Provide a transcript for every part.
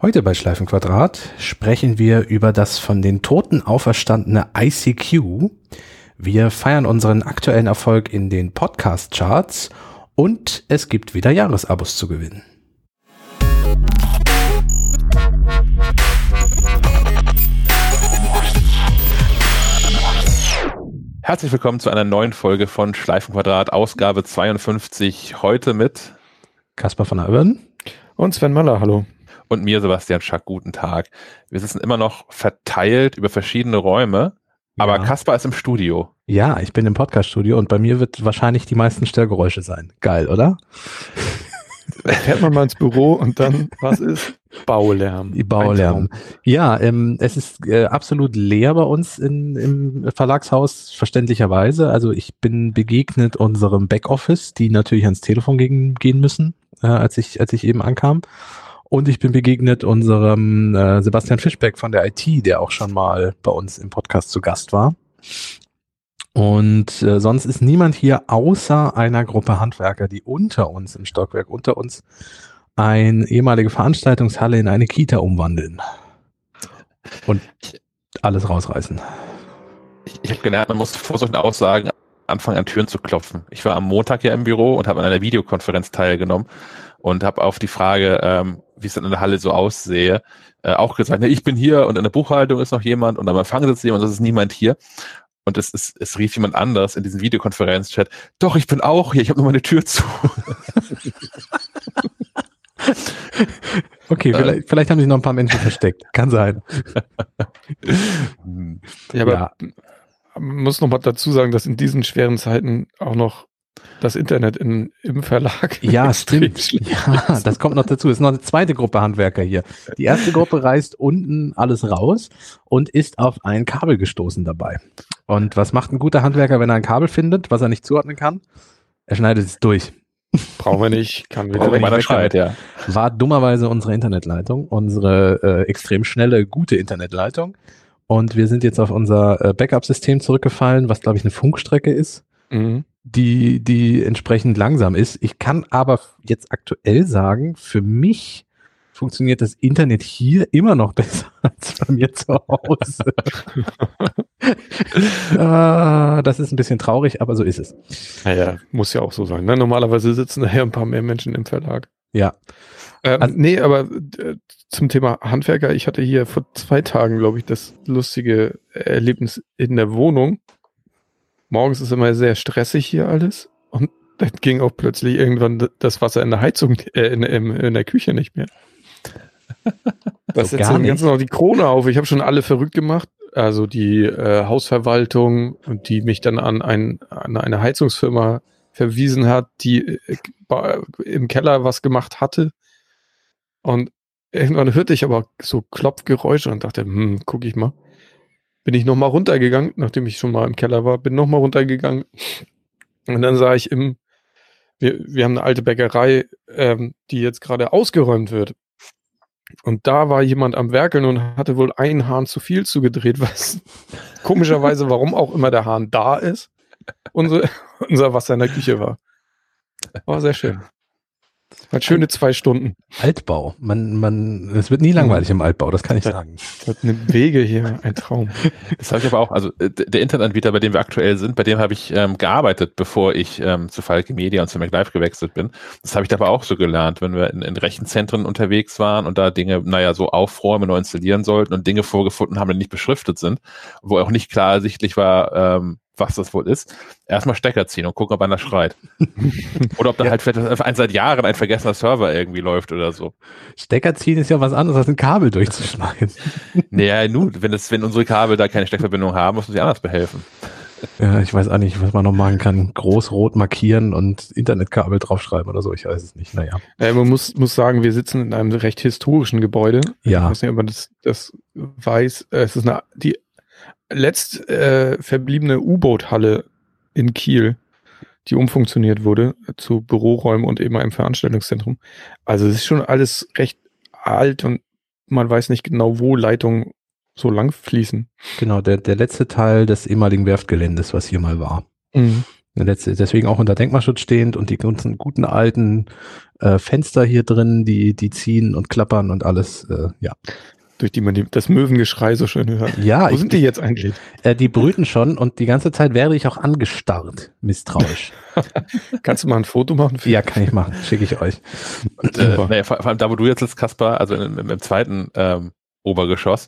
Heute bei Schleifenquadrat sprechen wir über das von den Toten auferstandene ICQ. Wir feiern unseren aktuellen Erfolg in den Podcast-Charts und es gibt wieder Jahresabos zu gewinnen. Herzlich willkommen zu einer neuen Folge von Schleifenquadrat, Ausgabe 52. Heute mit Kaspar von Alben und Sven Möller. Hallo und mir, Sebastian Schack, guten Tag. Wir sitzen immer noch verteilt über verschiedene Räume, ja. aber Kaspar ist im Studio. Ja, ich bin im Podcast-Studio und bei mir wird wahrscheinlich die meisten Störgeräusche sein. Geil, oder? Fährt man mal ins Büro und dann, was ist? Baulärm. Die Baulärm. Ja, ähm, es ist äh, absolut leer bei uns in, im Verlagshaus, verständlicherweise. Also ich bin begegnet unserem Backoffice, die natürlich ans Telefon gehen, gehen müssen, äh, als ich, als ich eben ankam. Und ich bin begegnet unserem äh, Sebastian Fischbeck von der IT, der auch schon mal bei uns im Podcast zu Gast war. Und äh, sonst ist niemand hier außer einer Gruppe Handwerker, die unter uns im Stockwerk, unter uns eine ehemalige Veranstaltungshalle in eine Kita umwandeln. Und alles rausreißen. Ich, ich habe gelernt, man muss vor Aussagen anfangen, an Türen zu klopfen. Ich war am Montag ja im Büro und habe an einer Videokonferenz teilgenommen und habe auf die Frage, ähm, wie es in der Halle so aussehe, äh, auch gesagt, ne, ich bin hier und in der Buchhaltung ist noch jemand und am Empfang sitzt jemand, das ist niemand hier. Und es, ist, es rief jemand anders in diesem Videokonferenzchat, doch, ich bin auch hier, ich habe nur meine Tür zu. okay, vielleicht, vielleicht, haben sich noch ein paar Menschen versteckt. Kann sein. ja, aber ja. muss noch mal dazu sagen, dass in diesen schweren Zeiten auch noch das Internet in, im Verlag. Ja, stimmt. Ja, das kommt noch dazu. Es ist noch eine zweite Gruppe Handwerker hier. Die erste Gruppe reißt unten alles raus und ist auf ein Kabel gestoßen dabei. Und was macht ein guter Handwerker, wenn er ein Kabel findet, was er nicht zuordnen kann? Er schneidet es durch. Brauchen wir nicht, kann wieder Brauchen wir schreit, ja. War dummerweise unsere Internetleitung, unsere äh, extrem schnelle, gute Internetleitung. Und wir sind jetzt auf unser äh, Backup-System zurückgefallen, was glaube ich eine Funkstrecke ist. Mhm die, die entsprechend langsam ist. Ich kann aber jetzt aktuell sagen, für mich funktioniert das Internet hier immer noch besser als bei mir zu Hause. ah, das ist ein bisschen traurig, aber so ist es. Naja, muss ja auch so sein. Ne? Normalerweise sitzen daher ein paar mehr Menschen im Verlag. Ja. Ähm, also, nee, aber äh, zum Thema Handwerker, ich hatte hier vor zwei Tagen, glaube ich, das lustige Erlebnis in der Wohnung morgens ist immer sehr stressig hier alles und dann ging auch plötzlich irgendwann das Wasser in der Heizung, äh, in, in, in der Küche nicht mehr. Das so setzt dem Ganzen noch die Krone auf. Ich habe schon alle verrückt gemacht. Also die äh, Hausverwaltung und die mich dann an, ein, an eine Heizungsfirma verwiesen hat, die äh, im Keller was gemacht hatte. Und irgendwann hörte ich aber so Klopfgeräusche und dachte, hm, guck ich mal bin ich nochmal runtergegangen, nachdem ich schon mal im Keller war, bin nochmal runtergegangen. Und dann sah ich im, wir, wir haben eine alte Bäckerei, ähm, die jetzt gerade ausgeräumt wird. Und da war jemand am Werkeln und hatte wohl einen Hahn zu viel zugedreht, was komischerweise, warum auch immer der Hahn da ist, unser, unser Wasser in der Küche war. War sehr schön. Hat schöne zwei Stunden. Altbau. Man, man, es wird nie langweilig im Altbau, das kann ich sagen. Das eine Wege hier, ein Traum. Das habe ich aber auch, also äh, der Internetanbieter, bei dem wir aktuell sind, bei dem habe ich ähm, gearbeitet, bevor ich ähm, zu Falke Media und zu MacLive gewechselt bin. Das habe ich aber auch so gelernt, wenn wir in, in Rechenzentren unterwegs waren und da Dinge, naja, so aufräumen, neu installieren sollten und Dinge vorgefunden haben, die nicht beschriftet sind, wo auch nicht klar ersichtlich war, ähm, was das wohl ist, erstmal Stecker ziehen und gucken, ob einer schreit. oder ob da ja. halt vielleicht ein, seit Jahren ein vergessener Server irgendwie läuft oder so. Stecker ziehen ist ja was anderes, als ein Kabel durchzuschneiden. naja, nun, wenn, das, wenn unsere Kabel da keine Steckverbindung haben, muss man sich anders behelfen. Ja, ich weiß auch nicht, was man noch machen kann. Groß rot markieren und Internetkabel draufschreiben oder so. Ich weiß es nicht. Naja. Äh, man muss, muss sagen, wir sitzen in einem recht historischen Gebäude. Ja. Ich weiß nicht, ob man das, das weiß. Es ist eine, die letzt äh, verbliebene U-Boot-Halle in Kiel, die umfunktioniert wurde zu Büroräumen und eben einem Veranstaltungszentrum. Also es ist schon alles recht alt und man weiß nicht genau, wo Leitungen so lang fließen. Genau, der, der letzte Teil des ehemaligen Werftgeländes, was hier mal war. Mhm. Deswegen auch unter Denkmalschutz stehend und die ganzen guten alten äh, Fenster hier drin, die, die ziehen und klappern und alles, äh, ja. Durch die man die, das Möwengeschrei so schön hört. Ja, Wo sind die jetzt eigentlich? Äh, die brüten schon und die ganze Zeit werde ich auch angestarrt, misstrauisch. Kannst du mal ein Foto machen? ja, kann ich machen, schicke ich euch. Und, äh, naja, vor, vor, allem da, wo du jetzt sitzt, Kaspar, also im, im, im zweiten ähm, Obergeschoss,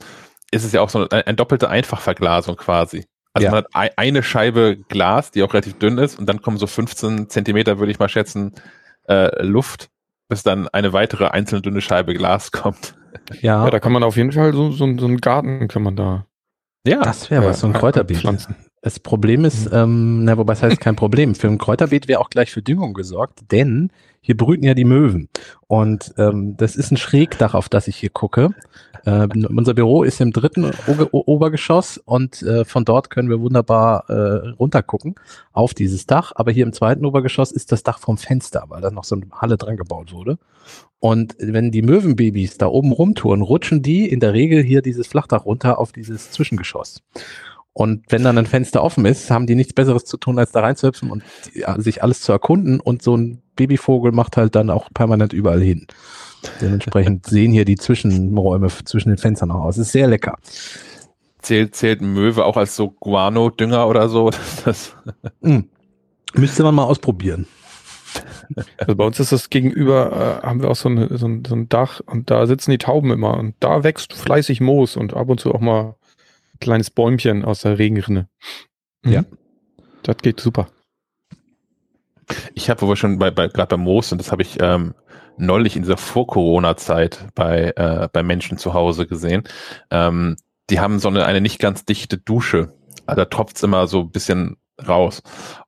ist es ja auch so eine, eine doppelte Einfachverglasung quasi. Also Ja. man hat eine Scheibe Glas, die auch relativ dünn ist, und dann kommen so 15 Zentimeter, würde ich mal schätzen, äh, Luft, bis dann eine weitere einzelne dünne Scheibe Glas kommt. Ja, Ja, da kann man auf jeden Fall so, so, so einen Garten kann man da Ja, das wäre was, so ein äh, Kräuterbeet. pflanzen. Das Problem ist, ähm, na, wobei es heißt kein Problem. Für ein Kräuterbeet wäre auch gleich für Düngung gesorgt, denn hier brüten ja die Möwen. Und ähm, das ist ein Schrägdach, auf das ich hier gucke. Ähm, unser Büro ist im dritten o Obergeschoss und äh, von dort können wir wunderbar äh, runtergucken auf dieses Dach. Aber hier im zweiten Obergeschoss ist das Dach vom Fenster, weil da noch so eine Halle dran gebaut wurde. Und wenn die Möwenbabys da oben rumtouren, rutschen die in der Regel hier dieses Flachdach runter auf dieses Zwischengeschoss. Und wenn dann ein Fenster offen ist, haben die nichts Besseres zu tun, als da reinzuhüpfen und die, sich alles zu erkunden. Und so ein Babyvogel macht halt dann auch permanent überall hin. Dementsprechend sehen hier die Zwischenräume zwischen den Fenstern auch aus. Ist sehr lecker. zählt, zählt ein Möwe auch als so Guano-Dünger oder so. Das, Mm. Müsste man mal ausprobieren. Also bei uns ist das gegenüber, äh, haben wir auch so, eine, so, ein, so ein Dach und da sitzen die Tauben immer und da wächst fleißig Moos und ab und zu auch mal kleines Bäumchen aus der Regenrinne. Mhm. Ja. Das geht super. ich habe, wo wir schon bei, bei gerade beim Moos sind, das habe ich ähm, neulich in dieser Vor-Corona-Zeit bei, äh, bei Menschen zu Hause gesehen. Ähm, die haben so eine, eine nicht ganz dichte Dusche. Also da tropft's immer so ein bisschen raus.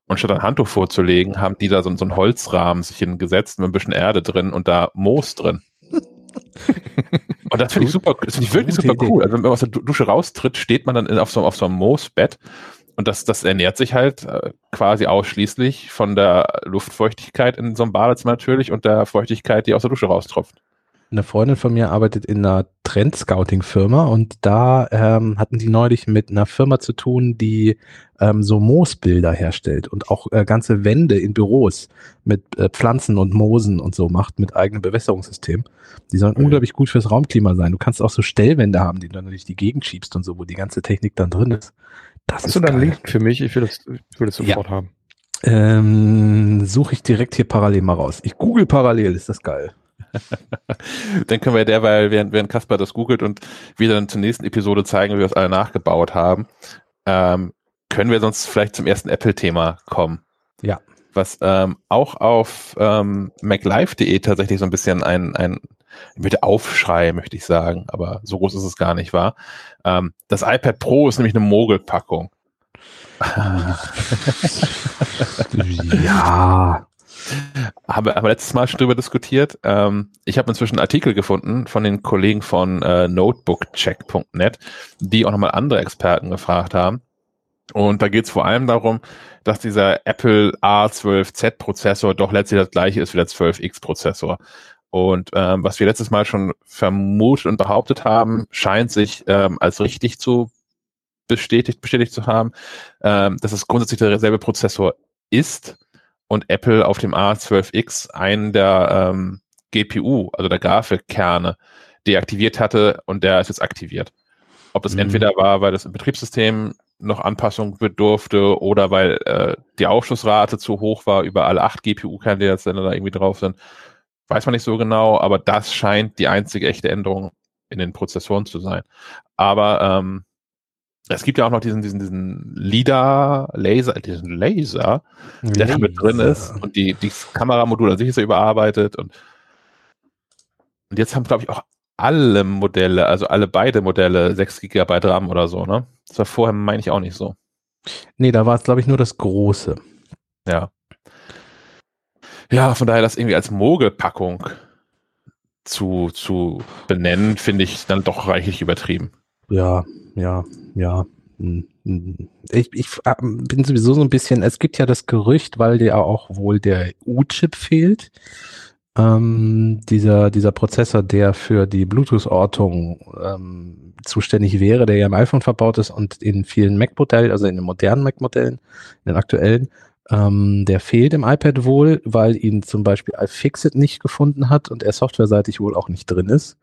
Und statt ein Handtuch vorzulegen, haben die da so, so einen Holzrahmen sich hingesetzt mit ein bisschen Erde drin und da Moos drin. Und das finde ich super, das finde ich wirklich super cool. Also wenn man aus der Du- Dusche raustritt, steht man dann auf, so, auf so einem Moosbett und das, das ernährt sich halt äh, quasi ausschließlich von der Luftfeuchtigkeit in so einem Badezimmer natürlich und der Feuchtigkeit, die aus der Dusche raustropft. Eine Freundin von mir arbeitet in einer Trend-Scouting-Firma und da ähm, hatten die neulich mit einer Firma zu tun, die ähm, so Moosbilder herstellt und auch äh, ganze Wände in Büros mit äh, Pflanzen und Moosen und so macht mit eigenem Bewässerungssystem. Die sollen Mhm. unglaublich gut fürs Raumklima sein. Du kannst auch so Stellwände haben, die du dann durch die Gegend schiebst und so, wo die ganze Technik dann drin ist. Das Hast ist du da einen geil. Link für mich? Ich will das, ich will das sofort haben. Ähm, Suche ich direkt hier parallel mal raus. Ich google parallel, ist das geil. Dann können wir derweil, während, während Kasper das googelt und wir dann zur nächsten Episode zeigen, wie wir es alle nachgebaut haben, ähm, können wir sonst vielleicht zum ersten Apple-Thema kommen. Ja. Was ähm, auch auf ähm, maclife.de tatsächlich so ein bisschen ein, ein bitte Aufschrei, möchte ich sagen, aber so groß ist es gar nicht wahr. Ähm, das iPad Pro ist nämlich eine Mogelpackung. ja. Habe aber letztes Mal schon drüber diskutiert. Ähm, ich habe inzwischen Artikel gefunden von den Kollegen von äh, notebookcheck.net, die auch nochmal andere Experten gefragt haben. Und da geht es vor allem darum, dass dieser Apple A12Z Prozessor doch letztlich das gleiche ist wie der 12X Prozessor. Und ähm, was wir letztes Mal schon vermutet und behauptet haben, scheint sich ähm, als richtig zu bestätigt, bestätigt zu haben, ähm, dass es grundsätzlich derselbe Prozessor ist und Apple auf dem A12X einen der ähm, GPU, also der Grafikkerne, deaktiviert hatte und der ist jetzt aktiviert. Ob das Mhm. entweder war, weil das im Betriebssystem noch Anpassung bedurfte oder weil äh, die Aufschlussrate zu hoch war über alle acht GPU-Kerne, die jetzt dann da irgendwie drauf sind, weiß man nicht so genau, aber das scheint die einzige echte Änderung in den Prozessoren zu sein. Aber ähm, es gibt ja auch noch diesen, diesen, diesen LIDAR, Laser, diesen Laser, der da mit drin ist und die, die Kameramodul an sich ist ja überarbeitet und, und jetzt haben, glaube ich, auch alle Modelle, also alle beide Modelle 6 GB RAM oder so, ne? Das war vorher, meine ich, auch nicht so. Nee, da war es, glaube ich, nur das Große. Ja. Ja, von daher das irgendwie als Mogelpackung zu, zu benennen, finde ich dann doch reichlich übertrieben. Ja, ja, ja. Hm, hm. Ich, ich äh, bin sowieso so ein bisschen, es gibt ja das Gerücht, weil ja auch wohl der U-Chip fehlt. Ähm, dieser, dieser Prozessor, der für die Bluetooth-Ortung ähm, zuständig wäre, der ja im iPhone verbaut ist und in vielen Mac-Modellen, also in den modernen Mac-Modellen, in den aktuellen, Ähm, der fehlt im iPad wohl, weil ihn zum Beispiel iFixit nicht gefunden hat und er softwareseitig wohl auch nicht drin ist,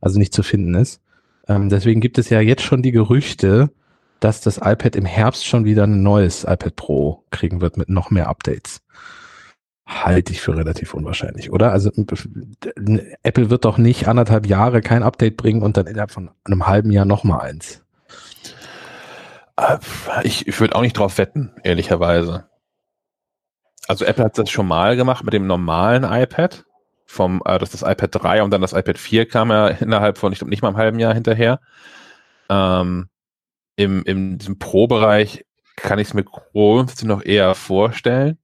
also nicht zu finden ist. Ähm, deswegen gibt es ja jetzt schon die Gerüchte, dass das iPad im Herbst schon wieder ein neues iPad Pro kriegen wird mit noch mehr Updates. Halte ich für relativ unwahrscheinlich, oder? Also Apple wird doch nicht anderthalb Jahre kein Update bringen und dann innerhalb von einem halben Jahr nochmal eins. Äh, ich, ich würde auch nicht drauf wetten, ehrlicherweise. Also Apple hat das schon mal gemacht mit dem normalen iPad. Vom, äh, das, das iPad 3 und dann das iPad 4 kam ja innerhalb von, ich glaube, nicht mal einem halben Jahr hinterher. Ähm, Im in diesem Pro-Bereich kann ich es mir grundsätzlich noch eher vorstellen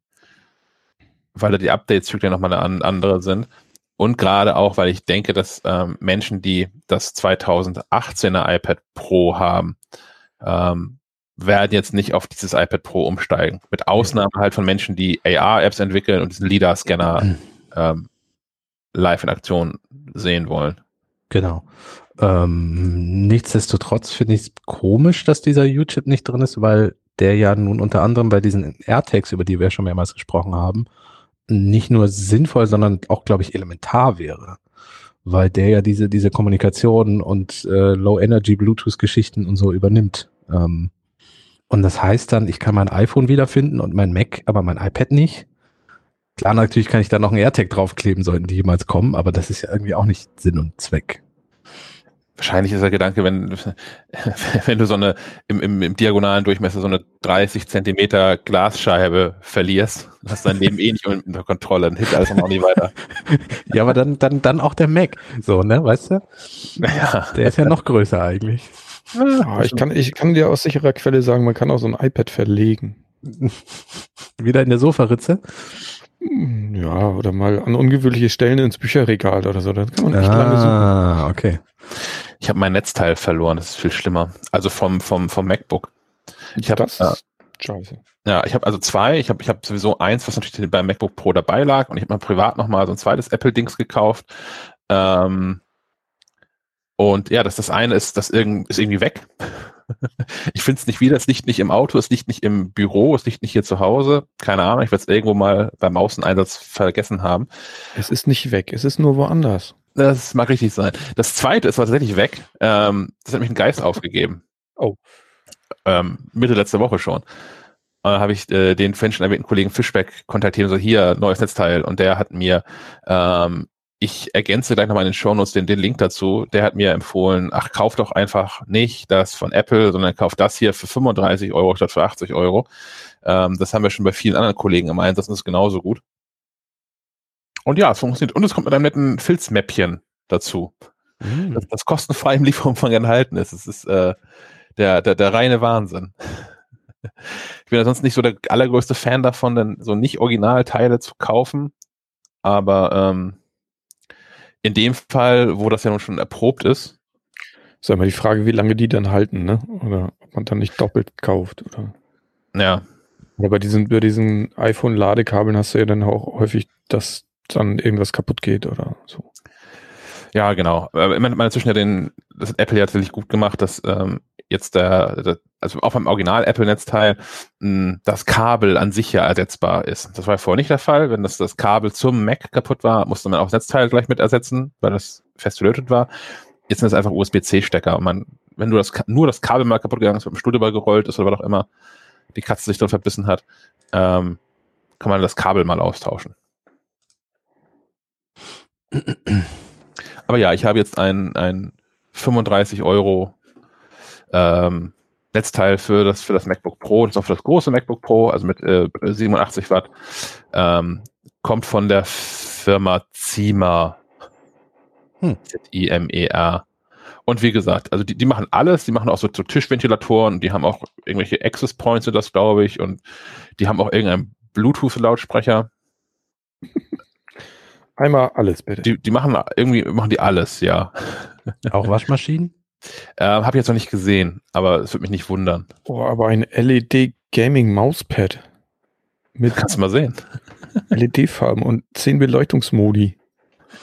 weil da die Update-Zyklen nochmal eine andere sind. Und gerade auch, weil ich denke, dass ähm, Menschen, die das 2018er iPad Pro haben, ähm, werden jetzt nicht auf dieses iPad Pro umsteigen. Mit Ausnahme halt von Menschen, die AR-Apps entwickeln und diesen LIDAR-Scanner ähm, live in Aktion sehen wollen. Genau. Ähm, nichtsdestotrotz finde ich es komisch, dass dieser U-Chip nicht drin ist, weil der ja nun unter anderem bei diesen AirTags, über die wir schon mehrmals gesprochen haben, nicht nur sinnvoll, sondern auch, glaube ich, elementar wäre. Weil der ja diese, diese Kommunikation und äh, Low-Energy-Bluetooth-Geschichten und so übernimmt. Ähm, und das heißt dann, ich kann mein iPhone wiederfinden und mein Mac, aber mein iPad nicht. Klar, natürlich kann ich da noch einen AirTag draufkleben, sollten die jemals kommen, aber das ist ja irgendwie auch nicht Sinn und Zweck. Wahrscheinlich ist der Gedanke, wenn, wenn du so eine im, im, im diagonalen Durchmesser so eine 30 Zentimeter Glasscheibe verlierst, hast dein Leben eh nicht unter Kontrolle, dann hilft alles auch nicht weiter. ja, aber dann, dann, dann auch der Mac, so, ne, weißt du? Ja. Der ist ja noch größer eigentlich. Ja, ich, kann, ich kann dir aus sicherer Quelle sagen, man kann auch so ein iPad verlegen. Wieder in der Sofaritze? Ja, oder mal an ungewöhnliche Stellen ins Bücherregal oder so. Da kann man echt ah, lange suchen. Ah, okay. Ich habe mein Netzteil verloren, das ist viel schlimmer. Also vom, vom, vom MacBook. Ich habe das äh, scheiße. Ja, ich habe also zwei. Ich habe ich hab sowieso eins, was natürlich beim MacBook Pro dabei lag. Und ich habe mal privat nochmal so ein zweites Apple-Dings gekauft. Ähm, und ja, das, das eine ist, das ist irgendwie weg. ich finde es nicht wieder, es liegt nicht im Auto, es liegt nicht im Büro, es liegt nicht hier zu Hause. Keine Ahnung, ich werde es irgendwo mal beim Außeneinsatz vergessen haben. Es ist nicht weg, es ist nur woanders. Das mag richtig sein. Das zweite ist tatsächlich weg. Ähm, das hat mich ein Geist aufgegeben. Oh. Ähm, Mitte letzte Woche schon. Da habe ich äh, den vorhin schon erwähnten Kollegen Fischbeck kontaktiert und so, hier, neues Netzteil. Und der hat mir, ähm, ich ergänze gleich nochmal in den Shownotes den, den Link dazu, der hat mir empfohlen, ach, kauf doch einfach nicht das von Apple, sondern kauf das hier für 35 Euro statt für 80 Euro. Ähm, das haben wir schon bei vielen anderen Kollegen im Einsatz und das ist genauso gut. Und ja, es funktioniert. Und es kommt mit einem netten Filzmäppchen dazu. Mhm. Das, das kostenfrei im Lieferumfang enthalten ist. Es ist äh, der, der, der reine Wahnsinn. Ich bin ja sonst nicht so der allergrößte Fan davon, denn so nicht Originalteile zu kaufen. Aber ähm, in dem Fall, wo das ja nun schon erprobt ist. Ist immer die Frage, wie lange die dann halten, ne? Oder ob man dann nicht doppelt kauft, oder? Ja. Aber bei diesen, bei diesen iPhone-Ladekabeln hast du ja dann auch häufig, dass dann irgendwas kaputt geht oder so. Ja, genau. Ich meine, inzwischen ja den, das hat Apple ja tatsächlich gut gemacht, dass ähm, jetzt der, der, also auch beim Original Apple-Netzteil das Kabel an sich ja ersetzbar ist. Das war vorher nicht der Fall. Wenn das, das Kabel zum Mac kaputt war, musste man auch das Netzteil gleich mit ersetzen, weil das fest gelötet war. Jetzt sind es einfach USB-C-Stecker. Und man, wenn du das, nur das Kabel mal kaputt gegangen ist, mit dem Stuhl gerollt ist oder was auch immer, die Katze sich drin verbissen hat, ähm, kann man das Kabel mal austauschen. Aber ja, ich habe jetzt ein, ein 35 Euro ähm, Netzteil für das, für das MacBook Pro, das ist auch für das große MacBook Pro, also mit äh, 87 Watt. Ähm, kommt von der Firma Zima. Hm. Z-I-M-E-R. Und wie gesagt, also die, die machen alles, die machen auch so, so Tischventilatoren, die haben auch irgendwelche Access Points, das glaube ich, und die haben auch irgendeinen Bluetooth-Lautsprecher. Einmal alles, bitte. Die, die machen irgendwie, machen die alles, ja. Auch Waschmaschinen? äh, Habe ich jetzt noch nicht gesehen, aber es würde mich nicht wundern. Oh, aber ein LED Gaming Mauspad. Mit Kannst du mal sehen. LED-Farben und 10 Beleuchtungsmodi.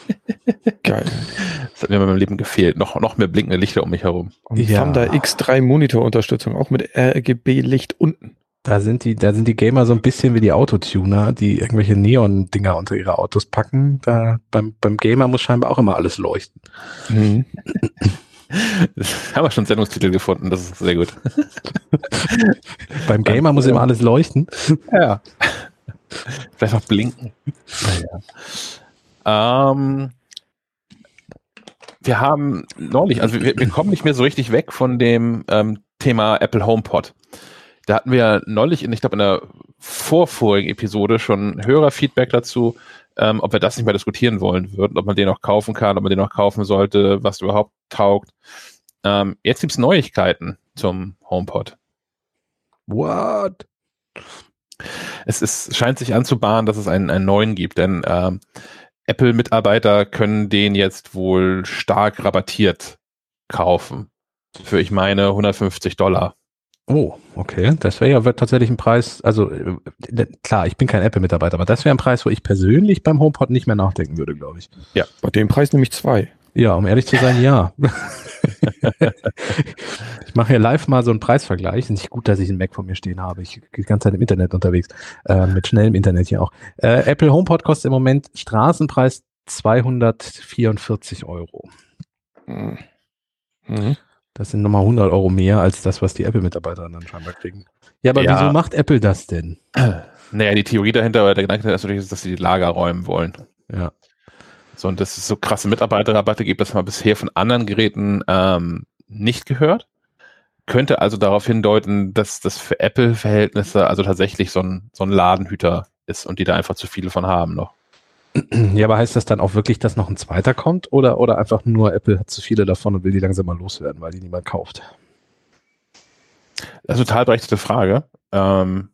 Geil. Das hat mir in meinem Leben gefehlt. Noch, noch mehr blinkende Lichter um mich herum. Und ja. Thunder X3 Monitor-Unterstützung, auch mit RGB-Licht unten. Da sind die, da sind die Gamer so ein bisschen wie die Autotuner, die irgendwelche Neon-Dinger unter ihre Autos packen. Da, beim, beim Gamer muss scheinbar auch immer alles leuchten. Mhm. Haben wir schon Sendungstitel gefunden, das ist sehr gut. beim Gamer muss immer alles leuchten. Ja. Vielleicht auch blinken. Naja. Ähm, wir haben neulich, also wir, wir, kommen nicht mehr so richtig weg von dem ähm, Thema Apple HomePod. Da hatten wir neulich, in, ich glaube, in der vorvorigen Episode schon Hörerfeedback dazu, ähm, ob wir das nicht mehr diskutieren wollen würden, ob man den auch kaufen kann, ob man den auch kaufen sollte, was überhaupt taugt. Ähm, jetzt gibt es Neuigkeiten zum HomePod. What? Es ist, scheint sich anzubahnen, dass es einen, einen neuen gibt, denn ähm, Apple-Mitarbeiter können den jetzt wohl stark rabattiert kaufen. Für, ich meine, 150 Dollar. Oh, okay. Das wäre ja tatsächlich ein Preis, also äh, klar, ich bin kein Apple-Mitarbeiter, aber das wäre ein Preis, wo ich persönlich beim HomePod nicht mehr nachdenken würde, glaube ich. Ja, bei dem Preis nämlich zwei. Ja, um ehrlich zu sein, ja. ich mache hier live mal so einen Preisvergleich. Nicht gut, dass ich einen Mac vor mir stehen habe. Ich bin die ganze Zeit im Internet unterwegs, äh, mit schnellem Internet hier auch. Äh, Apple HomePod kostet im Moment Straßenpreis 244 Euro. Mhm. Das sind nochmal 100 Euro mehr als das, was die Apple-Mitarbeiter dann scheinbar kriegen. Ja, aber ja. wieso macht Apple das denn? Naja, die Theorie dahinter, der Gedanke ist natürlich, dass sie die Lager räumen wollen. Ja. So, und dass es so krasse Mitarbeiterrabatte gibt, das haben wir bisher von anderen Geräten ähm, nicht gehört. Könnte also darauf hindeuten, dass das für Apple-Verhältnisse also tatsächlich so ein, so ein Ladenhüter ist und die da einfach zu viele von haben noch. Ja, aber heißt das dann auch wirklich, dass noch ein zweiter kommt oder, oder einfach nur Apple hat zu viele davon und will die langsam mal loswerden, weil die niemand kauft? Das ist eine total berechtigte Frage. Ähm,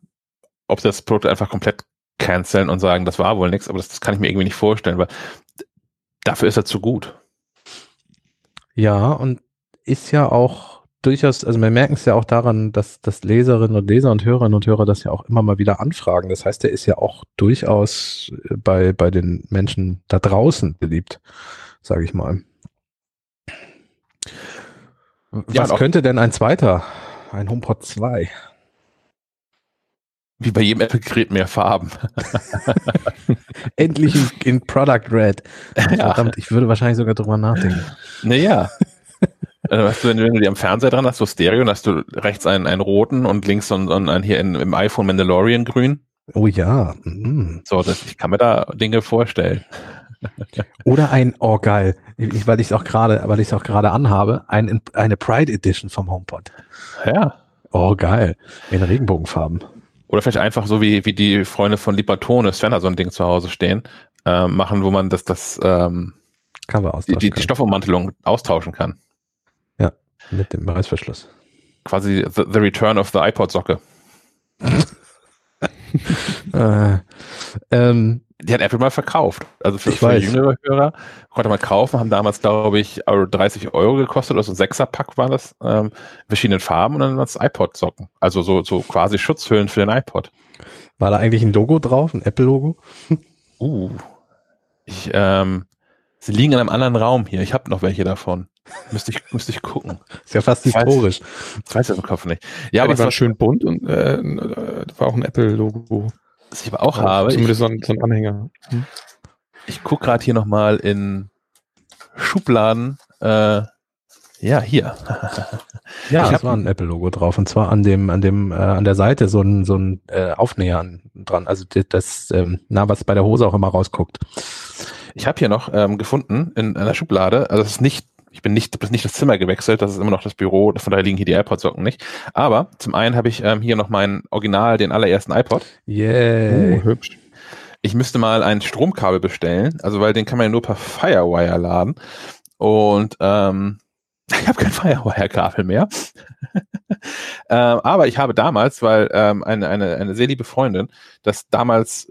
ob das Produkt einfach komplett canceln und sagen, das war wohl nichts, aber das, das kann ich mir irgendwie nicht vorstellen, weil dafür ist er zu gut. Ja, und ist ja auch durchaus, also wir merken es ja auch daran, dass, dass Leserinnen und Leser und Hörerinnen und Hörer das ja auch immer mal wieder anfragen. Das heißt, er ist ja auch durchaus bei, bei den Menschen da draußen beliebt, sage ich mal. Was ja, könnte denn ein zweiter, ein HomePod 2? Wie bei jedem Apple-Gerät mehr Farben. Endlich in, Product Red. Verdammt, ja. ich würde wahrscheinlich sogar drüber nachdenken. Naja, hast du, wenn, du, dir am Fernseher dran hast, so Stereo, dann hast du rechts einen, einen roten und links so einen, einen hier in, im iPhone Mandalorian grün. Oh ja. Mhm. So, das, ich kann mir da Dinge vorstellen. Oder ein, oh geil, ich, weil ich es auch gerade, weil ich es auch gerade anhabe, ein, eine Pride Edition vom HomePod. Ja. Oh geil, in Regenbogenfarben. Oder vielleicht einfach so wie, wie die Freunde von Libatone, Svenna so ein Ding zu Hause stehen, äh, machen, wo man das, das ähm, Cover die, die, die Stoffummantelung austauschen kann. Mit dem Reißverschluss. Quasi the, the Return of the iPod-Socke. äh, ähm, die hat Apple mal verkauft. Also für, für jüngere Hörer konnte man kaufen, haben damals, glaube ich, 30 Euro gekostet, oder so ein Sechser-Pack war das, ähm, verschiedenen Farben und dann waren es iPod-Socken. Also so, so quasi Schutzhüllen für den iPod. War da eigentlich ein Logo drauf, ein Apple-Logo? uh. Ich, ähm, sie liegen in einem anderen Raum hier. Ich habe noch welche davon. Müsste ich, müsste ich gucken. Ist ja fast historisch. Ich weiß das im Kopf nicht. Ja, ja aber es war schön bunt und äh, war auch ein Apple-Logo. Was ich aber auch ja, habe. Zumindest so ein, so ein Anhänger. Hm. Ich gucke gerade hier nochmal in Schubladen. Äh, ja, hier. ja, es war ein Apple-Logo drauf und zwar an dem, an dem, äh, an der Seite so ein, so ein äh, Aufnäher dran. Also das, ähm, na, was bei der Hose auch immer rausguckt. Ich habe hier noch ähm, gefunden in einer Schublade, also es ist nicht ich bin nicht, das nicht das Zimmer gewechselt, das ist immer noch das Büro, von daher liegen hier die AirPods-Socken nicht. Aber zum einen habe ich ähm, hier noch meinen Original, den allerersten iPod. Yeah. Oh, hübsch. Ich müsste mal ein Stromkabel bestellen, also weil den kann man ja nur per Firewire laden. Und ähm, ich habe kein Firewire-Kabel mehr. ähm, aber ich habe damals, weil ähm, eine, eine, eine sehr liebe Freundin das damals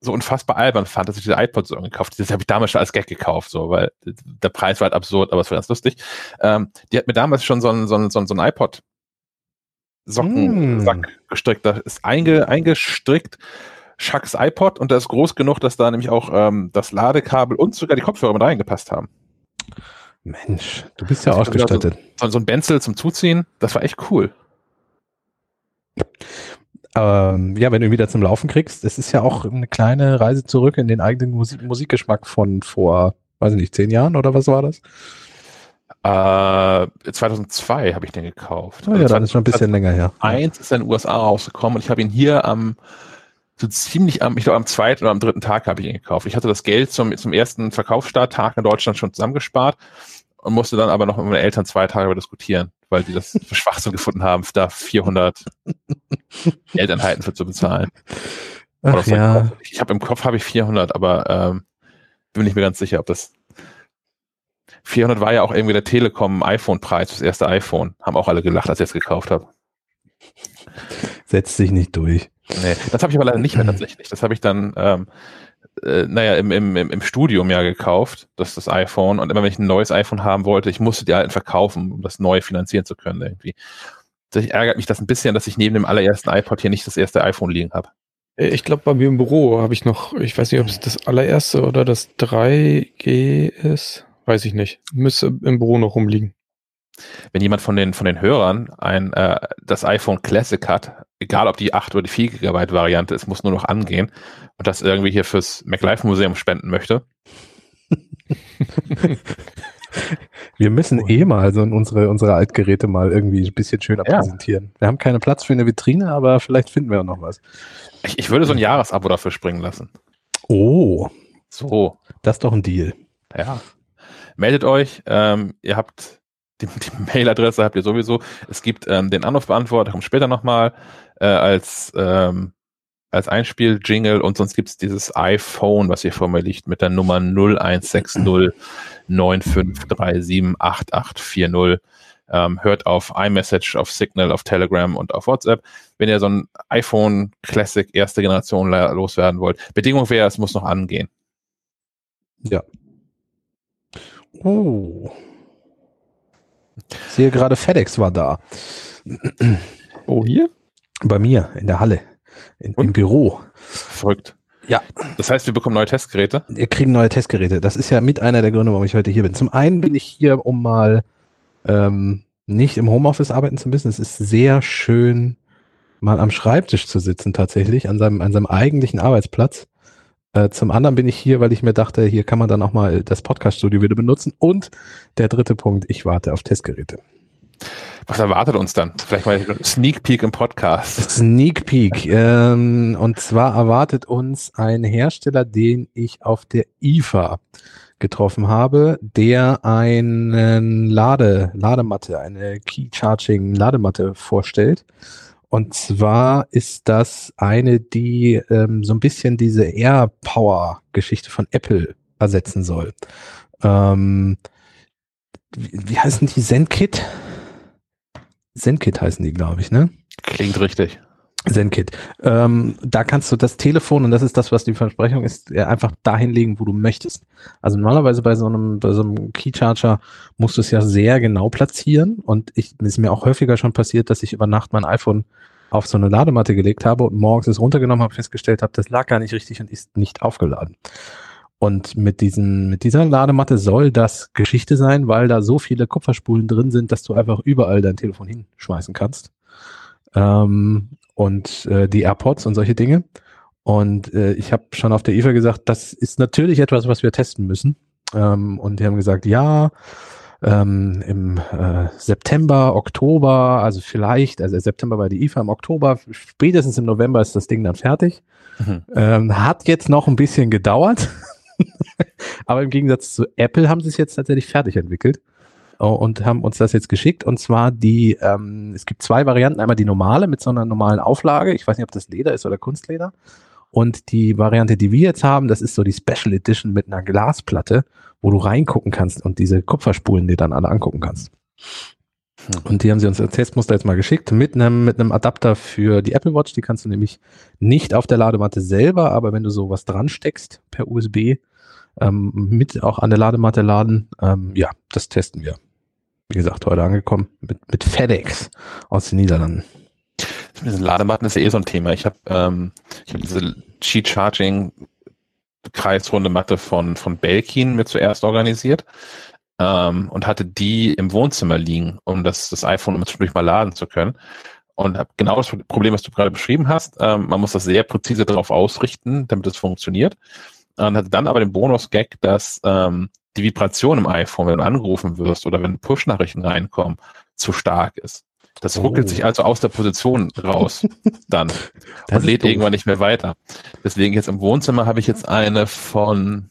so unfassbar albern fand, dass ich diese iPods so gekauft habe. Das habe ich damals schon als Gag gekauft, so, weil der Preis war halt absurd, aber es war ganz lustig. Ähm, die hat mir damals schon so einen, so einen, so einen iPod Sockensack mm. gestrickt. Da ist einge, eingestrickt Shucks iPod und der ist groß genug, dass da nämlich auch ähm, das Ladekabel und sogar die Kopfhörer mit reingepasst haben. Mensch, du bist ja also ausgestattet. So, so ein Benzel zum Zuziehen, das war echt cool. Ähm, ja, wenn du ihn wieder zum Laufen kriegst, es ist ja auch eine kleine Reise zurück in den eigenen Musik Musikgeschmack von vor, weiß ich nicht, zehn Jahren oder was war das? Äh, 2002 habe ich den gekauft. Oh ja, dann ist schon ein bisschen länger her. Eins ist in den USA rausgekommen und ich habe ihn hier am so ziemlich am, ich glaube am zweiten oder am dritten Tag habe ich ihn gekauft. Ich hatte das Geld zum, zum ersten Verkaufsstarttag in Deutschland schon zusammengespart und musste dann aber noch mit meinen Eltern zwei Tage über diskutieren, weil die das für Schwachsinn gefunden haben, da 400 Geldeinheiten für zu bezahlen. Ach, ja. Ich habe im Kopf habe ich 400, aber ähm, bin nicht mehr ganz sicher, ob das 400 war ja auch irgendwie der Telekom iPhone-Preis, das erste iPhone. Haben auch alle gelacht, als ich es gekauft habe. Setzt sich nicht durch. Nee, das habe ich aber leider nicht mehr tatsächlich. Das habe ich dann, ähm, äh, naja, im, im, im Studium ja gekauft, das das iPhone. Und immer wenn ich ein neues iPhone haben wollte, ich musste die alten verkaufen, um das neue finanzieren zu können irgendwie. Das ärgert mich das ein bisschen, dass ich neben dem allerersten iPod hier nicht das erste iPhone liegen habe. Äh, ich glaube, bei mir im Büro habe ich noch, ich weiß nicht, ob es das allererste oder das 3G ist. Weiß ich nicht. Müsste im Büro noch rumliegen. Wenn jemand von den, von den Hörern ein, äh, das iPhone Classic hat, egal ob die 8 oder die 4 Gigabyte Variante, es muss nur noch angehen und das irgendwie hier fürs MacLife Museum spenden möchte. Wir müssen eh mal so unsere, unsere Altgeräte mal irgendwie ein bisschen schöner ja. präsentieren. Wir haben keinen Platz für eine Vitrine, aber vielleicht finden wir auch noch was. Ich, ich würde so ein Jahresabo dafür springen lassen. Oh. So. Das ist doch ein Deal. Ja. Meldet euch. Ähm, ihr habt die, die Mailadresse habt ihr sowieso. Es gibt ähm, den Anrufbeantworter, kommt später nochmal äh, als, ähm, als Einspiel-Jingle und sonst gibt's dieses iPhone, was hier vor mir liegt, mit der Nummer 0160 9537 8840. Ähm, hört auf iMessage, auf Signal, auf Telegram und auf WhatsApp. Wenn ihr so ein iPhone Classic erste Generation loswerden wollt. Bedingung wäre, es muss noch angehen. Ja. Oh. Ich sehe gerade FedEx war da. Oh, hier? Bei mir in der Halle, in, im Büro. Verrückt. Ja. Das heißt, wir bekommen neue Testgeräte? Wir kriegen neue Testgeräte. Das ist ja mit einer der Gründe, warum ich heute hier bin. Zum einen bin ich hier, um mal ähm, nicht im Homeoffice arbeiten zu müssen. Es ist sehr schön, mal am Schreibtisch zu sitzen tatsächlich, an seinem, an seinem eigentlichen Arbeitsplatz. Äh, zum anderen bin ich hier, weil ich mir dachte, hier kann man dann auch mal das Podcast-Studio wieder benutzen. Und der dritte Punkt, ich warte auf Testgeräte. Was erwartet uns dann? Vielleicht mal Sneak Peek im Podcast. Sneak Peek. Ähm, und zwar erwartet uns ein Hersteller, den ich auf der IFA getroffen habe, der einen Lade, Ladematte, eine Key Charging Ladematte vorstellt. Und zwar ist das eine, die ähm, so ein bisschen diese Air Power Geschichte von Apple ersetzen soll. Ähm, wie, wie heißen die? ZenKit? ZenKit heißen die, glaube ich, ne? Klingt richtig. ZenKit. Ähm, da kannst du das Telefon, und das ist das, was die Versprechung ist, einfach dahin legen, wo du möchtest. Also normalerweise bei so einem, bei so einem Keycharger musst du es ja sehr genau platzieren. Und ich, ist mir auch häufiger schon passiert, dass ich über Nacht mein iPhone auf so eine Ladematte gelegt habe und morgens es runtergenommen habe, festgestellt habe, das lag gar nicht richtig und ist nicht aufgeladen. Und mit diesen, mit dieser Ladematte soll das Geschichte sein, weil da so viele Kupferspulen drin sind, dass du einfach überall dein Telefon hinschmeißen kannst. Ähm, und äh, die AirPods und solche Dinge. Und äh, ich habe schon auf der IFA gesagt, das ist natürlich etwas, was wir testen müssen. Ähm, und die haben gesagt, ja, ähm, im äh, September, Oktober, also vielleicht, also September war die IFA, im Oktober, spätestens im November ist das Ding dann fertig. Mhm. Ähm, hat jetzt noch ein bisschen gedauert, aber im Gegensatz zu Apple haben sie es jetzt tatsächlich fertig entwickelt und haben uns das jetzt geschickt. Und zwar die, ähm, es gibt zwei Varianten, einmal die normale mit so einer normalen Auflage, ich weiß nicht, ob das Leder ist oder Kunstleder. Und die Variante, die wir jetzt haben, das ist so die Special Edition mit einer Glasplatte wo du reingucken kannst und diese Kupferspulen dir dann alle angucken kannst. Hm. Und die haben sie uns als Testmuster jetzt mal geschickt mit einem, mit einem Adapter für die Apple Watch. Die kannst du nämlich nicht auf der Ladematte selber, aber wenn du sowas dran steckst per USB, ähm, mit auch an der Ladematte laden. Ähm, ja, das testen wir. Wie gesagt, heute angekommen mit, mit FedEx aus den Niederlanden. Ladematten ist ja eh so ein Thema. Ich habe ähm, ich hab diese Qi Charging kreisrunde Matte von, von Belkin mir zuerst organisiert ähm, und hatte die im Wohnzimmer liegen, um das, das iPhone zwischendurch mal laden zu können. und habe genau das Problem, was du gerade beschrieben hast. Ähm, man muss das sehr präzise darauf ausrichten, damit es funktioniert. Und hatte dann aber den Bonus-Gag, dass ähm, die Vibration im iPhone, wenn du angerufen wirst oder wenn Push-Nachrichten reinkommen, zu stark ist. Das oh. ruckelt sich also aus der Position raus dann und lädt doof. irgendwann nicht mehr weiter. Deswegen jetzt im Wohnzimmer habe ich jetzt eine von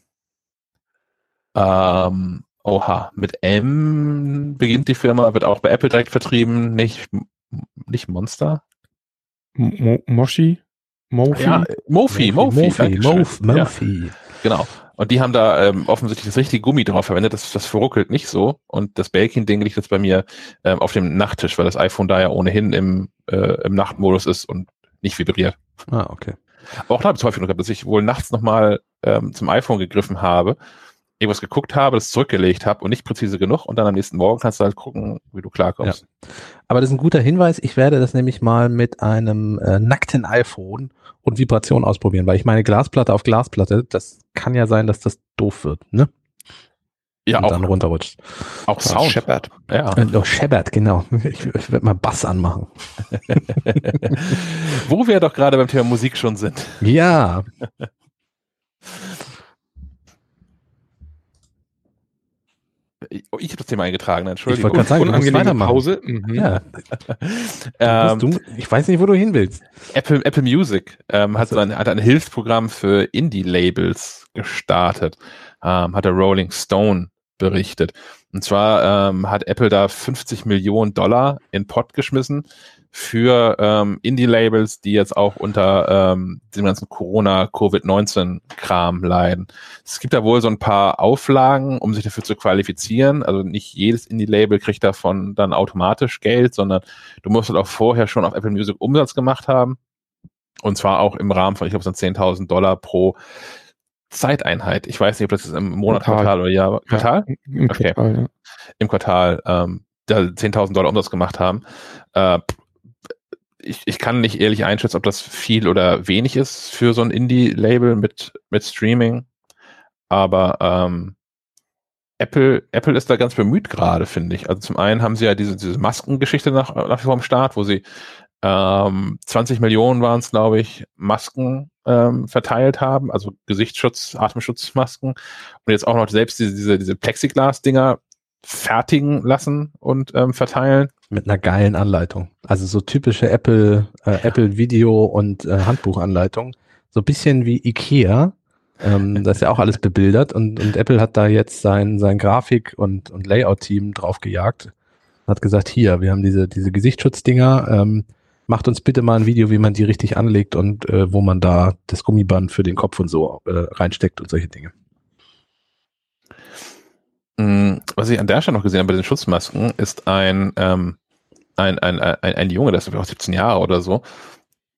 ähm, Oha, mit M beginnt die Firma, wird auch bei Apple direkt vertrieben, nicht, nicht Monster? Mo Moshi? Mofi? Ja, Mofi, Mofi, Mofi, Mofi, Mofi. Ja, genau. Und die haben da ähm, offensichtlich das richtige Gummi drauf verwendet. Das, das verruckelt nicht so. Und das Belkin-Ding liegt jetzt bei mir ähm, auf dem Nachttisch, weil das iPhone da ja ohnehin im, äh, im Nachtmodus ist und nicht vibriert. Ah, okay. Aber auch da habe ich es häufig noch gehabt, dass ich wohl nachts nochmal ähm, zum iPhone gegriffen habe irgendwas geguckt habe, das zurückgelegt habe und nicht präzise genug und dann am nächsten Morgen kannst du halt gucken, wie du klarkommst. Ja. Aber das ist ein guter Hinweis. Ich werde das nämlich mal mit einem äh, nackten iPhone und Vibration ausprobieren, weil ich meine Glasplatte auf Glasplatte, das kann ja sein, dass das doof wird, ne? Ja, und auch, dann runterrutscht. Auch Sound. Shepard. Ja. Äh, oh, Shepard, genau. Ich, ich werde mal Bass anmachen. Wo wir doch gerade beim Thema Musik schon sind. Ja. Ich, oh, habe das Thema eingetragen, Entschuldigung. Ich wollte gerade sagen, unangenehme. Pause. Mhm. Ja. ähm, du, ich weiß nicht, wo du hin willst. Apple, Apple Music ähm, hat, so ein, hat ein Hilfsprogramm für Indie-Labels gestartet, ähm, hat der Rolling Stone berichtet. Und zwar ähm, hat Apple da 50 Millionen Dollar in Pot geschmissen für ähm, Indie-Labels, die jetzt auch unter ähm, dem ganzen Corona-Covid-19-Kram leiden. Es gibt da wohl so ein paar Auflagen, um sich dafür zu qualifizieren. Also nicht jedes Indie-Label kriegt davon dann automatisch Geld, sondern du musst halt auch vorher schon auf Apple Music Umsatz gemacht haben. Und zwar auch im Rahmen von, ich glaube, sind 10.000 Dollar pro Zeiteinheit. Ich weiß nicht, ob das ist im Monat, Quartal, Quartal oder Jahr. Quartal? Ja, Im okay. Quartal, ja. Im Quartal ähm, 10.000 Dollar Umsatz gemacht haben. Äh, ich, ich kann nicht ehrlich einschätzen, ob das viel oder wenig ist für so ein Indie-Label mit, mit Streaming. Aber ähm, Apple, Apple ist da ganz bemüht gerade, finde ich. Also zum einen haben sie ja diese, diese Maskengeschichte nach, nach wie vor am Start, wo sie ähm, 20 Millionen waren es, glaube ich, Masken ähm, verteilt haben, also Gesichtsschutz, Atemschutzmasken und jetzt auch noch selbst diese, diese, diese Plexiglas-Dinger fertigen lassen und ähm, verteilen. Mit einer geilen Anleitung. Also so typische Apple, äh, Apple Video und äh, Handbuchanleitung. So ein bisschen wie Ikea. Ähm, das ist ja auch alles bebildert und, und Apple hat da jetzt sein, sein Grafik- und, und Layout-Team drauf gejagt. Hat gesagt, hier, wir haben diese, diese Gesichtsschutz-Dinger, ähm, macht uns bitte mal ein Video, wie man die richtig anlegt und äh, wo man da das Gummiband für den Kopf und so äh, reinsteckt und solche Dinge. Mm, was ich an der Stelle noch gesehen habe bei den Schutzmasken, ist ein, ähm, ein, ein, ein, ein Junge, der ist auch 17 Jahre oder so,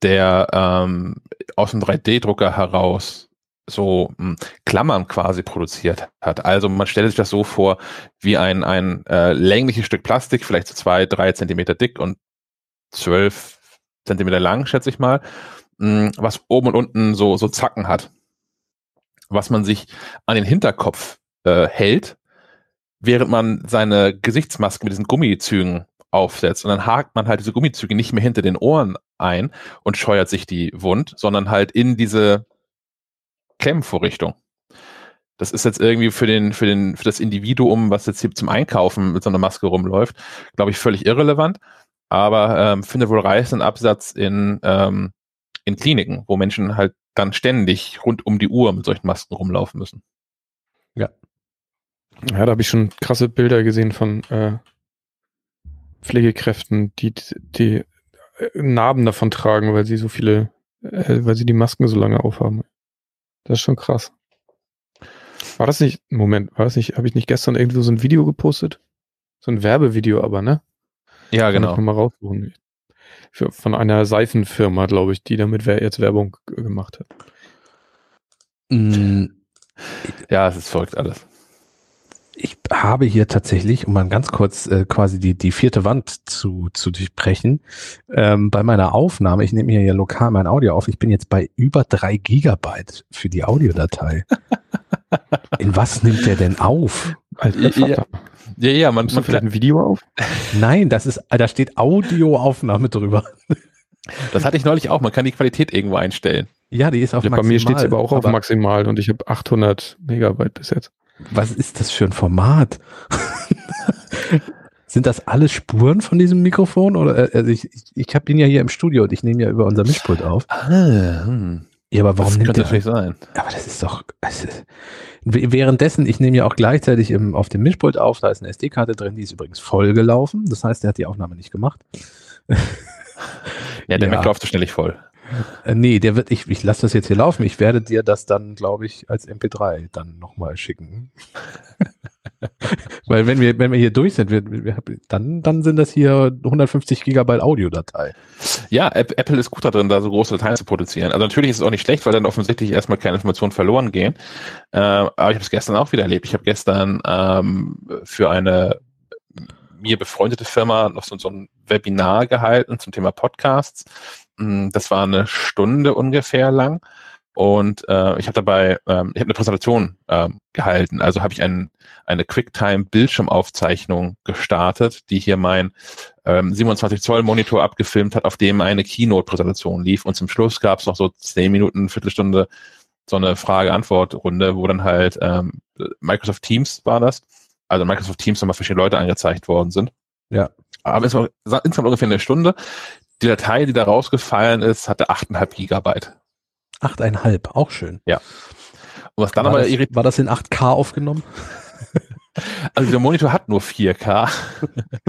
der ähm, aus dem 3D-Drucker heraus so mh, hm, Klammern quasi produziert hat. Also man stellt sich das so vor, wie ein, ein äh, längliches Stück Plastik, vielleicht so zwei, drei Zentimeter dick und zwölf Zentimeter lang, schätze ich mal, mh, hm, was oben und unten so, so Zacken hat. Was man sich an den Hinterkopf äh, hält während man seine Gesichtsmaske mit diesen Gummizügen aufsetzt. Und dann hakt man halt diese Gummizüge nicht mehr hinter den Ohren ein und scheuert sich die wund, sondern halt in diese Klemmvorrichtung. Das ist jetzt irgendwie für den, für den, für das Individuum, was jetzt hier zum Einkaufen mit so einer Maske rumläuft, glaube ich, völlig irrelevant. Aber ähm, finde wohl reißenden Absatz in, ähm, in Kliniken, wo Menschen halt dann ständig rund um die Uhr mit solchen Masken rumlaufen müssen. Ja, ja, da habe ich schon krasse Bilder gesehen von äh, Pflegekräften, die, die äh, Narben davon tragen, weil sie so viele, äh, weil sie die Masken so lange aufhaben. Das ist schon krass. War das nicht, Moment, war das nicht, habe ich nicht gestern irgendwo so ein Video gepostet? So ein Werbevideo aber, ne? Ja, genau. Kann mal raussuchen. Für, von einer Seifenfirma, glaube ich, die damit jetzt Werbung gemacht hat. Mm. Ja, es ist verrückt alles ich habe hier tatsächlich, um mal ganz kurz äh, quasi die, die vierte Wand zu, zu durchbrechen, ähm, bei meiner Aufnahme, ich nehme hier ja lokal mein Audio auf, ich bin jetzt bei über drei Gigabyte für die Audiodatei. In was nimmt der denn auf? Alter, Ja. Ja, ja, man, man vielleicht ein Video auf? Nein, das ist, da steht Audioaufnahme drüber. das hatte ich neulich auch. Man kann die Qualität irgendwo einstellen. Ja, die ist auf Ja, bei maximal. mir steht es aber auch auf maximal und ich habe 800 Megabyte bis jetzt. Was ist das für ein Format? Sind das alle Spuren von diesem Mikrofon? Oder äh, also ich, ich, ich habe ihn ja hier im Studio und ich nehme ja über unser Mischpult auf. Ah, hm. Ja, aber warum das nimmt könnte natürlich sein. Aber das ist doch. Ist, währenddessen, ich nehme ja auch gleichzeitig im, auf dem Mischpult auf, da ist eine SD-Karte drin, die ist übrigens voll gelaufen. Das heißt, der hat die Aufnahme nicht gemacht. Ja, der Ja. Mac läuft so ständig voll. Äh, nee, der wird, ich, ich lasse das jetzt hier laufen. Ich werde dir das dann, glaube ich, als MP3 dann nochmal schicken. Weil wenn wir, wenn wir hier durch sind, wir, wir, dann, dann sind das hier 150 Gigabyte Audiodatei. Ja, App- Apple ist gut darin, da so große Dateien zu produzieren. Also natürlich ist es auch nicht schlecht, weil dann offensichtlich erstmal keine Informationen verloren gehen. Äh, aber ich habe es gestern auch wieder erlebt. Ich habe gestern ähm, für eine mir befreundete Firma noch so, so ein Webinar gehalten zum Thema Podcasts. Das war eine Stunde ungefähr lang. Und äh, ich habe dabei, ähm, ich habe eine Präsentation ähm, gehalten. Also habe ich ein, eine QuickTime-Bildschirmaufzeichnung gestartet, die hier mein ähm, 27 Zoll Monitor abgefilmt hat, auf dem eine Keynote-Präsentation lief. Und zum Schluss gab es noch so 10 Minuten, Viertelstunde so eine Frage-Antwort-Runde, wo dann halt ähm, Microsoft Teams war das. Also Microsoft Teams nochmal verschiedene Leute angezeigt worden sind. Ja. Aber es war insgesamt ungefähr eine Stunde. Die Datei, die da rausgefallen ist, hatte 8,5 Gigabyte. Achteinhalb, auch schön. Und was dann war, aber das, war das in 8K aufgenommen? also der Monitor hat nur 4K.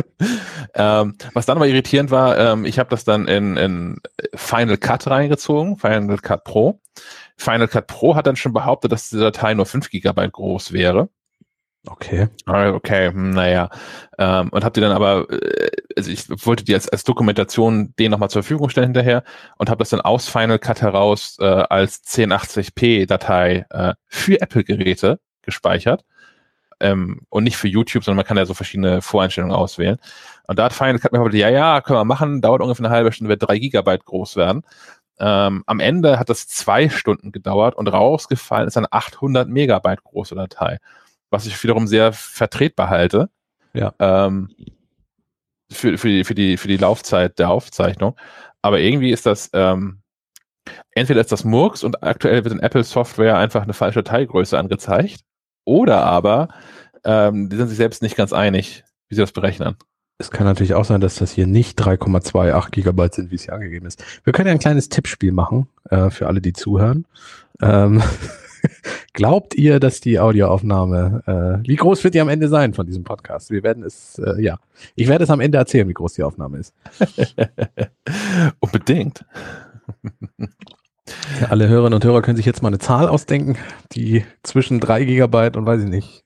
ähm, was dann aber irritierend war, ähm, ich habe das dann in, in Final Cut reingezogen, Final Cut Pro. Final Cut Pro hat dann schon behauptet, dass diese Datei nur 5 Gigabyte groß wäre. Okay. Ah, Okay, hm, naja. Ähm, und habt ihr dann aber, äh, also ich wollte die als, als Dokumentation den nochmal zur Verfügung stellen hinterher und habe das dann aus Final Cut heraus äh, als 1080p-Datei äh, für Apple-Geräte gespeichert. Ähm, und nicht für YouTube, sondern man kann ja so verschiedene Voreinstellungen auswählen. Und da hat Final Cut mir gesagt, ja, ja, können wir machen, dauert ungefähr eine halbe Stunde, wird drei Gigabyte groß werden. Ähm, am Ende hat das zwei Stunden gedauert und rausgefallen ist eine 800 Megabyte große Datei was ich wiederum sehr vertretbar halte. Ja. Ähm, für, für, die, für, die, für die Laufzeit der Aufzeichnung. Aber irgendwie ist das, ähm, entweder ist das Murks und aktuell wird in Apple Software einfach eine falsche Dateigröße angezeigt. Oder aber, ähm, die sind sich selbst nicht ganz einig, wie sie das berechnen. Es kann natürlich auch sein, dass das hier nicht 3,28 Gigabyte sind, wie es hier angegeben ist. Wir können ja ein kleines Tippspiel machen äh, für alle, die zuhören. Ähm, glaubt ihr, dass die Audioaufnahme, äh, wie groß wird die am Ende sein von diesem Podcast? Wir werden es, äh, ja, ich werde es am Ende erzählen, wie groß die Aufnahme ist. Unbedingt. Ja, alle Hörerinnen und Hörer können sich jetzt mal eine Zahl ausdenken, die zwischen 3 Gigabyte und weiß ich nicht,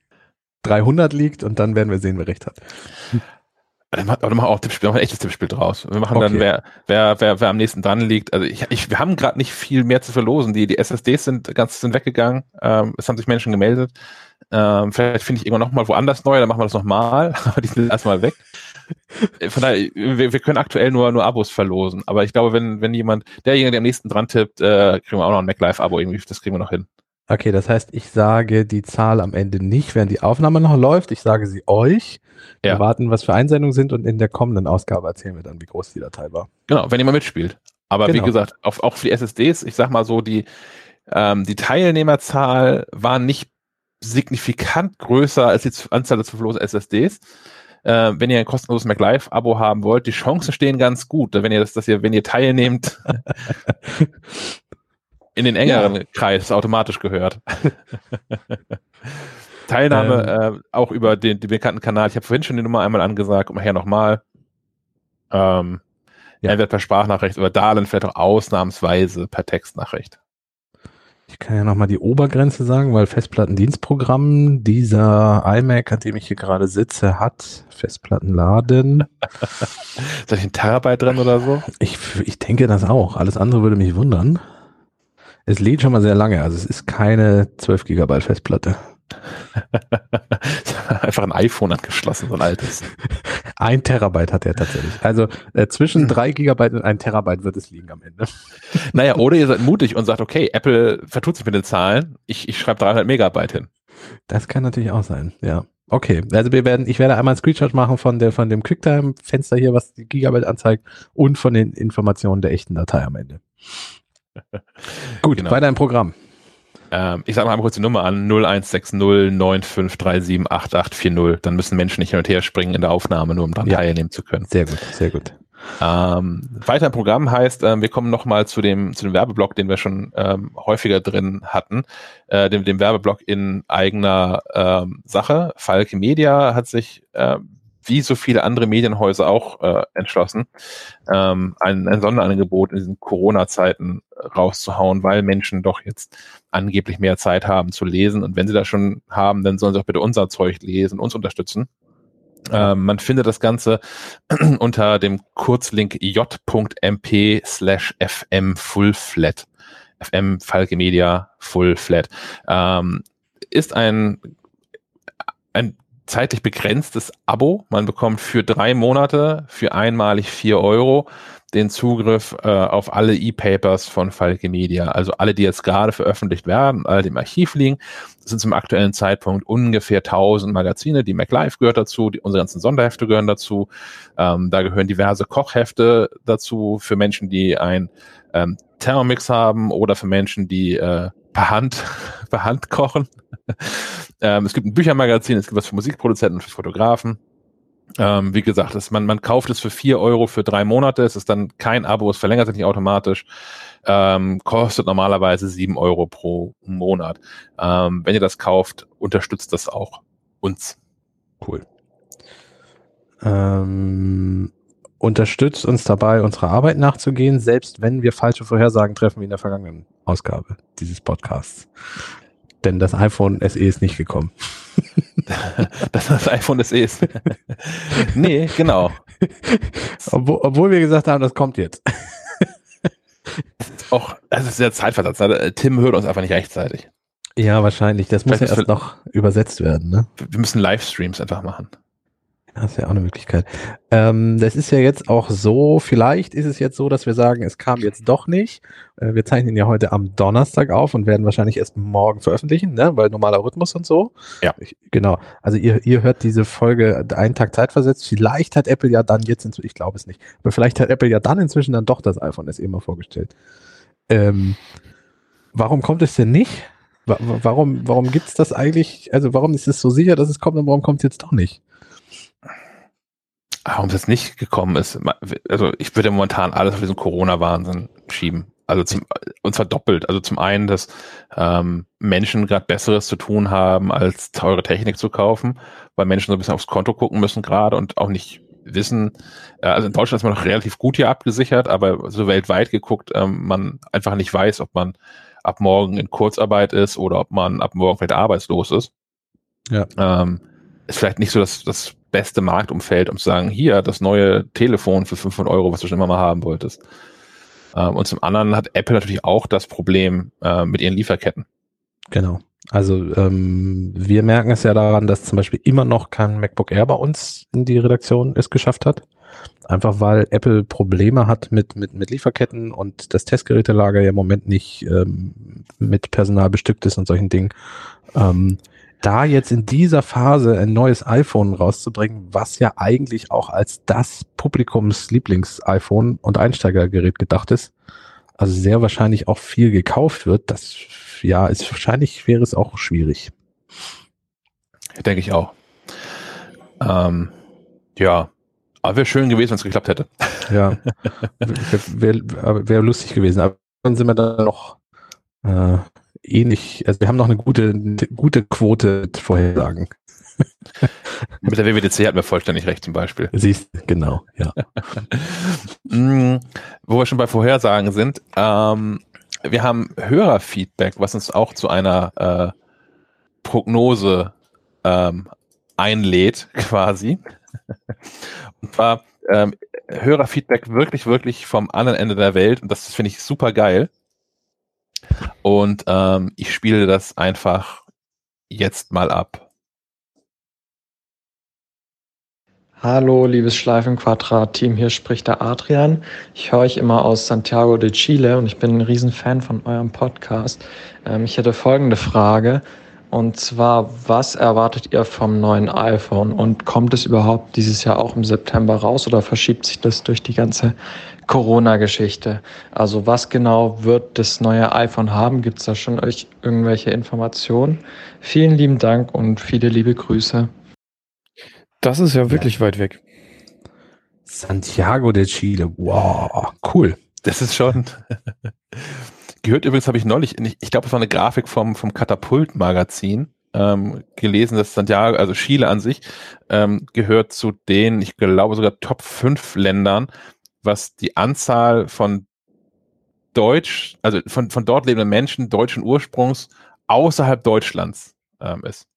300 liegt und dann werden wir sehen, wer recht hat. Dann machen wir auch Tippspiel, machen wir ein echtes Tippspiel draus. Wir machen Okay. dann, wer, wer, wer, wer am nächsten dran liegt. Also ich, ich, wir haben gerade nicht viel mehr zu verlosen. Die, die SSDs sind ganz sind weggegangen. Ähm, es haben sich Menschen gemeldet. Ähm, vielleicht finde ich irgendwann nochmal woanders neu, dann machen wir das nochmal. Aber die sind erstmal weg. Äh, Von daher, wir, wir können aktuell nur, nur Abos verlosen. Aber ich glaube, wenn, wenn jemand, derjenige, der am nächsten dran tippt, äh, kriegen wir auch noch ein MacLive-Abo irgendwie. Das kriegen wir noch hin. Okay, das heißt, ich sage die Zahl am Ende nicht, während die Aufnahme noch läuft. Ich sage sie euch. Wir Ja. warten, was für Einsendungen sind und in der kommenden Ausgabe erzählen wir dann, wie groß die Datei war. Genau, wenn jemand mitspielt. Aber wie Genau. gesagt, auf, auch für die SSDs, ich sag mal so, die, ähm, die Teilnehmerzahl war nicht signifikant größer als die Anzahl der verlosen SSDs. Äh, wenn ihr ein kostenloses MacLive-Abo haben wollt, die Chancen stehen ganz gut, wenn ihr das, dass ihr, wenn ihr teilnehmt, in den engeren Kreis automatisch gehört. Teilnahme äh, auch über den, den bekannten Kanal. Ich habe vorhin schon die Nummer einmal angesagt und nachher nochmal. Ähm, Ja. Entweder per Sprachnachricht oder da dann vielleicht auch ausnahmsweise per Textnachricht. Ich kann ja nochmal die Obergrenze sagen, weil Festplattendienstprogramm dieser iMac, an dem ich hier gerade sitze, hat Festplattenladen. Ist da nicht ein Terabyte drin oder so? Ich, ich denke das auch. Alles andere würde mich wundern. Es lädt schon mal sehr lange, also es ist keine 12 Gigabyte Festplatte. Einfach ein iPhone angeschlossen, so ein altes. Ein Terabyte hat er tatsächlich. Also äh, zwischen 3 Gigabyte und 1 Terabyte wird es liegen am Ende. Naja, oder ihr seid mutig und sagt, okay, Apple vertut sich mit den Zahlen, ich, ich schreibe 300 Megabyte hin. Das kann natürlich auch sein, ja. Okay, also wir werden, ich werde einmal einen Screenshot machen von der, von dem QuickTime-Fenster hier, was die Gigabyte anzeigt und von den Informationen der echten Datei am Ende. Gut, genau. weiter im Programm. Ähm, ich sage mal kurz die Nummer an, 0160 9537 8840. Dann müssen Menschen nicht hin und her springen in der Aufnahme, nur um daran ja. teilnehmen zu können. Sehr gut, sehr gut. Ähm, weiter im Programm heißt, ähm, wir kommen nochmal zu dem, zu dem Werbeblock, den wir schon ähm, häufiger drin hatten, äh, dem, dem Werbeblock in eigener ähm, Sache. Falke Media hat sich, äh, wie so viele andere Medienhäuser auch äh, entschlossen, ähm, ein, ein Sonderangebot in diesen Corona-Zeiten rauszuhauen, weil Menschen doch jetzt angeblich mehr Zeit haben zu lesen. Und wenn sie das schon haben, dann sollen sie auch bitte unser Zeug lesen, uns unterstützen. Ähm, man findet das Ganze unter dem Kurzlink j.mp slash fm full flat. FM Falke Media Full Flat. Ähm, ist ein, ein zeitlich begrenztes Abo. Man bekommt für drei Monate für einmalig vier Euro den Zugriff äh, auf alle E-Papers von Falke Media. Also alle, die jetzt gerade veröffentlicht werden, alle, die im Archiv liegen. Das sind zum aktuellen Zeitpunkt ungefähr 1000 Magazine. Die MacLife gehört dazu, die, unsere ganzen Sonderhefte gehören dazu. Ähm, da gehören diverse Kochhefte dazu für Menschen, die ein ähm, Thermomix haben oder für Menschen, die äh, per Hand, per Hand kochen. ähm, es gibt ein Büchermagazin, es gibt was für Musikproduzenten und für Fotografen. Ähm, wie gesagt, das, man, man kauft es für vier Euro für drei Monate. Es ist dann kein Abo, es verlängert sich nicht automatisch. Ähm, kostet normalerweise sieben Euro pro Monat. Ähm, wenn ihr das kauft, unterstützt das auch uns. Cool. Ähm, unterstützt uns dabei, unserer Arbeit nachzugehen, selbst wenn wir falsche Vorhersagen treffen wie in der vergangenen Ausgabe dieses Podcasts. Denn das iPhone SE ist nicht gekommen. das das iPhone SE ist. nee, genau. Obwohl, obwohl wir gesagt haben, das kommt jetzt. auch, das ist der Zeitversatz. Ne? Tim hört uns einfach nicht rechtzeitig. Ja, wahrscheinlich. Das muss ja erst noch übersetzt werden. Ne? Wir müssen Livestreams einfach machen. Das ist ja auch eine Möglichkeit. Ähm, das ist ja jetzt auch so, vielleicht ist es jetzt so, dass wir sagen, es kam jetzt doch nicht. Äh, wir zeichnen ja heute am Donnerstag auf und werden wahrscheinlich erst morgen veröffentlichen, ne? weil normaler Rhythmus und so. Ja. Ich, genau. Also ihr, ihr hört diese Folge einen Tag Zeit versetzt. Vielleicht hat Apple ja dann jetzt, inzwischen, ich glaube es nicht, aber vielleicht hat Apple ja dann inzwischen dann doch das iPhone SE mal vorgestellt. Ähm, warum kommt es denn nicht? Warum, warum gibt es das eigentlich? Also warum ist es so sicher, dass es kommt und warum kommt es jetzt doch nicht? Warum es jetzt nicht gekommen ist. Also ich würde momentan alles auf diesen Corona-Wahnsinn schieben. Also zum, und zwar doppelt. Also zum einen, dass ähm, Menschen gerade Besseres zu tun haben, als teure Technik zu kaufen, weil Menschen so ein bisschen aufs Konto gucken müssen gerade und auch nicht wissen, äh, also in Deutschland ist man noch relativ gut hier abgesichert, aber so weltweit geguckt, ähm, man einfach nicht weiß, ob man ab morgen in Kurzarbeit ist oder ob man ab morgen vielleicht arbeitslos ist. Ja. Ähm, ist vielleicht nicht so das, das beste Marktumfeld, um zu sagen, hier, das neue Telefon für 500 Euro, was du schon immer mal haben wolltest. Ähm, und zum anderen hat Apple natürlich auch das Problem äh, mit ihren Lieferketten. Genau. Also ähm, wir merken es ja daran, dass zum Beispiel immer noch kein MacBook Air bei uns in die Redaktion es geschafft hat. Einfach weil Apple Probleme hat mit, mit, mit Lieferketten und das Testgerätelager ja im Moment nicht ähm, mit Personal bestückt ist und solchen Dingen. Ähm, da jetzt in dieser Phase ein neues iPhone rauszubringen, was ja eigentlich auch als das Publikumslieblings-iPhone und Einsteigergerät gedacht ist, also sehr wahrscheinlich auch viel gekauft wird, das ja, ist wahrscheinlich wäre es auch schwierig. Denke ich auch. Ähm, ja, aber wäre schön gewesen, wenn es geklappt hätte. Ja, wäre wär, wär lustig gewesen. Aber dann sind wir dann noch äh, ähnlich, also wir haben noch eine gute, gute Quote Vorhersagen. Mit der WWDC hatten wir vollständig recht zum Beispiel. Siehst genau, ja. mm, wo wir schon bei Vorhersagen sind, ähm, wir haben Hörerfeedback, was uns auch zu einer äh, Prognose ähm, einlädt, quasi. Und zwar ähm, Hörerfeedback wirklich, wirklich vom anderen Ende der Welt. Und das finde ich super geil. Und ähm, ich spiele das einfach jetzt mal ab. Hallo, liebes Schleifenquadrat-Team, hier spricht der Adrian. Ich höre euch immer aus Santiago de Chile und ich bin ein Riesenfan von eurem Podcast. Ähm, ich hätte folgende Frage. Und zwar, was erwartet ihr vom neuen iPhone? Und kommt es überhaupt dieses Jahr auch im September raus oder verschiebt sich das durch die ganze Corona-Geschichte? Also was genau wird das neue iPhone haben? Gibt es da schon euch irgendwelche Informationen? Vielen lieben Dank und viele liebe Grüße. Das ist ja wirklich ja. weit weg. Santiago de Chile. Wow, cool. Das ist schon. Gehört übrigens, habe ich neulich, ich glaube, es war eine Grafik vom, vom Katapult-Magazin ähm, gelesen, dass Santiago, also Chile an sich, ähm, gehört zu den, ich glaube sogar Top 5 Ländern, was die Anzahl von Deutsch, also von, von dort lebenden Menschen deutschen Ursprungs außerhalb Deutschlands ähm, ist.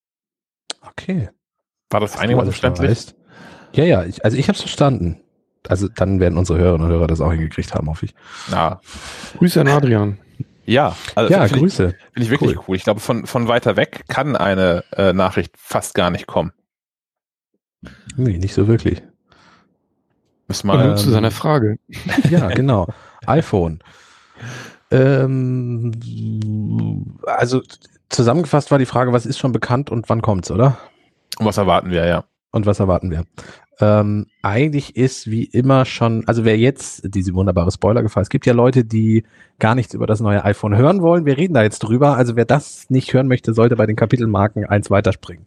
Okay. War das einigermaßen verständlich? Ja, ja, ich, also ich habe es verstanden. Also dann werden unsere Hörerinnen und Hörer das auch hingekriegt haben, hoffe ich. Ja. Grüße an Adrian. Ja, also ja, Grüße. Finde ich wirklich cool. cool. Ich glaube, von, von weiter weg kann eine äh, Nachricht fast gar nicht kommen. Nee, nicht so wirklich. Müssen mal, ähm, zu seiner Frage. Ja, genau. iPhone. Ähm, also zusammengefasst war die Frage, was ist schon bekannt und wann kommt's, oder? Und was erwarten wir, ja. Und was erwarten wir? Ähm, eigentlich ist wie immer schon, also wer jetzt diese wunderbare Spoiler-Gefahr, es gibt ja Leute, die gar nichts über das neue iPhone hören wollen. Wir reden da jetzt drüber. Also wer das nicht hören möchte, sollte bei den Kapitelmarken eins weiterspringen.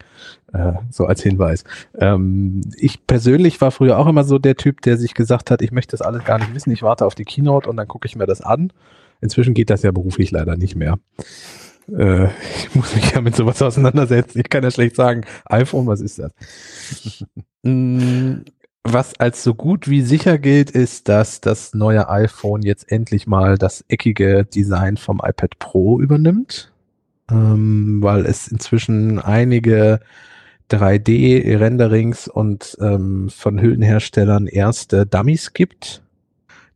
Äh, so als Hinweis. Ähm, ich persönlich war früher auch immer so der Typ, der sich gesagt hat, ich möchte das alles gar nicht wissen. Ich warte auf die Keynote und dann gucke ich mir das an. Inzwischen geht das ja beruflich leider nicht mehr. Äh, ich muss mich ja mit sowas auseinandersetzen. Ich kann ja schlecht sagen, iPhone, was ist das? Mm, was als so gut wie sicher gilt, ist, dass das neue iPhone jetzt endlich mal das eckige Design vom iPad Pro übernimmt, ähm, weil es inzwischen einige 3D-Renderings und ähm, von Hüllenherstellern erste Dummies gibt,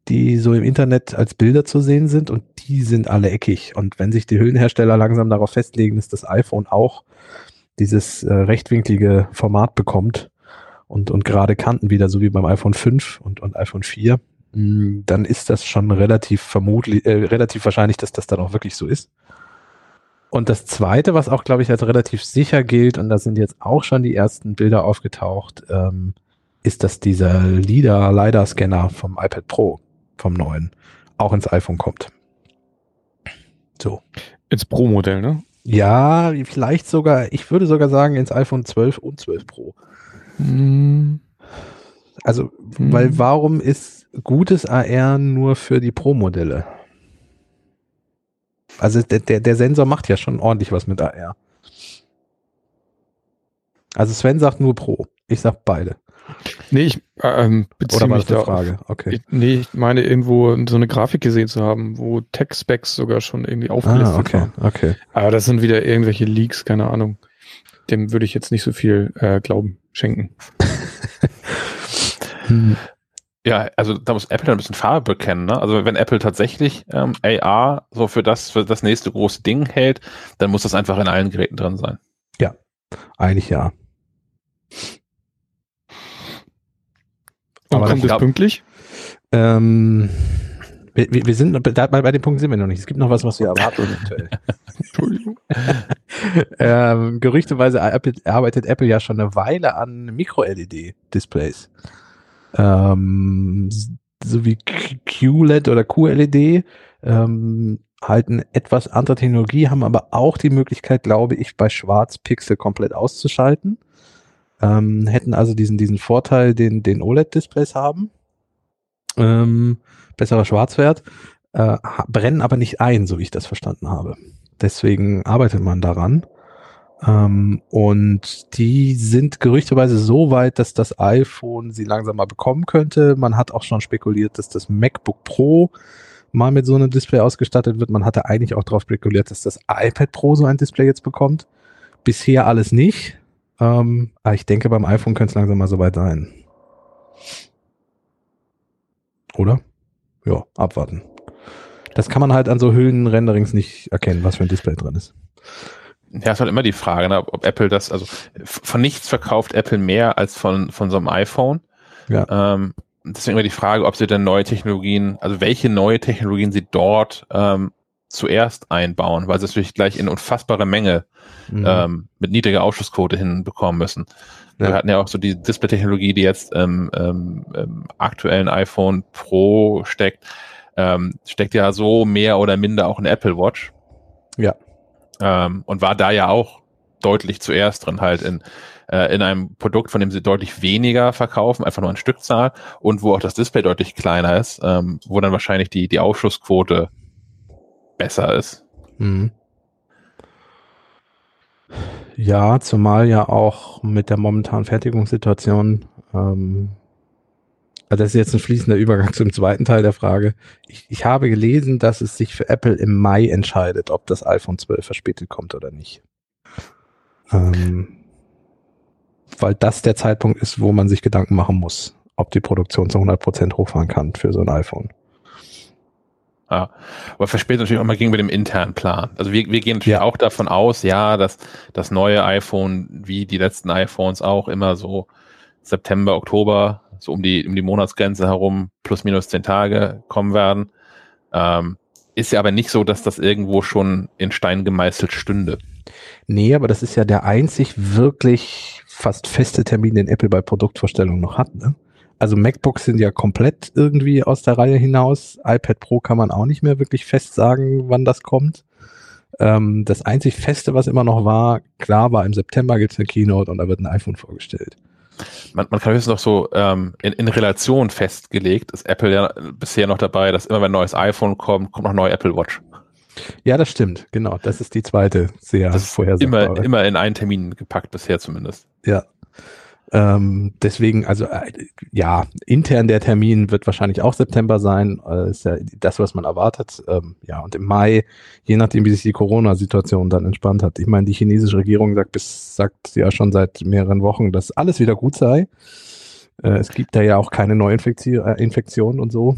die so im Internet als Bilder zu sehen sind und die sind alle eckig. Und wenn sich die Hüllenhersteller langsam darauf festlegen, dass das iPhone auch dieses äh, rechtwinklige Format bekommt und, und gerade Kanten wieder, so wie beim iPhone 5 und, und iPhone 4, mh, mm, dann ist das schon relativ vermutlich, äh, relativ wahrscheinlich, dass das dann auch wirklich so ist. Und das zweite, was auch, glaube ich, als relativ sicher gilt, und da sind jetzt auch schon die ersten Bilder aufgetaucht, ähm, ist, dass dieser LIDAR, LiDAR-Scanner vom iPad Pro, vom neuen, auch ins iPhone kommt. So. Ins Pro-Modell, ne? Ja, vielleicht sogar, ich würde sogar sagen, ins iPhone 12 und 12 Pro. Hm. Also, hm. weil warum ist gutes AR nur für die Pro-Modelle? Also der, der, der Sensor macht ja schon ordentlich was mit AR. Also Sven sagt nur Pro. Ich sag beide. Nee, ich ähm, beziehe Oder war mich das eine Frage? Okay. Ich, nee, ich meine irgendwo so eine Grafik gesehen zu haben, wo Tech-Specs sogar schon irgendwie aufgelistet ah, okay, waren. Okay. Aber das sind wieder irgendwelche Leaks, keine Ahnung. Dem würde ich jetzt nicht so viel äh, Glauben schenken. Ja, also da muss Apple ein bisschen Farbe bekennen. Ne? Also wenn Apple tatsächlich ähm, AR so für das, für das nächste große Ding hält, dann muss das einfach in allen Geräten drin sein. Ja, eigentlich ja. Und Aber kommt es pünktlich? Ähm, wir, wir, sind bei, bei dem Punkt sind wir noch nicht. Es gibt noch was, was wir erwarten eventuell. Entschuldigung. ähm, gerüchteweise arbeitet Apple ja schon eine Weile an Micro-LED-Displays. Ähm, so wie QLED oder QLED ähm, halten etwas andere Technologie, haben aber auch die Möglichkeit, glaube ich, bei Schwarz Pixel komplett auszuschalten. Ähm, hätten also diesen, diesen Vorteil, den, den OLED-Displays haben. Ähm, besserer Schwarzwert, äh, brennen aber nicht ein, so wie ich das verstanden habe. Deswegen arbeitet man daran. Ähm, und die sind gerüchteweise so weit, dass das iPhone sie langsam mal bekommen könnte. Man hat auch schon spekuliert, dass das MacBook Pro mal mit so einem Display ausgestattet wird. Man hatte eigentlich auch darauf spekuliert, dass das iPad Pro so ein Display jetzt bekommt. Bisher alles nicht. Ähm, aber ich denke, beim iPhone könnte es langsam mal soweit sein. Oder? Ja, abwarten. Das kann man halt an so Hüllenrenderings nicht erkennen, was für ein Display drin ist. Ja, ist halt immer die Frage, ne, ob Apple das, also von nichts verkauft Apple mehr als von, von so einem iPhone. Ja. Ähm, deswegen immer die Frage, ob sie denn neue Technologien, also welche neue Technologien sie dort ähm, zuerst einbauen, weil sie es natürlich gleich in unfassbare Menge mhm. ähm, mit niedriger Ausschussquote hinbekommen müssen. Ja. Wir hatten ja auch so die Display-Technologie, die jetzt ähm, ähm, im aktuellen iPhone Pro steckt, ähm, steckt ja so mehr oder minder auch in Apple Watch. Ja. Ähm, und war da ja auch deutlich zuerst drin, halt in, äh, in einem Produkt, von dem sie deutlich weniger verkaufen, einfach nur in Stückzahl und wo auch das Display deutlich kleiner ist, ähm, wo dann wahrscheinlich die, die Ausschussquote besser ist. Mhm. Ja, zumal ja auch mit der momentanen Fertigungssituation, ähm, also das ist jetzt ein fließender Übergang zum zweiten Teil der Frage. Ich, ich habe gelesen, dass es sich für Apple im Mai entscheidet, ob das iPhone 12 verspätet kommt oder nicht. Ähm, weil das der Zeitpunkt ist, wo man sich Gedanken machen muss, ob die Produktion zu 100% hochfahren kann für so ein iPhone. Ja, aber verspätet natürlich auch mal gegen mit dem internen Plan. Also wir, wir gehen natürlich ja. auch davon aus, ja, dass das neue iPhone, wie die letzten iPhones auch, immer so September, Oktober, so um die, um die Monatsgrenze herum, plus minus zehn Tage kommen werden. Ähm, ist ja aber nicht so, dass das irgendwo schon in Stein gemeißelt stünde. Nee, aber das ist ja der einzig wirklich fast feste Termin, den Apple bei Produktvorstellungen noch hat. Ne? Also MacBooks sind ja komplett irgendwie aus der Reihe hinaus. iPad Pro kann man auch nicht mehr wirklich fest sagen, wann das kommt. Ähm, das einzig Feste, was immer noch war, klar war, im September gibt es eine Keynote und da wird ein iPhone vorgestellt. Man, man kann höchstens noch so ähm, in, in Relation festgelegt, ist Apple ja bisher noch dabei, dass immer wenn ein neues iPhone kommt, kommt noch ein neuer Apple Watch. Ja, das stimmt, genau. Das ist die zweite sehr das vorhersagbare. Immer, immer in einen Termin gepackt bisher zumindest. Ja, ähm, deswegen, also äh, ja, intern der Termin wird wahrscheinlich auch September sein. Äh, ist ja das, was man erwartet. Ähm, ja, und im Mai, je nachdem, wie sich die Corona-Situation dann entspannt hat. Ich meine, die chinesische Regierung sagt bis sagt ja schon seit mehreren Wochen, dass alles wieder gut sei. Äh, es gibt da ja auch keine Neuinfektionen äh, und so.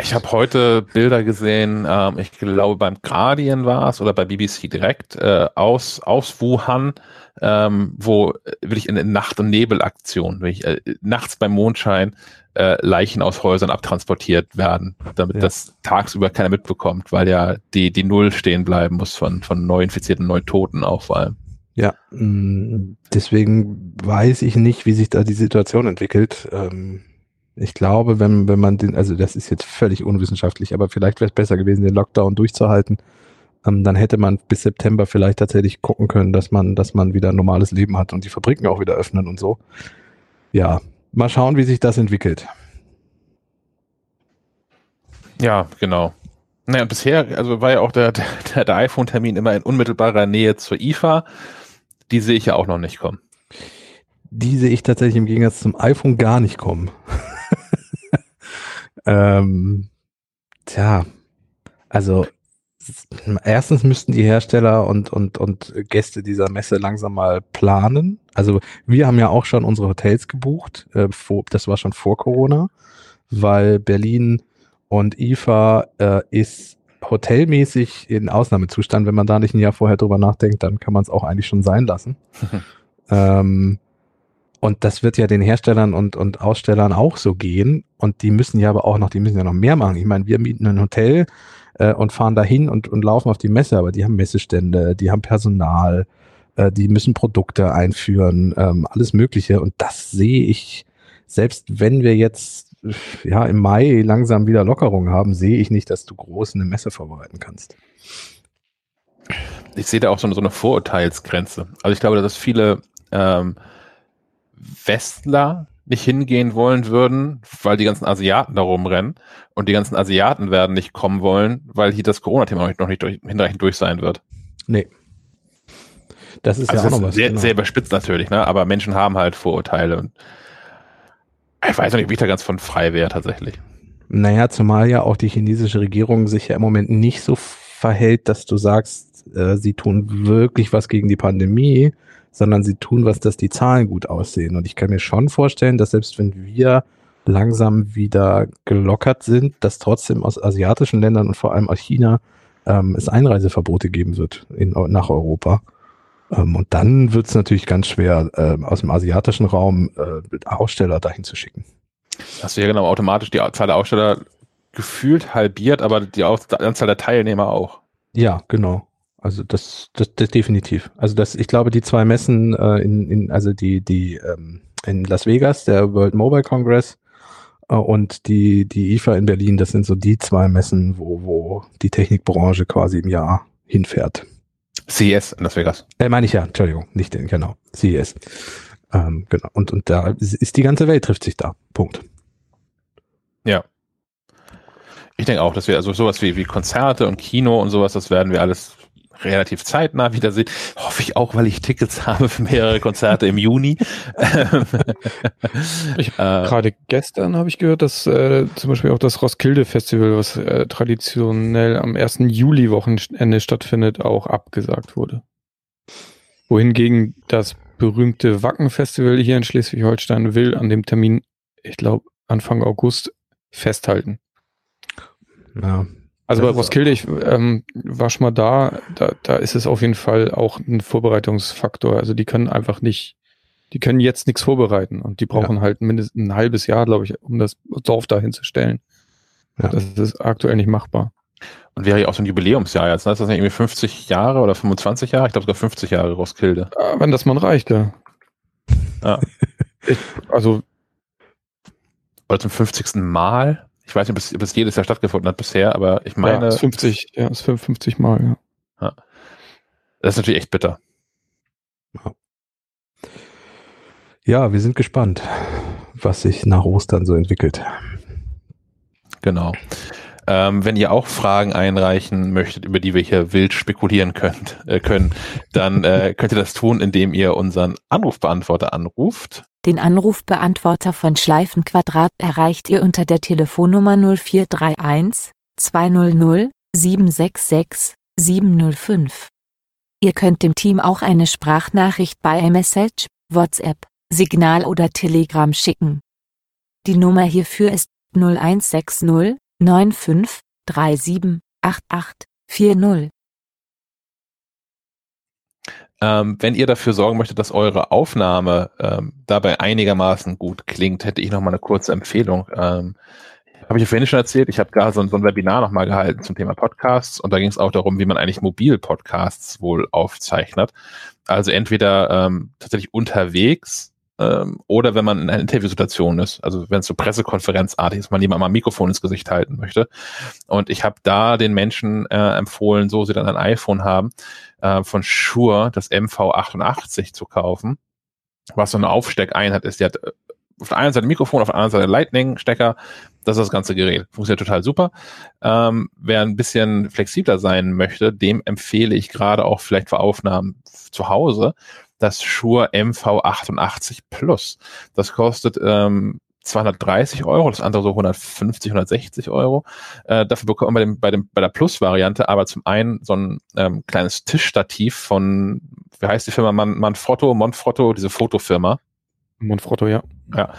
Ich habe heute Bilder gesehen, ähm, ich glaube beim Guardian war es oder bei BBC direkt, äh, aus, aus Wuhan, ähm, wo äh, wirklich in, in Nacht- und Nebelaktion, wirklich, äh, nachts beim Mondschein äh, Leichen aus Häusern abtransportiert werden, damit ja. das tagsüber keiner mitbekommt, weil ja die, die Null stehen bleiben muss von, von Neuinfizierten, Neutoten auch vor allem. Ja, mm, deswegen weiß ich nicht, wie sich da die Situation entwickelt. Ähm ich glaube, wenn, wenn man den, also das ist jetzt völlig unwissenschaftlich, aber vielleicht wäre es besser gewesen, den Lockdown durchzuhalten. Ähm, dann hätte man bis September vielleicht tatsächlich gucken können, dass man, dass man wieder ein normales Leben hat und die Fabriken auch wieder öffnen und so. Ja, mal schauen, wie sich das entwickelt. Ja, genau. Naja, bisher, also war ja auch der, der, der iPhone-Termin immer in unmittelbarer Nähe zur IFA. Die sehe ich ja auch noch nicht kommen. Die sehe ich tatsächlich im Gegensatz zum iPhone gar nicht kommen. Ähm, tja, also erstens müssten die Hersteller und, und, und Gäste dieser Messe langsam mal planen. Also wir haben ja auch schon unsere Hotels gebucht. Äh, vor, das war schon vor Corona, weil Berlin und IFA äh, ist hotelmäßig in Ausnahmezustand. Wenn man da nicht ein Jahr vorher drüber nachdenkt, dann kann man es auch eigentlich schon sein lassen. ähm, und das wird ja den Herstellern und, und Ausstellern auch so gehen. Und die müssen ja aber auch noch, die müssen ja noch mehr machen. Ich meine, wir mieten ein Hotel äh, und fahren dahin und, und laufen auf die Messe, aber die haben Messestände, die haben Personal, äh, die müssen Produkte einführen, ähm, alles Mögliche. Und das sehe ich, selbst wenn wir jetzt ja im Mai langsam wieder Lockerungen haben, sehe ich nicht, dass du groß eine Messe vorbereiten kannst. Ich sehe da auch so eine, so eine Vorurteilsgrenze. Also ich glaube, dass viele ähm, Westler nicht hingehen wollen würden, weil die ganzen Asiaten da rumrennen und die ganzen Asiaten werden nicht kommen wollen, weil hier das Corona-Thema noch nicht durch, hinreichend durch sein wird. Nee. Das ist also ja auch noch was. Sehr, genau. sehr überspitzt natürlich, ne? aber Menschen haben halt Vorurteile und ich weiß nicht, ob ich da ganz von frei wäre tatsächlich. Naja, zumal ja auch die chinesische Regierung sich ja im Moment nicht so verhält, dass du sagst, äh, sie tun wirklich was gegen die Pandemie, sondern sie tun was, dass die Zahlen gut aussehen. Und ich kann mir schon vorstellen, dass selbst wenn wir langsam wieder gelockert sind, dass trotzdem aus asiatischen Ländern und vor allem aus China ähm, es Einreiseverbote geben wird in, nach Europa. Ähm, und dann wird es natürlich ganz schwer, äh, aus dem asiatischen Raum äh, Aussteller dahin zu schicken. Hast du ja genau automatisch die Zahl der Aussteller gefühlt halbiert, aber die Anzahl der Teilnehmer auch. Ja, genau. Also das, das, das definitiv. Also das, ich glaube, die zwei Messen äh, in, in, also die, die ähm, in Las Vegas, der World Mobile Congress äh, und die, die IFA in Berlin, das sind so die zwei Messen, wo, wo die Technikbranche quasi im Jahr hinfährt. CES in Las Vegas. Äh, meine ich ja, Entschuldigung, nicht den, genau, CES. Ähm, genau. Und, und da ist die ganze Welt trifft sich da. Punkt. Ja. Ich denke auch, dass wir also sowas wie, wie Konzerte und Kino und sowas, das werden wir alles relativ zeitnah wiedersehen. Hoffe ich auch, weil ich Tickets habe für mehrere Konzerte im Juni. ich, äh, Gerade gestern habe ich gehört, dass äh, zum Beispiel auch das Roskilde Festival, was äh, traditionell am 1. Juli-Wochenende stattfindet, auch abgesagt wurde. Wohingegen das berühmte Wacken-Festival hier in Schleswig-Holstein will an dem Termin, ich glaube, Anfang August festhalten. Ja, also bei Roskilde, ich ähm, war schon mal da, da, da ist es auf jeden Fall auch ein Vorbereitungsfaktor. Also die können einfach nicht, die können jetzt nichts vorbereiten und die brauchen ja. halt mindestens ein halbes Jahr, glaube ich, um das Dorf dahin zu stellen. Ja. Das ist aktuell nicht machbar. Und wäre ja auch so ein Jubiläumsjahr jetzt, ne? Ist das nicht irgendwie 50 Jahre oder 25 Jahre? Ich glaube sogar 50 Jahre Roskilde. Ja, wenn das mal reicht, ja. ja. Ich, also. Oder zum 50. Mal? Ich weiß nicht, ob es, jedes Jahr stattgefunden hat bisher, aber ich meine. Ja, es 50, ja, es 50 Mal, ja. ja. Das ist natürlich echt bitter. Ja, wir sind gespannt, was sich nach Ostern so entwickelt. Genau. Ähm, wenn ihr auch Fragen einreichen möchtet, über die wir hier wild spekulieren könnt, äh, können, dann äh, könnt ihr das tun, indem ihr unseren Anrufbeantworter anruft. Den Anrufbeantworter von Schleifenquadrat erreicht ihr unter der Telefonnummer 0431 200 766 705. Ihr könnt dem Team auch eine Sprachnachricht bei iMessage, WhatsApp, Signal oder Telegram schicken. Die Nummer hierfür ist 0160 95 37 88 40. Ähm, wenn ihr dafür sorgen möchtet, dass eure Aufnahme ähm, dabei einigermaßen gut klingt, hätte ich noch mal eine kurze Empfehlung. Ähm, habe ich ja vorhin schon erzählt, ich habe da so, so ein Webinar nochmal gehalten zum Thema Podcasts und da ging es auch darum, wie man eigentlich Mobil-Podcasts wohl aufzeichnet. Also entweder ähm, tatsächlich unterwegs ähm, oder wenn man in einer Interviewsituation ist, also wenn es so Pressekonferenzartig ist, man jemand mal ein Mikrofon ins Gesicht halten möchte. Und ich habe da den Menschen äh, empfohlen, so sie dann ein iPhone haben, äh, von Shure das MV88 zu kaufen, was so eine Aufsteckeinheit ist. Die hat äh, auf der einen Seite Mikrofon, auf der anderen Seite Lightning-Stecker. Das ist das ganze Gerät. Funktioniert total super. Ähm, wer ein bisschen flexibler sein möchte, dem empfehle ich gerade auch vielleicht für Aufnahmen zu Hause das Shure MV88 Plus. Das kostet ähm, 230 Euro, das andere so 150, 160 Euro. Äh, dafür bekommt man bei, dem, bei, dem, bei der Plus-Variante aber zum einen so ein ähm, kleines Tischstativ von, wie heißt die Firma? Man, Manfrotto, Monfrotto, diese Fotofirma. Monfrotto, ja. Ja.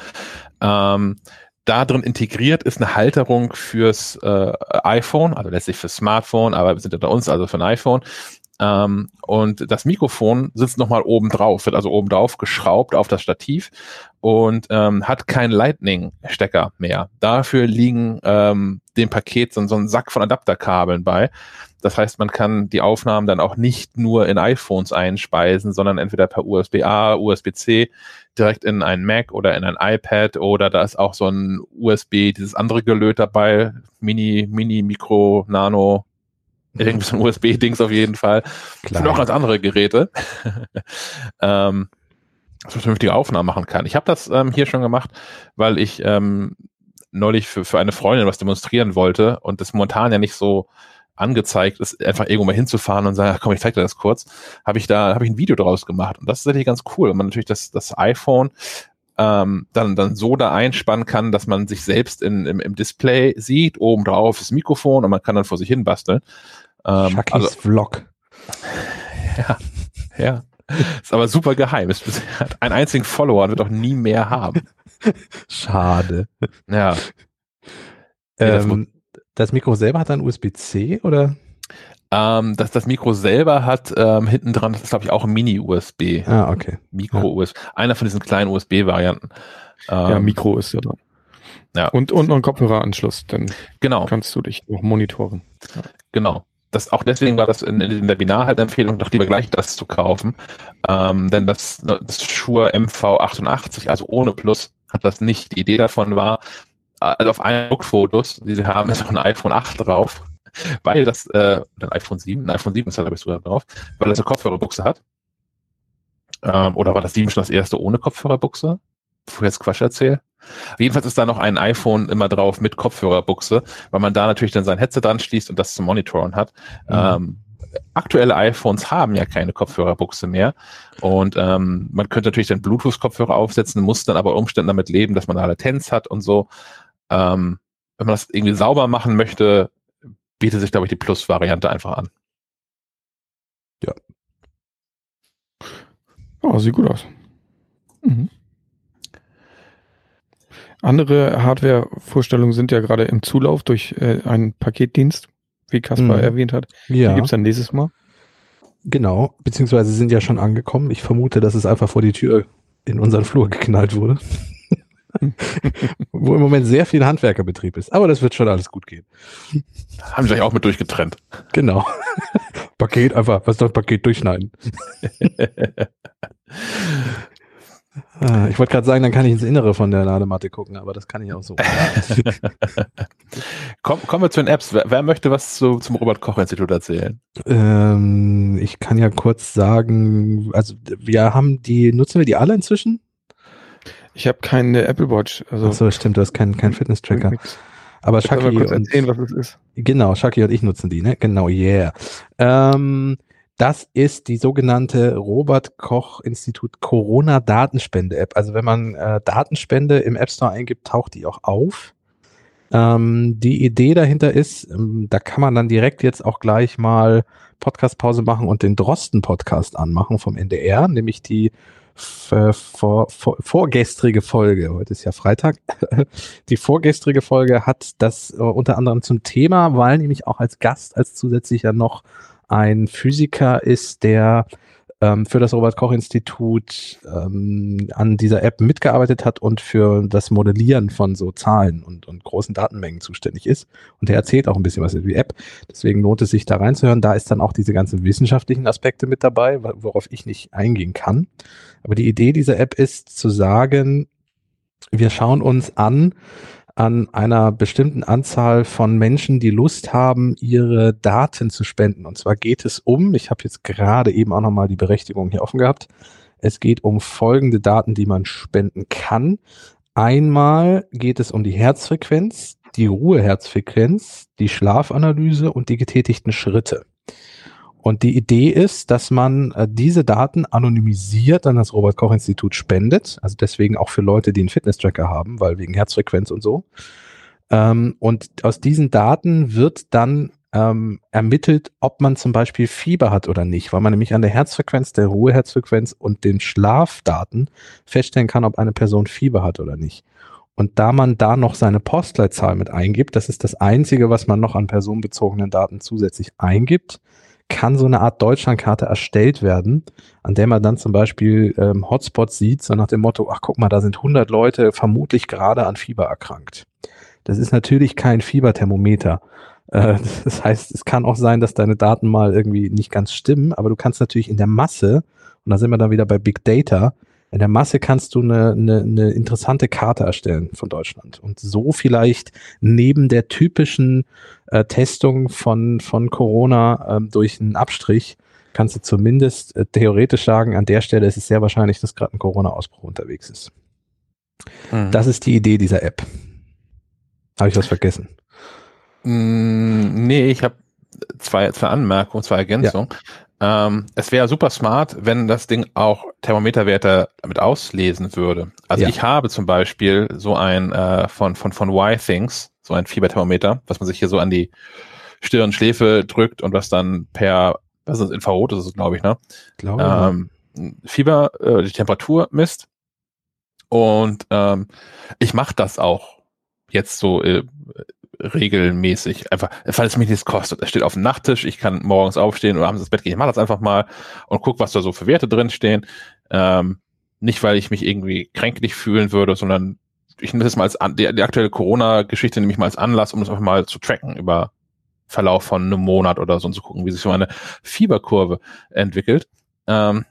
Ähm, da drin integriert ist eine Halterung fürs äh, iPhone, also letztlich fürs Smartphone, aber wir sind ja bei uns, also für ein iPhone. Ähm, und das Mikrofon sitzt nochmal oben drauf, wird also oben drauf geschraubt auf das Stativ und ähm, hat keinen Lightning-Stecker mehr. Dafür liegen ähm, dem Paket so, so ein Sack von Adapterkabeln bei. Das heißt, man kann die Aufnahmen dann auch nicht nur in iPhones einspeisen, sondern entweder per USB-A, USB-C direkt in ein Mac oder in ein iPad oder da ist auch so ein USB, dieses andere Gelöt dabei, Mini, Mini, Mikro, Nano, irgendwie so ein USB-Dings auf jeden Fall. Klar. Und auch als andere Geräte. ähm, dass man vernünftige Aufnahmen machen kann. Ich habe das ähm, hier schon gemacht, weil ich ähm, neulich für, für eine Freundin was demonstrieren wollte und das momentan ja nicht so angezeigt ist, einfach irgendwo mal hinzufahren und sagen, komm, ich zeig dir das kurz, habe ich da, habe ich ein Video draus gemacht. Und das ist tatsächlich ganz cool, wenn man natürlich das, das iPhone ähm, dann, dann so da einspannen kann, dass man sich selbst in, im, im Display sieht, oben drauf ist Mikrofon und man kann dann vor sich hin basteln. Ähm, also, Vlog. Ja, ja. Ist aber super geheim. Es hat einen einzigen Follower und wird auch nie mehr haben. Schade. Ja. Ähm, das Mikro selber hat dann USB-C oder? Ähm, das, das Mikro selber hat ähm, hinten dran, das ist glaube ich auch ein Mini-USB. Ah, okay. Mikro-USB. Ja. Einer von diesen kleinen USB-Varianten. Ähm, ja, Mikro ist ja dran. Ja. Und, und noch ein Kopfhöreranschluss, dann genau. kannst du dich noch monitoren. Ja. Genau. Das, auch deswegen war das in, in der Webinar halt Empfehlung, doch lieber gleich das zu kaufen. Ähm, denn das, das Shure MV88, also ohne Plus, hat das nicht. Die Idee davon war, also auf allen Bookfotos, die sie haben, ist auch ein iPhone 8 drauf, weil das, äh, ein iPhone 7, ein iPhone 7 ist da glaube ich sogar drauf, weil das eine Kopfhörerbuchse hat. Ähm, oder war das 7 schon das erste ohne Kopfhörerbuchse? Bevor ich jetzt Quatsch erzähle. Jedenfalls ist da noch ein iPhone immer drauf mit Kopfhörerbuchse, weil man da natürlich dann sein Headset dran schließt und das zum Monitoren hat. Mhm. Ähm, aktuelle iPhones haben ja keine Kopfhörerbuchse mehr. Und ähm, man könnte natürlich dann Bluetooth-Kopfhörer aufsetzen, muss dann aber Umständen damit leben, dass man da Latenz hat und so. Ähm, wenn man das irgendwie sauber machen möchte, bietet sich, glaube ich, die Plus-Variante einfach an. Ja. Oh, sieht gut aus. Mhm. Andere Hardware-Vorstellungen sind ja gerade im Zulauf durch äh, einen Paketdienst, wie Kaspar mhm. erwähnt hat. Ja. Die gibt es dann nächstes Mal. Genau, beziehungsweise sind ja schon angekommen. Ich vermute, dass es einfach vor die Tür in unseren Flur geknallt wurde. Wo im Moment sehr viel Handwerkerbetrieb ist. Aber das wird schon alles gut gehen. Haben sie euch auch mit durchgetrennt. Genau. Paket einfach, was das Paket durchschneiden? Ah, ich wollte gerade sagen, dann kann ich ins Innere von der Ladematte gucken, aber das kann ich auch so. Komm, kommen wir zu den Apps. Wer, wer möchte was zu, zum Robert-Koch-Institut erzählen? Ähm, ich kann ja kurz sagen, also wir haben die, nutzen wir die alle inzwischen? Ich habe keine Apple Watch. Also Achso, stimmt, du hast keinen kein Fitness-Tracker. Aber Shaki und, erzählen, was es ist. Genau, Shaki und ich nutzen die, ne? Genau, yeah. Ähm, das ist die sogenannte Robert Koch Institut Corona Datenspende App. Also wenn man äh, Datenspende im App Store eingibt, taucht die auch auf. Ähm, die Idee dahinter ist, ähm, da kann man dann direkt jetzt auch gleich mal Podcast-Pause machen und den Drosten-Podcast anmachen vom NDR, nämlich die vor, vor, vorgestrige Folge, heute ist ja Freitag, die vorgestrige Folge hat das äh, unter anderem zum Thema, weil nämlich auch als Gast, als zusätzlicher noch ein Physiker ist, der ähm, für das Robert-Koch-Institut ähm, an dieser App mitgearbeitet hat und für das Modellieren von so Zahlen und, und großen Datenmengen zuständig ist. Und der erzählt auch ein bisschen was über die App. Deswegen lohnt es sich da reinzuhören. Da ist dann auch diese ganzen wissenschaftlichen Aspekte mit dabei, worauf ich nicht eingehen kann. Aber die Idee dieser App ist zu sagen, wir schauen uns an, an einer bestimmten Anzahl von Menschen, die Lust haben, ihre Daten zu spenden. Und zwar geht es um, ich habe jetzt gerade eben auch nochmal die Berechtigung hier offen gehabt, es geht um folgende Daten, die man spenden kann. Einmal geht es um die Herzfrequenz, die Ruheherzfrequenz, die Schlafanalyse und die getätigten Schritte. Und die Idee ist, dass man äh, diese Daten anonymisiert an das Robert Koch Institut spendet. Also deswegen auch für Leute, die einen Fitness-Tracker haben, weil wegen Herzfrequenz und so. Ähm, und aus diesen Daten wird dann ähm, ermittelt, ob man zum Beispiel Fieber hat oder nicht, weil man nämlich an der Herzfrequenz, der Ruheherzfrequenz und den Schlafdaten feststellen kann, ob eine Person Fieber hat oder nicht. Und da man da noch seine Postleitzahl mit eingibt, das ist das Einzige, was man noch an personenbezogenen Daten zusätzlich eingibt, kann so eine Art Deutschlandkarte erstellt werden, an der man dann zum Beispiel ähm, Hotspots sieht, so nach dem Motto, ach guck mal, da sind 100 Leute vermutlich gerade an Fieber erkrankt. Das ist natürlich kein Fieberthermometer. Äh, das heißt, es kann auch sein, dass deine Daten mal irgendwie nicht ganz stimmen, aber du kannst natürlich in der Masse, und da sind wir dann wieder bei Big Data, in der Masse kannst du eine, eine, eine interessante Karte erstellen von Deutschland und so vielleicht neben der typischen äh, Testung von, von Corona ähm, durch einen Abstrich kannst du zumindest äh, theoretisch sagen, an der Stelle ist es sehr wahrscheinlich, dass gerade ein Corona-Ausbruch unterwegs ist. Mhm. Das ist die Idee dieser App. Habe ich was vergessen? Mm, nee, ich habe zwei, zwei Anmerkungen, zwei Ergänzungen. Ja. Ähm, es wäre super smart, wenn das Ding auch Thermometerwerte damit auslesen würde. Also ja. ich habe zum Beispiel so ein äh, von, von, von Y-Things, so ein Fieberthermometer, was man sich hier so an die Stirn, Schläfe drückt und was dann per, was ist das, Infrarot ist es, glaube ich, ne? Glaube ähm, Fieber, äh, die Temperatur misst. Und ähm, ich mache das auch jetzt so äh, regelmäßig. Einfach, weil es mich nichts kostet. Es steht auf dem Nachttisch, ich kann morgens aufstehen oder abends ins Bett gehen. Ich mache das einfach mal und guck, was da so für Werte drin stehen. Ähm, nicht, weil ich mich irgendwie kränklich fühlen würde, sondern ich nehme das mal als an, die, die aktuelle Corona-Geschichte nehme ich mal als Anlass, um das einfach mal zu tracken über Verlauf von einem Monat oder so und zu gucken, wie sich so eine Fieberkurve entwickelt. Ähm,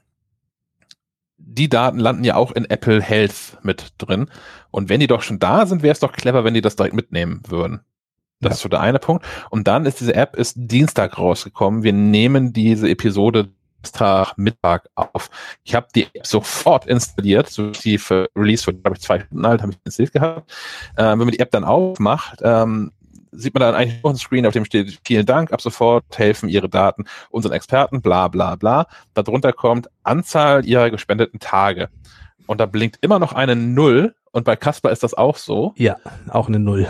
die Daten landen ja auch in Apple Health mit drin. Und wenn die doch schon da sind, wäre es doch clever, wenn die das direkt mitnehmen würden. Das ja. ist so der eine Punkt. Und dann ist diese App ist Dienstag rausgekommen. Wir nehmen diese Episode Dienstag Mittag auf. Ich habe die App sofort installiert, so die für Release wurde, glaube ich, zwei Stunden alt, habe ich installiert gehabt. Äh, wenn man die App dann aufmacht, ähm, sieht man dann eigentlich noch ein Screen, auf dem steht, vielen Dank, ab sofort helfen Ihre Daten unseren Experten, bla bla bla. Darunter kommt Anzahl Ihrer gespendeten Tage. Und da blinkt immer noch eine Null. Und bei Casper ist das auch so. Ja, auch eine Null.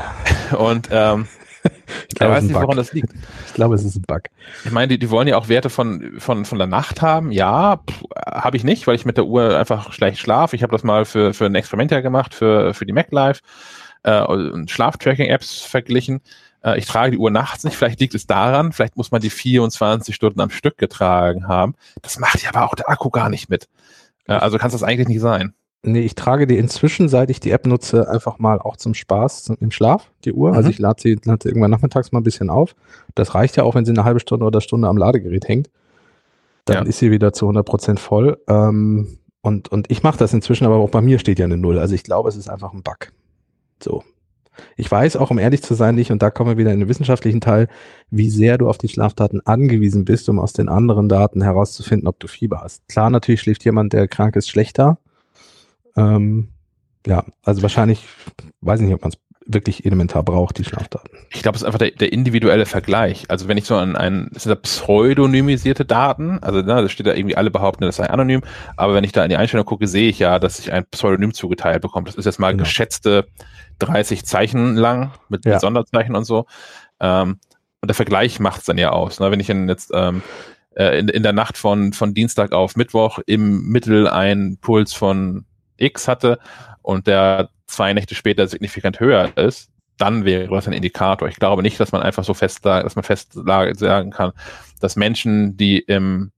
Und ähm, ich glaube, weiß nicht, woran das liegt. Ich glaube, es ist ein Bug. Ich meine, die, die wollen ja auch Werte von, von, von der Nacht haben. Ja, habe ich nicht, weil ich mit der Uhr einfach schlecht schlafe. Ich habe das mal für, für ein Experiment ja gemacht, für, für die Mac Live äh, und Schlaftracking-Apps verglichen. Äh, ich trage die Uhr nachts nicht, vielleicht liegt es daran, vielleicht muss man die 24 Stunden am Stück getragen haben. Das macht ja aber auch der Akku gar nicht mit. Äh, also kann es das eigentlich nicht sein. Nee, ich trage die inzwischen, seit ich die App nutze, einfach mal auch zum Spaß zum, im Schlaf, die Uhr. Also mhm. Also ich lade sie, lade irgendwann nachmittags mal ein bisschen auf. Das reicht ja auch, wenn sie eine halbe Stunde oder Stunde am Ladegerät hängt. Dann ja. ist sie wieder zu 100 Prozent voll. Ähm, und, und ich mache das inzwischen, aber auch bei mir steht ja eine Null. Also ich glaube, es ist einfach ein Bug. So. Ich weiß auch, um ehrlich zu sein, nicht, und da kommen wir wieder in den wissenschaftlichen Teil, wie sehr du auf die Schlafdaten angewiesen bist, um aus den anderen Daten herauszufinden, ob du Fieber hast. Klar, natürlich schläft jemand, der krank ist, schlechter. Ähm, ja, also wahrscheinlich, weiß ich nicht, ob man es wirklich elementar braucht, die Schlafdaten. Ich glaube, es ist einfach der, der, individuelle Vergleich. Also wenn ich so an einen, es sind ja pseudonymisierte Daten, also ne, da steht da irgendwie alle behaupten, das sei anonym, aber wenn ich da in die Einstellung gucke, sehe ich ja, dass ich ein Pseudonym zugeteilt bekomme. Das ist jetzt mal genau. geschätzte 30 Zeichen lang mit, ja. mit Sonderzeichen und so. Ähm, und der Vergleich macht es dann ja aus. Ne? Wenn ich jetzt ähm, äh, in, in der Nacht von, von Dienstag auf Mittwoch im Mittel einen Puls von X hatte und der zwei Nächte später signifikant höher ist, dann wäre das ein Indikator. Ich glaube nicht, dass man einfach so fest, dass man fest sagen kann, dass Menschen, die im,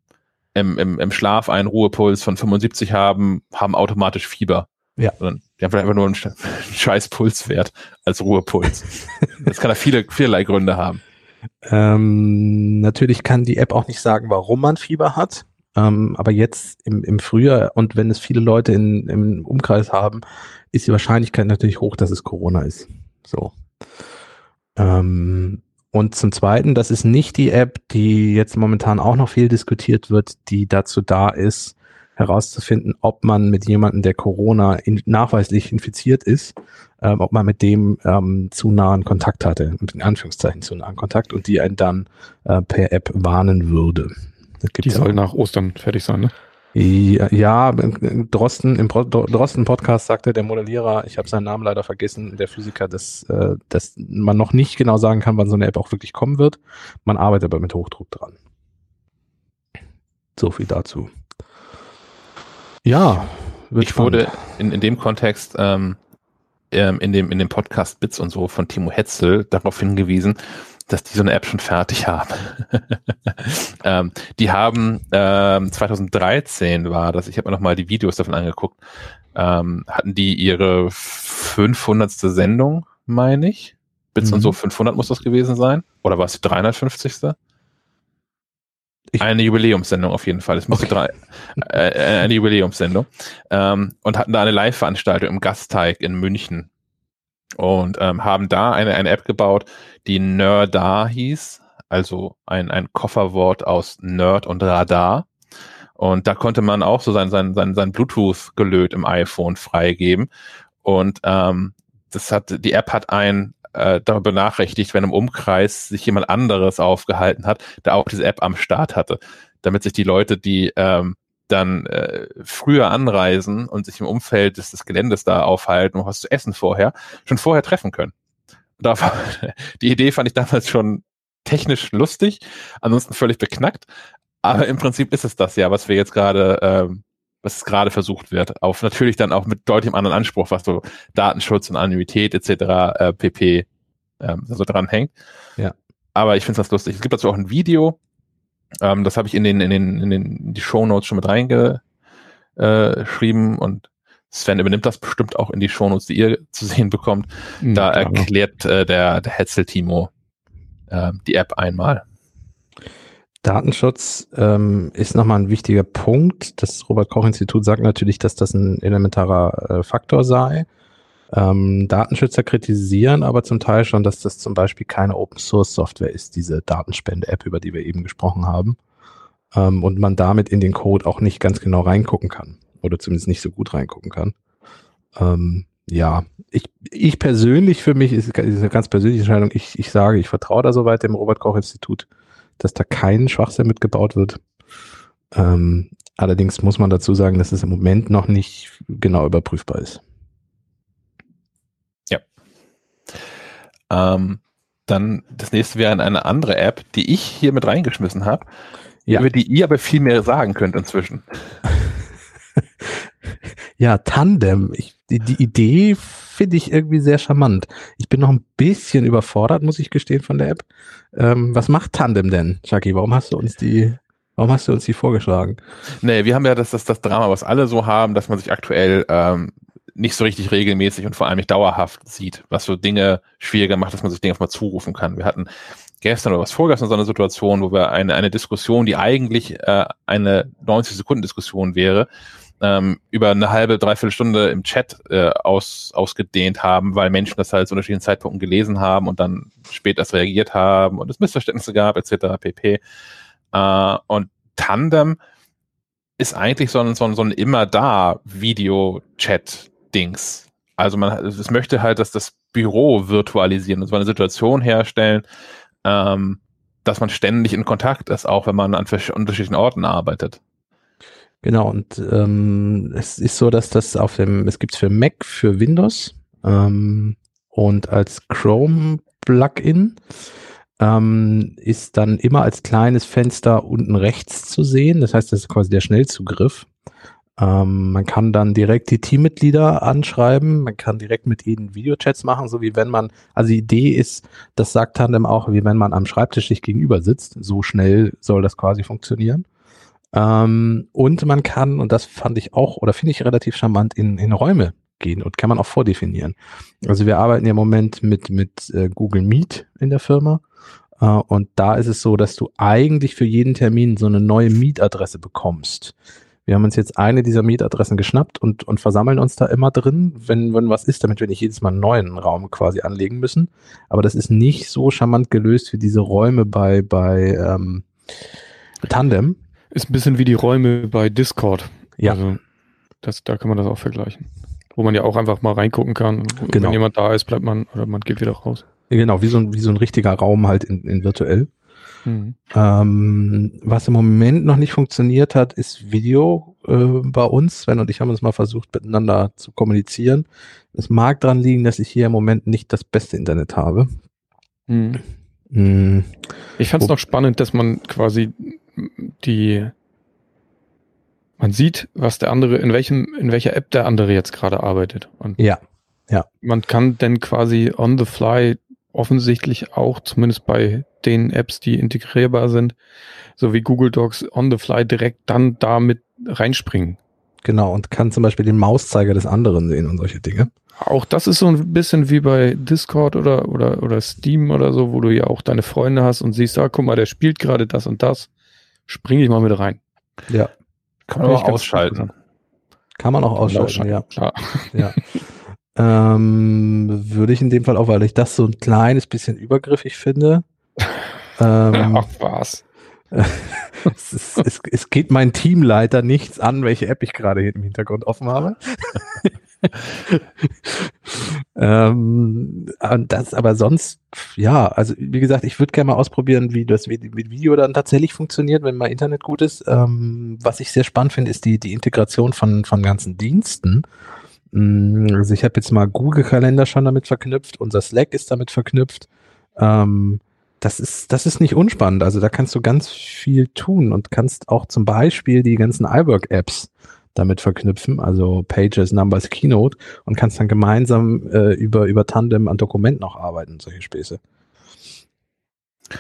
im, im, im Schlaf einen Ruhepuls von 75 haben, haben automatisch Fieber. Ja. Sondern die haben vielleicht einfach nur einen, scheiß Pulswert als Ruhepuls. das kann da viele, vielerlei Gründe haben. Ähm, natürlich kann die App auch nicht sagen, warum man Fieber hat. Ähm, aber jetzt im, im Frühjahr und wenn es viele Leute in, im Umkreis haben, ist die Wahrscheinlichkeit natürlich hoch, dass es Corona ist. So. Ähm, und zum Zweiten, das ist nicht die App, die jetzt momentan auch noch viel diskutiert wird, die dazu da ist, herauszufinden, ob man mit jemandem, der Corona in, nachweislich infiziert ist, ähm, ob man mit dem ähm, zu nahen Kontakt hatte, und in Anführungszeichen zu nahen Kontakt und die einen dann äh, per App warnen würde. die soll nach Ostern fertig sein, ne? Ja, ja Drosten, im Drosten-Podcast sagte der Modellierer, ich habe seinen Namen leider vergessen, der Physiker, dass, äh, dass man noch nicht genau sagen kann, wann so eine App auch wirklich kommen wird. Man arbeitet aber mit Hochdruck dran. So viel dazu. Ja, ich spannend. wurde in, in dem Kontext ähm, ähm, in, dem, in dem Podcast Bits und so von Timo Hetzel darauf hingewiesen, dass die so eine App schon fertig haben. ähm, die haben ähm, 2013 war das, ich habe mir nochmal die Videos davon angeguckt, ähm, hatten die ihre 500. Sendung, meine ich. Bits mhm. und so 500 muss das gewesen sein. Oder war es die 350. Ich eine Jubiläumssendung auf jeden Fall. Es musste okay. drei, äh, äh, eine Jubiläumssendung. Ähm, und hatten da eine Live-Veranstaltung im Gasteig in München. Und ähm, haben da eine, eine App gebaut, die Nerdar hieß. Also ein, ein Kofferwort aus Nerd und Radar. Und da konnte man auch so sein, sein, sein, sein Bluetooth-Gelöt im iPhone freigeben. Und ähm, das hat, die App hat ein äh, darüber benachrichtigt, wenn im Umkreis sich jemand anderes aufgehalten hat, der auch diese App am Start hatte, damit sich die Leute, die ähm, dann äh, früher anreisen und sich im Umfeld des, des Geländes da aufhalten, um was zu essen vorher, schon vorher treffen können. Da die Idee fand ich damals schon technisch lustig, ansonsten völlig beknackt. Aber im Prinzip ist es das ja, was wir jetzt gerade, ähm, was gerade versucht wird. Auf natürlich dann auch mit deutlichem anderen Anspruch, was so Datenschutz und Anonymität etc. Äh, pp. Ähm, so dranhängt. Ja. Aber ich finde das lustig. Es gibt dazu auch ein Video, ähm, das habe ich in den, in den, in den in die Show Notes schon mit reingeschrieben äh, und Sven übernimmt das bestimmt auch in die Shownotes, die ihr zu sehen bekommt. Hm, Da klar. erklärt äh, der, der Hetzel Timo äh, die App einmal. Datenschutz ähm, ist nochmal ein wichtiger Punkt. Das Robert-Koch-Institut sagt natürlich, dass das ein elementarer äh, Faktor sei. Ähm, Datenschützer kritisieren aber zum Teil schon, dass das zum Beispiel keine Open-Source-Software ist, diese Datenspende-App, über die wir eben gesprochen haben. Ähm, und man damit in den Code auch nicht ganz genau reingucken kann. Oder zumindest nicht so gut reingucken kann. Ähm, ja, ich, ich persönlich für mich ist, ist eine ganz persönliche Entscheidung. Ich, ich sage, ich vertraue da soweit dem Robert-Koch-Institut dass da kein Schwachsinn mitgebaut wird. Ähm, allerdings muss man dazu sagen, dass es im Moment noch nicht genau überprüfbar ist. Ähm, dann das nächste wäre eine andere App, die ich hier mit reingeschmissen habe, Ja. über die ihr aber viel mehr sagen könnt inzwischen. Ja, Tandem. Ich, die, die Idee finde ich irgendwie sehr charmant. Ich bin noch ein bisschen überfordert, muss ich gestehen, von der App. Ähm, was macht Tandem denn, Chucky? Warum hast du uns die, warum hast du uns die vorgeschlagen? Nee, wir haben ja das, das, das Drama, was alle so haben, dass man sich aktuell ähm, nicht so richtig regelmäßig und vor allem nicht dauerhaft sieht, was so Dinge schwieriger macht, dass man sich Dinge mal zurufen kann. Wir hatten gestern oder was vorgestern so eine Situation, wo wir eine, eine Diskussion, die eigentlich äh, eine 90-Sekunden-Diskussion wäre, ähm, über eine halbe, dreiviertel Stunde im Chat äh, aus, ausgedehnt haben, weil Menschen das halt zu unterschiedlichen Zeitpunkten gelesen haben und dann spät erst reagiert haben und es Missverständnisse gab, etc. pp. Äh, und Tandem ist eigentlich so ein, so ein, so ein immer da Video-Chat-Dings. Also man, es möchte halt, dass das Büro virtualisieren und zwar eine Situation herstellen, ähm, dass man ständig in Kontakt ist, auch wenn man an unterschiedlichen Orten arbeitet. Genau, und ähm, es ist so, dass das auf dem, es gibt für Mac, für Windows ähm, und als Chrome-Plugin ähm, ist dann immer als kleines Fenster unten rechts zu sehen. Das heißt, das ist quasi der Schnellzugriff. Ähm, man kann dann direkt die Teammitglieder anschreiben, man kann direkt mit ihnen Videochats machen, so wie wenn man, also die Idee ist, das sagt Tandem auch, wie wenn man am Schreibtisch sich gegenüber sitzt. So schnell soll das quasi funktionieren. Ähm, und man kann, und das fand ich auch, oder finde ich relativ charmant, in, in Räume gehen und kann man auch vordefinieren. Also wir arbeiten ja im Moment mit, mit äh, Google Meet in der Firma. Äh, und da ist es so, dass du eigentlich für jeden Termin so eine neue Meet-Adresse bekommst. Wir haben uns jetzt eine dieser Meet-Adressen geschnappt und, und versammeln uns da immer drin, wenn, wenn was ist, damit wir nicht jedes Mal einen neuen Raum quasi anlegen müssen. Aber das ist nicht so charmant gelöst wie diese Räume bei, bei ähm, Tandem. Ist ein bisschen wie die Räume bei Discord. Ja. Also das, da kann man das auch vergleichen. Wo man ja auch einfach mal reingucken kann. Genau. Wenn jemand da ist, bleibt man oder man geht wieder raus. Genau, wie so ein, wie so ein richtiger Raum halt in, in virtuell. Mhm. Ähm, was im Moment noch nicht funktioniert hat, ist Video äh, bei uns. Sven und ich haben uns mal versucht, miteinander zu kommunizieren. Es mag dran liegen, dass ich hier im Moment nicht das beste Internet habe. Mhm. Mm, Ich fand es noch spannend, dass man quasi die man sieht, was der andere, in welchem, in welcher App der andere jetzt gerade arbeitet. Und ja, man kann dann quasi on the fly offensichtlich auch, zumindest bei den Apps, die integrierbar sind, so wie Google Docs on the fly direkt dann damit reinspringen. genau. Und kann zum Beispiel den Mauszeiger des anderen sehen und solche Dinge. Auch das ist so ein bisschen wie bei Discord oder, oder, oder Steam oder so, wo du ja auch deine Freunde hast und siehst, ah, guck mal, der spielt gerade das und das. Spring ich mal mit rein. Ja, Kann man auch ausschalten. kann man auch ausschalten, ja. Klar. ja. ähm, würde ich in dem Fall auch, weil ich das so ein kleines bisschen übergriffig finde. Ähm, Ach was. es, ist, es, es geht mein Teamleiter nichts an, welche App ich gerade hier im Hintergrund offen habe. ähm, und das aber sonst, ja, also wie gesagt, ich würde gerne mal ausprobieren, wie das mit Video dann tatsächlich funktioniert, wenn mal Internet gut ist. Ähm, was ich sehr spannend finde, ist die, die Integration von, von ganzen Diensten. Mm, Also ich habe jetzt mal Google Kalender schon damit verknüpft, unser Slack ist damit verknüpft. Ähm, das ist, das ist nicht unspannend. Also da kannst du ganz viel tun und kannst auch zum Beispiel die ganzen iWork-Apps damit verknüpfen, also Pages, Numbers, Keynote und kannst dann gemeinsam äh, über, über Tandem an Dokumenten noch arbeiten, solche Späße.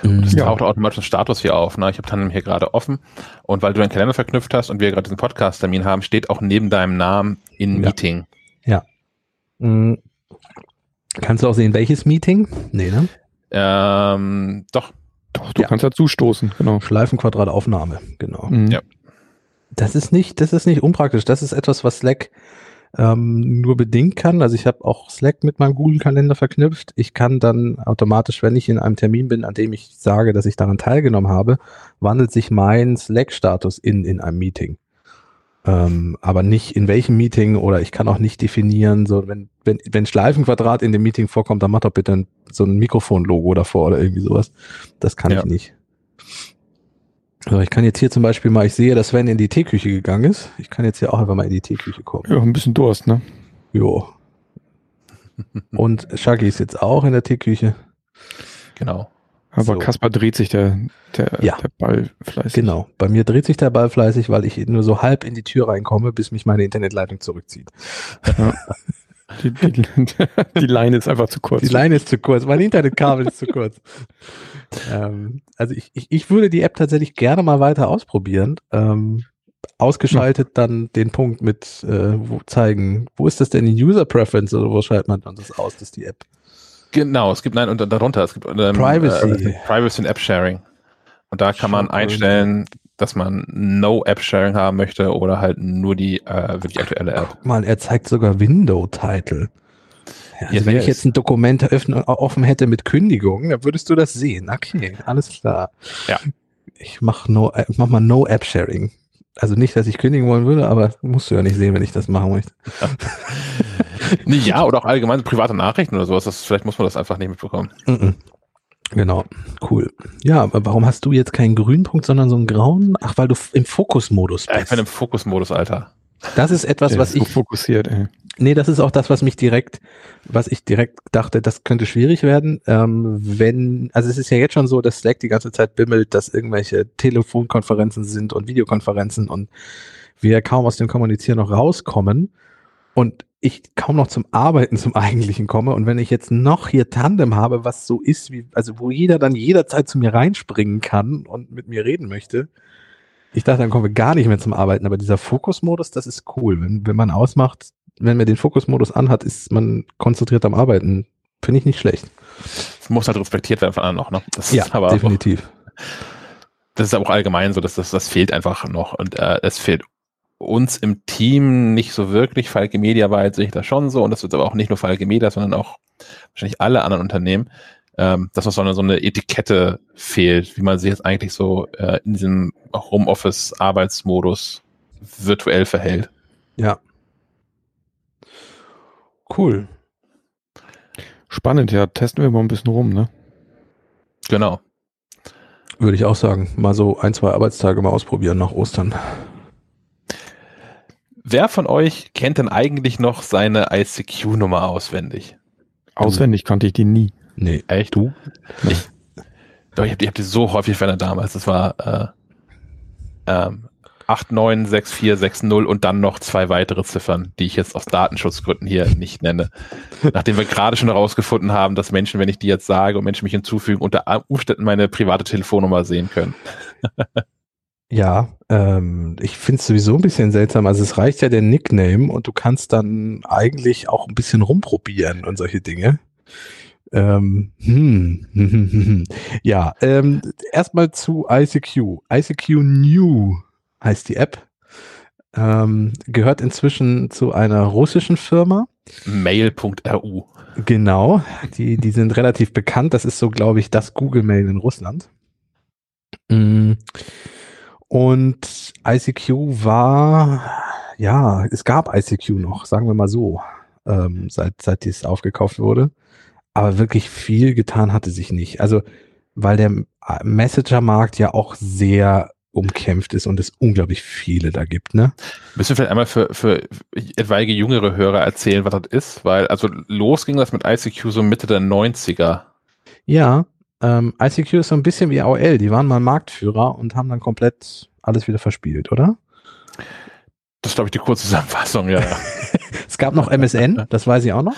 Das Ja. taucht automatisch ein Status hier auf. Ne? Ich habe Tandem hier gerade offen und weil du deinen Kalender verknüpft hast und wir gerade diesen Podcast-Termin haben, steht auch neben deinem Namen in Ja. Meeting. Mhm. Kannst du auch sehen, welches Meeting? Nee, ne? Ähm, doch, Doch, du Ja. kannst dazu stoßen, genau. Schleifenquadrat Aufnahme, genau. Mhm. Ja. Das ist nicht, das ist nicht unpraktisch. Das ist etwas, was Slack ähm, nur bedingt kann. Also ich habe auch Slack mit meinem Google-Kalender verknüpft. Ich kann dann automatisch, wenn ich in einem Termin bin, an dem ich sage, dass ich daran teilgenommen habe, wandelt sich mein Slack-Status in, in einem Meeting. Ähm, aber nicht in welchem Meeting oder ich kann auch nicht definieren, so wenn, wenn, wenn Schleifenquadrat in dem Meeting vorkommt, dann mach doch bitte ein, so ein Mikrofon-Logo davor oder irgendwie sowas. Das kann Ja. ich nicht. So, ich kann jetzt hier zum Beispiel mal, ich sehe, dass Sven in die Teeküche gegangen ist. Ich kann jetzt hier auch einfach mal in die Teeküche kommen. Ja, ein bisschen Durst, ne? Jo. Und Shaggy ist jetzt auch in der Teeküche. genau. Aber So. Kaspar dreht sich der, der, Ja. der Ball fleißig. Genau. Bei mir dreht sich der Ball fleißig, weil ich nur so halb in die Tür reinkomme, bis mich meine Internetleitung zurückzieht. Die, die, die Leine ist einfach zu kurz. Die Leine ist zu kurz, mein Internetkabel ist zu kurz. Ähm, also ich, ich, ich würde die App tatsächlich gerne mal weiter ausprobieren. Ähm, ausgeschaltet dann den Punkt mit äh, wo zeigen, wo ist das denn in User Preference oder wo schaltet man dann das aus, dass die App Genau, es gibt, nein, und darunter, es gibt ähm, Privacy. Äh, Privacy und App Sharing. Und da kann man Schon einstellen, dass man no App Sharing haben möchte oder halt nur die äh, wirklich aktuelle App. Guck mal, er zeigt sogar Window-Title. Ja, also Yes, wenn ich jetzt ein Dokument öffnen, offen hätte mit Kündigung, dann würdest du das sehen. Okay, alles klar. Ja. Ich mach, no, äh, mach mal No App Sharing. Also nicht, dass ich kündigen wollen würde, aber musst du ja nicht sehen, wenn ich das machen möchte. Nee, ja, oder auch allgemein private Nachrichten oder sowas. Das, vielleicht muss man das einfach nicht mitbekommen. Mhm. Genau, cool. Ja, aber warum hast du jetzt keinen grünen Punkt, sondern so einen grauen? Ach, weil du im Fokusmodus Ja, ich bist. bin im Fokusmodus, Alter. das ist etwas, Der was ist so ich fokussiert, ey. Nee, das ist auch das, was mich direkt, was ich direkt dachte, das könnte schwierig werden, ähm, wenn, also es ist ja jetzt schon so, dass Slack die ganze Zeit bimmelt, dass irgendwelche Telefonkonferenzen sind und Videokonferenzen und wir kaum aus dem Kommunizieren noch rauskommen und ich kaum noch zum Arbeiten zum Eigentlichen komme und wenn ich jetzt noch hier Tandem habe, was so ist, wie, also wo jeder dann jederzeit zu mir reinspringen kann und mit mir reden möchte, ich dachte, dann kommen wir gar nicht mehr zum Arbeiten, aber dieser Fokusmodus, das ist cool. Wenn, wenn man ausmacht, wenn man den Fokusmodus anhat, ist man konzentriert am Arbeiten. Finde ich nicht schlecht. Das muss halt respektiert werden von anderen noch, ne? Das Ja, ist aber auch, definitiv. das ist aber auch allgemein so, dass das, das fehlt einfach noch. Und äh, es fehlt uns im Team nicht so wirklich. Falke Media weit sehe ich das schon so. Und das wird aber auch nicht nur Falke Media, sondern auch wahrscheinlich alle anderen Unternehmen, ähm, dass noch so eine, so eine Etikette fehlt, wie man sich jetzt eigentlich so äh, in diesem Homeoffice-Arbeitsmodus virtuell verhält. Ja. Cool. Spannend, ja. Testen wir mal ein bisschen rum, ne? Genau. Würde ich auch sagen. Mal so ein, zwei Arbeitstage mal ausprobieren nach Ostern. Wer von euch kennt denn eigentlich noch seine ICQ-Nummer auswendig? Auswendig kannte ich die nie. Nee. Echt? Du? Ich, doch, ich habe die, hab die so häufig verändert damals. Das war äh, ähm, 896460 und dann noch zwei weitere Ziffern, die ich jetzt aus Datenschutzgründen hier nicht nenne. Nachdem wir gerade schon herausgefunden haben, dass Menschen, wenn ich die jetzt sage und Menschen mich hinzufügen, unter Umständen meine private Telefonnummer sehen können. Ja, ähm, ich finde es sowieso ein bisschen seltsam. Also es reicht ja der Nickname und du kannst dann eigentlich auch ein bisschen rumprobieren und solche Dinge. Ähm, hm. ja, ähm, erstmal zu ICQ. ICQ New heißt die App. Ähm, gehört inzwischen zu einer russischen Firma. Mail.ru. Genau, die, die sind relativ bekannt. Das ist so, glaube ich, das Google Mail in Russland. Mm. Und ICQ war, ja, es gab ICQ noch, sagen wir mal so, ähm, seit, seit dies aufgekauft wurde. Aber wirklich viel getan hatte sich nicht. Also, weil der Messenger-Markt ja auch sehr umkämpft ist und es unglaublich viele da gibt, ne? Müssen wir vielleicht einmal für, für etwaige jüngere Hörer erzählen, was das ist? Weil, also los ging das mit ICQ so Mitte der 90er. Ja, ähm, ICQ ist so ein bisschen wie AOL. Die waren mal Marktführer und haben dann komplett alles wieder verspielt, oder? Das ist, glaube ich, die kurze Zusammenfassung, ja. Es gab noch MSN, das weiß ich auch noch.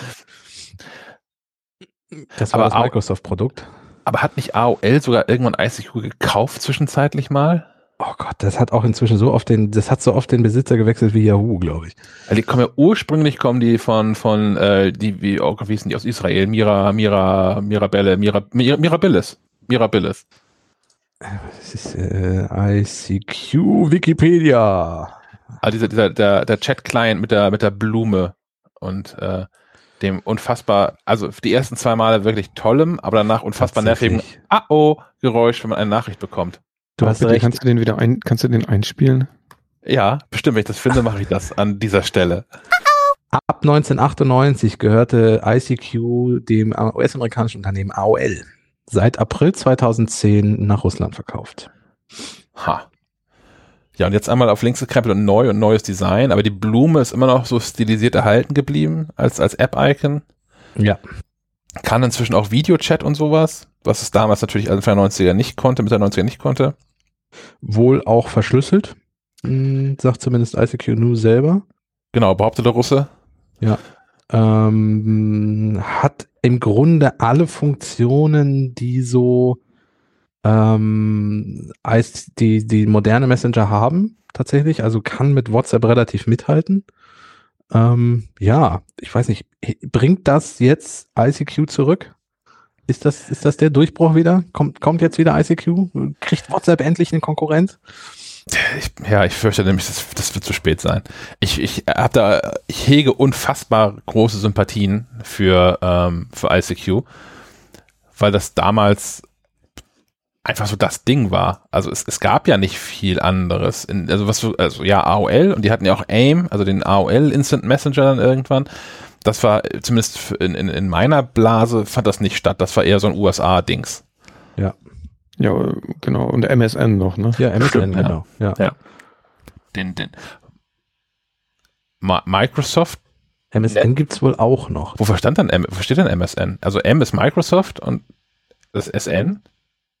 Das war Aber das Microsoft-Produkt. Aber hat nicht AOL sogar irgendwann ICQ gekauft zwischenzeitlich mal? Oh Gott, das hat auch inzwischen so oft den, das hat so oft den Besitzer gewechselt wie Yahoo, glaube ich. Weil die kommen ja ursprünglich kommen die von von äh, die wie oh, wie hießen die aus Israel? Mira Mira Mirabelle Mira Mira Mirabilis Mirabilis. Das ist äh, ICQ Wikipedia. Ah, dieser dieser der der Chat Client mit der mit der Blume und äh, dem unfassbar, also die ersten zwei Male wirklich tollem, aber danach unfassbar nervigen. Ah oh Geräusch, wenn man eine Nachricht bekommt. Du hast Bitte, recht. Kannst du den wieder ein, kannst du den einspielen? Ja, bestimmt, wenn ich das finde, mache ich das an dieser Stelle. Ab 1998 gehörte ICQ dem US-amerikanischen Unternehmen AOL. Seit April 2010 nach Russland verkauft. Ha. Ja, und jetzt einmal auf links gekrempelt und neu und neues Design, aber die Blume ist immer noch so stilisiert erhalten geblieben als, als App-Icon. Ja. Kann inzwischen auch Videochat und sowas, was es damals natürlich Anfang der 90er nicht konnte, Mitte der 90er nicht konnte. Wohl auch verschlüsselt, hm, sagt zumindest ICQ News selber. Genau, behauptet der Russe. Ähm, hat im Grunde alle Funktionen, die so ähm, als die, die moderne Messenger haben, tatsächlich. Also kann mit WhatsApp relativ mithalten. Ähm, ja, ich weiß nicht, bringt das jetzt ICQ zurück? Ist das, ist das der Durchbruch wieder? Kommt, kommt jetzt wieder ICQ? Kriegt WhatsApp endlich eine Konkurrenz? Ich, ja, ich fürchte nämlich, das, das wird zu spät sein. Ich, ich hab da, ich hege unfassbar große Sympathien für, ähm, für ICQ, weil das damals einfach so das Ding war. Also es, es gab ja nicht viel anderes. In, also was so, also ja, AOL und die hatten ja auch AIM, also den AOL Instant Messenger dann irgendwann. Das war äh, zumindest in, in, in meiner Blase fand das nicht statt. Das war eher so ein USA-Dings. Ja, äh, genau. Und MSN noch, ne? Ja, MSN, Stimmt, ja. genau. Ja. Ja. Den, den. Ma Microsoft MSN gibt's wohl auch noch. Wofür stand dann? Wo steht denn MSN? Also M ist Microsoft und das SN?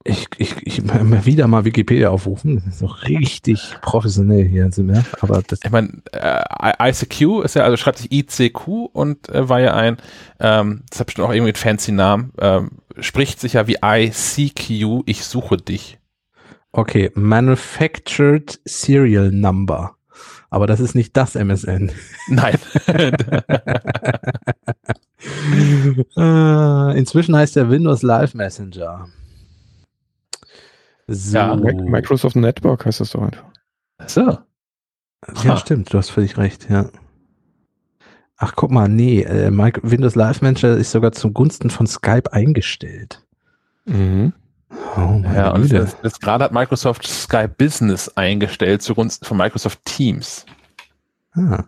Ich, ich, ich mal wieder mal Wikipedia aufrufen. Das ist doch richtig professionell hier sind wir. Aber das, Ich meine, äh, ICQ ist ja, also schreibt sich ICQ und äh, war ja ein, ähm, das hat bestimmt auch irgendwie einen fancy Namen, ähm, spricht sich ja wie ICQ, ich suche dich. okay, Manufactured Serial Number. Aber das ist nicht das MSN. Nein. äh, inzwischen heißt der Windows Live Messenger. So. Ja, Mi- Microsoft Network heißt das doch einfach. so. Ja, Ha. stimmt, du hast völlig recht, ja. Ach, guck mal, nee, äh, Windows Live Manager ist sogar zugunsten von Skype eingestellt. Mhm. Oh, Ja, und jetzt, jetzt gerade hat Microsoft Skype Business eingestellt zugunsten von Microsoft Teams. Ah,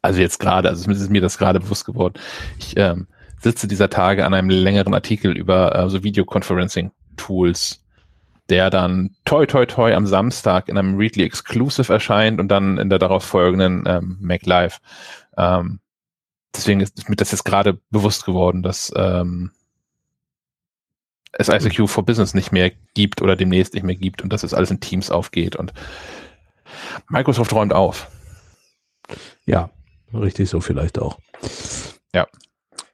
Also jetzt gerade, also zumindest ist mir das gerade bewusst geworden. Ich ähm, sitze dieser Tage an einem längeren Artikel über äh, so Videoconferencing-Tools, der dann toi toi toi am Samstag in einem Readly Exclusive erscheint und dann in der darauf folgenden ähm, Mac Live. Ähm, deswegen ist mir das jetzt gerade bewusst geworden, dass ähm, es ICQ for Business nicht mehr gibt oder demnächst nicht mehr gibt und dass es alles in Teams aufgeht und Microsoft räumt auf. ja, richtig so vielleicht auch. Ja.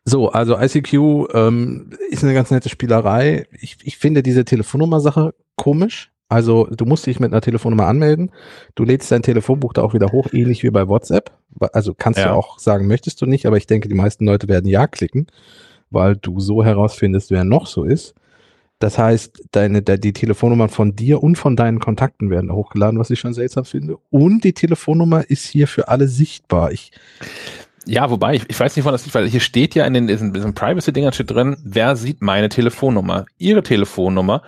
So, also ICQ ähm, ist eine ganz nette Spielerei. Ich, ich finde diese Telefonnummer-Sache komisch. Also du musst dich mit einer Telefonnummer anmelden. Du lädst dein Telefonbuch da auch wieder hoch, ähnlich wie bei WhatsApp. Also kannst Ja. du auch sagen, möchtest du nicht, aber ich denke, die meisten Leute werden Ja klicken, weil du so herausfindest, wer noch so ist. Das heißt, deine, de- die Telefonnummern von dir und von deinen Kontakten werden hochgeladen, was ich schon seltsam finde. Und die Telefonnummer ist hier für alle sichtbar. Ich, Ja, wobei, ich, ich weiß nicht, wann das liegt, weil hier steht ja in den, diesen, diesen Privacy-Dingern steht drin, wer sieht meine Telefonnummer? Ihre Telefonnummer,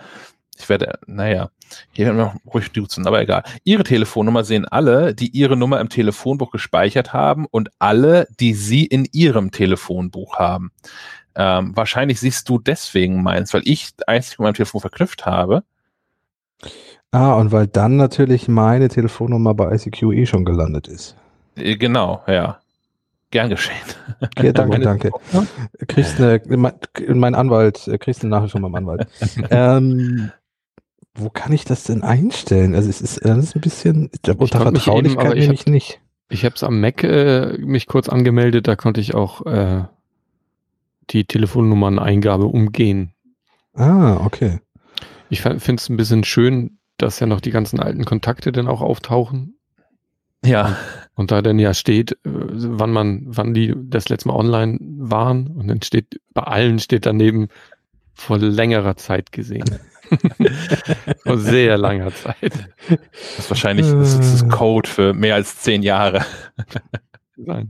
ich werde, naja, hier werden wir noch ruhig duzen, aber egal. Ihre Telefonnummer sehen alle, die ihre Nummer im Telefonbuch gespeichert haben und alle, die sie in ihrem Telefonbuch haben. Ähm, wahrscheinlich siehst du deswegen meins, weil ich einzig mit meinem Telefon verknüpft habe. ah, und weil dann natürlich meine Telefonnummer bei ICQ eh schon gelandet ist. Äh, Genau, ja. Gern geschehen. Okay, danke, danke. Tochter? Kriegst eine, mein, mein Anwalt, äh, kriegst eine Nachricht von meinem Anwalt. ähm, wo kann ich das denn einstellen? Also es ist, das ist ein bisschen, unter konnte mich eben, Vertraulichkeit nehme ich nicht. Ich habe es am Mac äh, mich kurz angemeldet, da konnte ich auch äh, die Telefonnummerneingabe umgehen. Ah, okay. Ich finde es ein bisschen schön, dass ja noch die ganzen alten Kontakte dann auch auftauchen. Ja. Und da dann ja steht, äh, wann man, wann die das letzte Mal online waren. Und dann steht, bei allen steht daneben vor längerer Zeit gesehen. vor sehr langer Zeit. Das ist wahrscheinlich das ist das Code für mehr als zehn Jahre. Sein.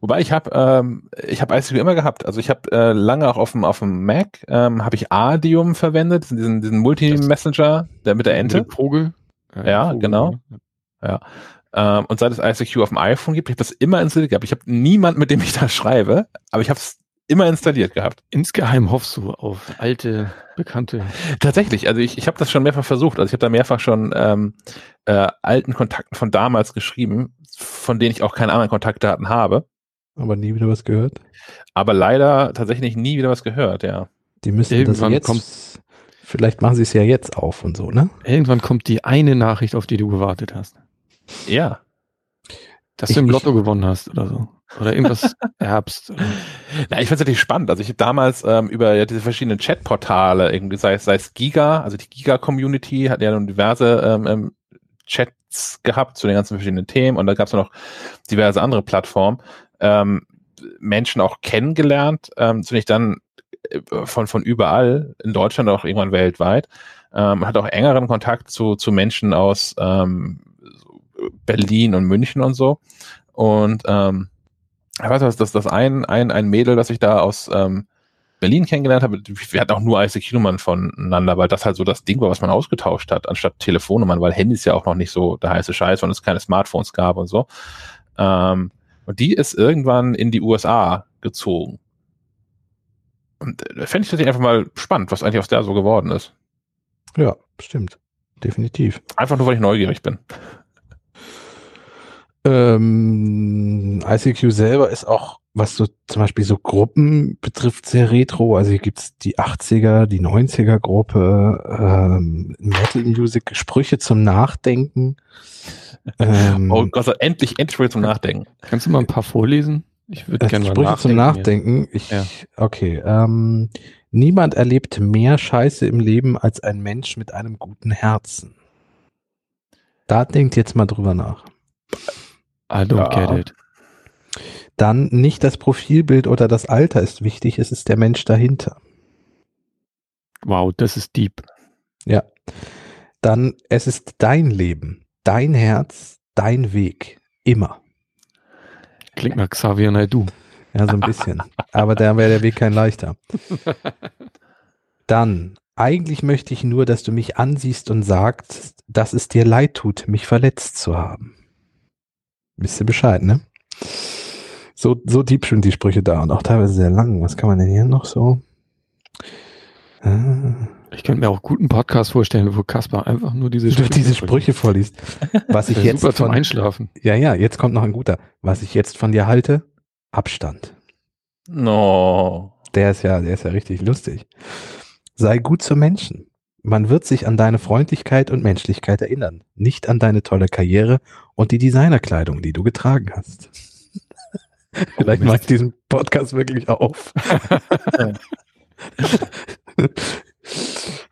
Wobei ich habe ähm, ich habe ICQ immer gehabt. Also ich habe äh, lange auch auf dem auf dem Mac ähm, habe ich Adium verwendet, diesen diesen Multi-Messenger, der mit der Ente. Mit dem Vogel. Ja, Vogel, genau. ne? Ja. Ähm, und seit es ICQ auf dem iPhone gibt, ich habe das immer installiert gehabt. Ich habe niemand, mit dem ich da schreibe, aber ich habe es immer installiert gehabt. Insgeheim hoffst du auf alte, bekannte. Tatsächlich, also ich, ich habe das schon mehrfach versucht. Also ich habe da mehrfach schon ähm, äh, alten Kontakten von damals geschrieben, von denen ich auch keine anderen Kontaktdaten habe. Aber nie wieder was gehört. Aber leider tatsächlich nie wieder was gehört, ja. Die müssen Irgendwann das jetzt. kommt- vielleicht machen sie es ja jetzt auf und so, ne? Irgendwann kommt die eine Nachricht, auf die du gewartet hast. Ja. Dass Ich- du im ich- Lotto gewonnen hast oder so. Oder irgendwas erbst. Oder Na, ich fand es natürlich spannend. Also ich habe damals ähm, über ja, diese verschiedenen Chatportale, irgendwie sei es, sei es Giga, also die Giga-Community hat ja nun diverse ähm, ähm, Chats gehabt zu den ganzen verschiedenen Themen und da gab es noch diverse andere Plattformen. Ähm, Menschen auch kennengelernt, ähm, zunächst dann äh, von, von überall, in Deutschland auch irgendwann weltweit. Ähm, hat auch engeren Kontakt zu, zu Menschen aus ähm, Berlin und München und so. Und ähm, ich weiß was, dass das ein, ein, ein Mädel, das ich da aus ähm, Berlin kennengelernt habe, wir hatten auch nur ICQ-Nummern voneinander, weil das halt so das Ding war, was man ausgetauscht hat, anstatt Telefonnummern, weil Handys ja auch noch nicht so der heiße Scheiß, und es keine Smartphones gab und so. Ähm, und die ist irgendwann in die USA gezogen. Und äh, fände ich tatsächlich einfach mal spannend, was eigentlich aus der so geworden ist. Ja, stimmt. Definitiv. Einfach nur, weil ich neugierig bin. Ähm, ICQ selber ist auch, was so zum Beispiel so Gruppen betrifft, sehr retro. Also hier gibt's die 80er, die 90er Gruppe, ähm, Metal Music, Sprüche zum Nachdenken. Ähm, Oh Gott, endlich, endlich wieder zum Nachdenken. Kannst du mal ein paar vorlesen? Ich würde äh, gerne mal Sprüche zum nachdenken. Nachdenken. Ich, Ja. Okay. Ähm, niemand erlebt mehr Scheiße im Leben als ein Mensch mit einem guten Herzen. Da denkt jetzt mal drüber nach. I don't Ja. get it. Dann nicht das Profilbild oder das Alter ist wichtig, es ist der Mensch dahinter. Wow, das ist deep. Dann es ist dein Leben, dein Herz, dein Weg. Immer. Klingt nach Xavier Naidoo. Ja, so ein bisschen. Aber da wäre der Weg kein leichter. Dann, eigentlich möchte ich nur, dass du mich ansiehst und sagst, dass es dir leid tut, mich verletzt zu haben. Wisst ihr Bescheid, ne? So, so deep sind die Sprüche da und auch teilweise sehr lang. Was kann man denn hier noch so? Ah. Ich könnte mir auch gut einen Podcast vorstellen, wo Kaspar einfach nur diese Sprüche, diese Sprüche vorliest. Was ich jetzt super zum von, Einschlafen. ja, ja, jetzt kommt noch ein guter. Was ich jetzt von dir halte, Abstand. No. Der ist ja, der ist ja richtig lustig. Sei gut zu Menschen. Man wird sich an deine Freundlichkeit und Menschlichkeit erinnern, nicht an deine tolle Karriere und die Designerkleidung, die du getragen hast. Vielleicht Mist. mache ich diesen Podcast wirklich auf. Äh,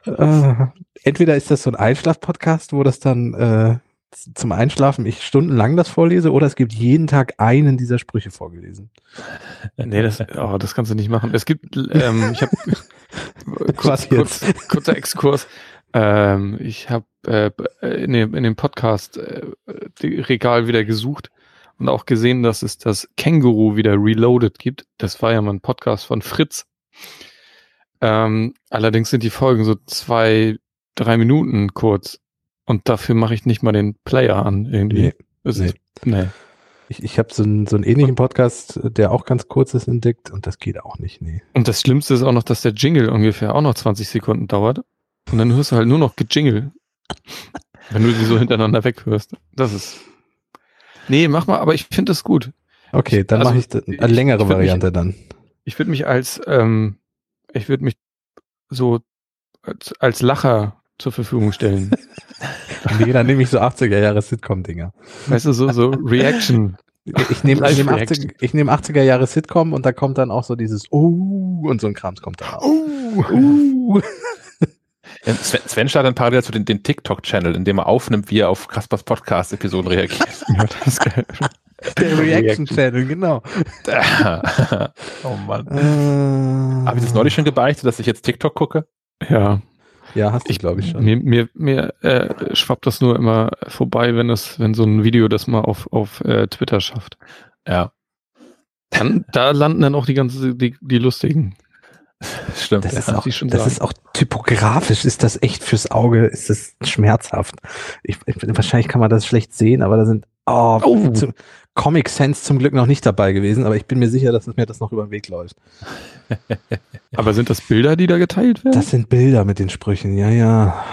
Entweder ist das so ein Einschlaf-Podcast, wo das dann äh, zum Einschlafen ich stundenlang das vorlese, oder es gibt jeden Tag einen dieser Sprüche vorgelesen. Nee, das, oh, das kannst du nicht machen. Es gibt, ähm, ich habe kurz, kurz, kurzer Exkurs. Ähm, ich habe äh, in, dem, in dem Podcast äh, Regal wieder gesucht und auch gesehen, dass es das Känguru wieder reloaded gibt. Das war ja mal ein Podcast von Fritz. Ähm, allerdings sind die Folgen so zwei, drei Minuten kurz und dafür mache ich nicht mal den Player an irgendwie. Nee, Das nee. Ist, nee. Ich, ich habe so, einen- so einen ähnlichen Podcast, der auch ganz kurz ist, entdeckt und das geht auch nicht. Nee. Und das Schlimmste ist auch noch, dass der Jingle ungefähr auch noch 20 Sekunden dauert. Und dann hörst du halt nur noch Gejingle. Wenn du die so hintereinander weghörst. Das ist. Nee, mach mal, aber ich finde das gut. Okay, dann Also, mache ich eine längere ich würd mich- Variante dann. Ich würde mich als, ähm, ich würde mich so als, als Lacher zur Verfügung stellen. Nee, dann nehme ich so 80er Jahre Sitcom-Dinger. weißt du, so, so Reaction. Ich nehme ich nehm Live-Reaction. 80, ich nehm 80er Jahre Sitcom und da kommt dann auch so dieses Oh und so ein Krams kommt da auch. Uh. Ja, Sven, Sven startet dann parallel zu den, den TikTok-Channel, in dem er aufnimmt, wie er auf Kaspers Podcast-Episoden reagiert. Ja, das ist geil. Der Reaction Channel, genau. oh Mann. Äh, Habe ich das neulich schon gebeichtet, dass ich jetzt TikTok gucke? Ja, Ja, hast du, Ich- glaube ich schon. mir, mir, mir äh, schwappt das nur immer vorbei, wenn es, wenn so ein Video das mal auf, auf äh, Twitter schafft. Ja, Dann, da landen dann auch die ganze, die, die lustigen. stimmt. Das, ja. ist, auch, das sagen. ist auch typografisch, ist das echt fürs Auge, ist das schmerzhaft. Ich, ich, wahrscheinlich kann man das schlecht sehen, aber da sind oh, Oh. Zum, Comic Sans zum Glück noch nicht dabei gewesen, aber ich bin mir sicher, dass es mir das noch über den Weg läuft. Aber sind das Bilder, die da geteilt werden? Das sind Bilder mit den Sprüchen, ja, ja.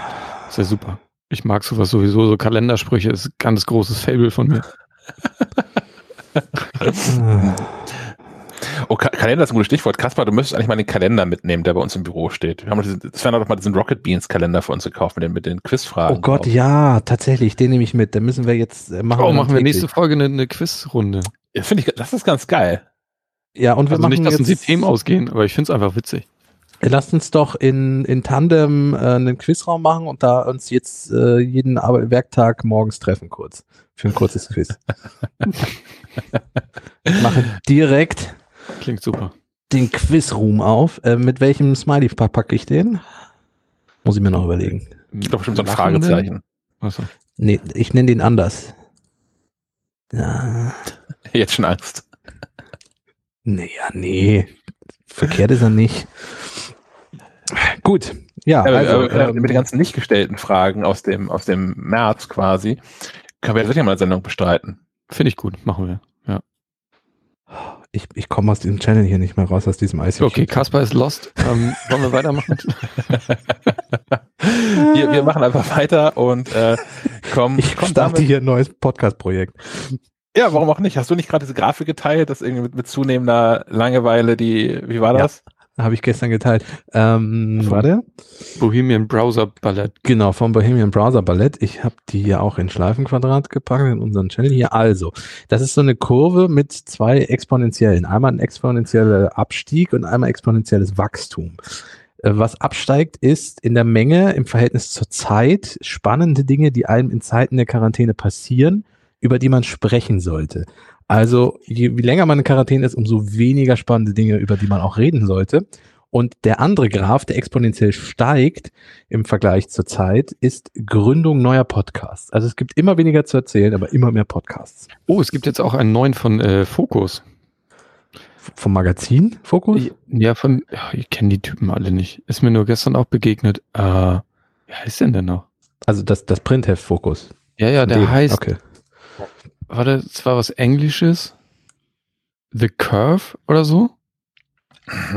ist ja super. Ich mag sowas sowieso, so Kalendersprüche ist ein ganz großes Fable von mir. Äh, Oh, Ka Kalender ist ein gutes Stichwort. Kaspar, du müsstest eigentlich mal den Kalender mitnehmen, der bei uns im Büro steht. Wir haben doch diesen, Sven hat doch mal diesen Rocket Beans Kalender für uns gekauft mit den, mit den Quizfragen. Oh Gott, drauf. ja, tatsächlich, den nehme ich mit. Den müssen wir jetzt äh, machen. Oh, dann machen wir nächste Folge eine, eine Quizrunde. Ja, Finde ich, das ist ganz geil. Ja, und wir Also machen nicht, dass uns die jetzt, Themen ausgehen, aber ich finde es einfach witzig. Lasst uns doch in, in Tandem äh, einen Quizraum machen und da uns jetzt äh, jeden Ar Werktag morgens treffen kurz. Für ein kurzes Quiz. ich mache direkt Klingt super. den Quizroom auf. Äh, mit welchem Smiley pack- packe ich den? Muss ich mir noch überlegen. Ich glaube bestimmt so ein? Fragezeichen. Achso. Nee, ich nenne den anders. Ja, Jetzt schon Angst. nee, ja, nee. Verkehrt ist er nicht. Gut, ja, Ja, also, äh, ähm, mit den ganzen nicht gestellten Fragen aus dem, aus dem März quasi, können wir sicher mal eine Sendung bestreiten. Finde ich gut, machen wir. Ich, ich komme aus diesem Channel hier nicht mehr raus, aus diesem ICQ. Okay, Kaspar ist lost. Ähm, wollen wir weitermachen? wir, wir machen einfach weiter und äh, kommen, Ich kommen starte damit. hier ein neues Podcast-Projekt. Ja, warum auch nicht? Hast du nicht gerade diese Grafik geteilt, dass irgendwie mit, mit zunehmender Langeweile die, wie war Ja. Habe ich gestern geteilt. Ähm, Von- warte. Bohemian Browser Ballett. Genau, vom Bohemian Browser Ballett. Ich habe die ja auch in Schleifenquadrat gepackt in unseren Channel hier. Also, das ist so eine Kurve mit zwei Exponentiellen. Einmal ein exponentieller Abstieg und einmal exponentielles Wachstum. Äh, Was absteigt, ist in der Menge im Verhältnis zur Zeit spannende Dinge, die einem in Zeiten der Quarantäne passieren, über die man sprechen sollte. Also, je wie länger man in Quarantäne ist, umso weniger spannende Dinge, über die man auch reden sollte. Und der andere Graph, der exponentiell steigt im Vergleich zur Zeit, ist Gründung neuer Podcasts. Also es gibt immer weniger zu erzählen, aber immer mehr Podcasts. Oh, es gibt jetzt auch einen neuen von äh, Focus. Vom Magazin Fokus? Ja, von, ja, ich kenne die Typen alle nicht. Ist mir nur gestern auch begegnet. Äh, wie heißt denn der noch? Also das, das Printheft Fokus. Ja, ja, der Dem. heißt, Okay. Warte, es war was Englisches. The Curve oder so?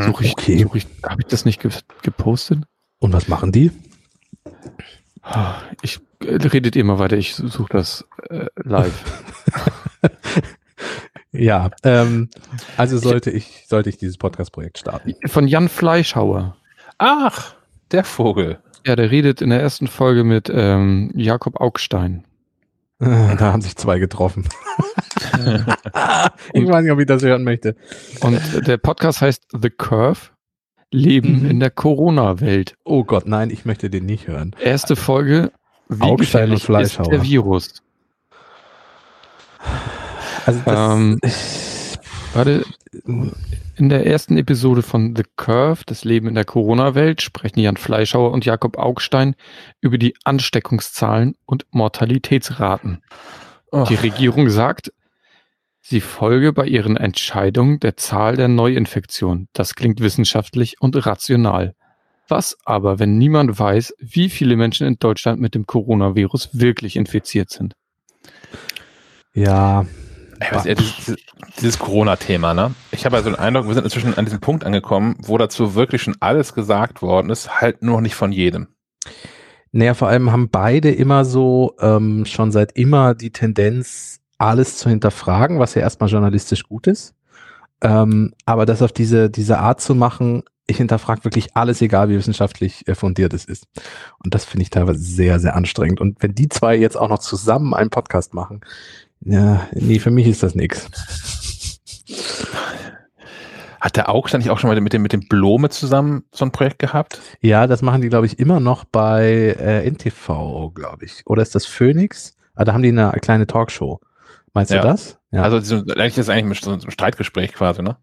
Suche ich, Okay. such ich, habe ich das nicht ge gepostet? Und was machen die? Ah, Ich äh, redet ihr mal weiter, ich suche das äh, live. Ja, ähm, also sollte ich, sollte ich dieses Podcast-Projekt starten. Von Jan Fleischhauer. Ach, der Vogel. Ja, der redet in der ersten Folge mit ähm, Jakob Augstein. Äh, Da haben sich zwei getroffen. ich weiß nicht, ob ich das hören möchte. Und der Podcast heißt The Curve. Leben Mhm. in der Corona-Welt. Oh Gott, nein, ich möchte den nicht hören. Erste Folge. Wie Augstein und gefährlich ist der Virus? Also das, Ähm, Warte, in der ersten Episode von The Curve, das Leben in der Corona-Welt, sprechen Jan Fleischhauer und Jakob Augstein über die Ansteckungszahlen und Mortalitätsraten. Oh, Die Regierung sagt, sie folge bei ihren Entscheidungen der Zahl der Neuinfektionen. Das klingt wissenschaftlich und rational. Was aber, wenn niemand weiß, wie viele Menschen in Deutschland mit dem Coronavirus wirklich infiziert sind? ja, Was, ja, dieses, dieses Corona-Thema, ne? Ich habe also den Eindruck, wir sind inzwischen an diesem Punkt angekommen, wo dazu wirklich schon alles gesagt worden ist, halt nur noch nicht von jedem. Naja, vor allem haben beide immer so ähm, schon seit immer die Tendenz, alles zu hinterfragen, was ja erstmal journalistisch gut ist. Ähm, aber das auf diese, diese Art zu machen, ich hinterfrage wirklich alles, egal wie wissenschaftlich äh, fundiert es ist. Und das finde ich teilweise sehr, sehr anstrengend. Und wenn die zwei jetzt auch noch zusammen einen Podcast machen, Ja, nee, für mich ist das nix. Hat der August nicht auch schon mal mit dem, mit dem Blome zusammen so ein Projekt gehabt? Ja, das machen die, glaube ich, immer noch bei äh, NTV, glaube ich. Oder ist das Phoenix? Ah, da haben die eine kleine Talkshow. Meinst Ja. du das? Ja. Also so- eigentlich ist eigentlich so ein Streitgespräch quasi, ne?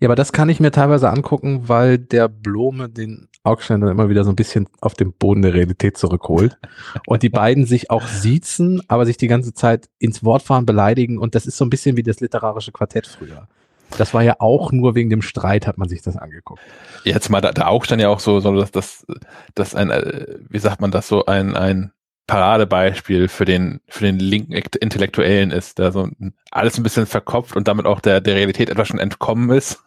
ja, aber das kann ich mir teilweise angucken, weil der Blome den Augstein dann immer wieder so ein bisschen auf den Boden der Realität zurückholt. und die beiden sich auch siezen, aber sich die ganze Zeit ins Wort fahren, beleidigen. Und das ist so ein bisschen wie das literarische Quartett früher. Das war ja auch nur wegen dem Streit, hat man sich das angeguckt. Jetzt mal, auch stand ja auch so, so dass das, das ein, wie sagt man das, so ein, ein Paradebeispiel für den, für den linken Ekt- Intellektuellen ist, der so alles ein bisschen verkopft und damit auch der, der Realität etwas schon entkommen ist.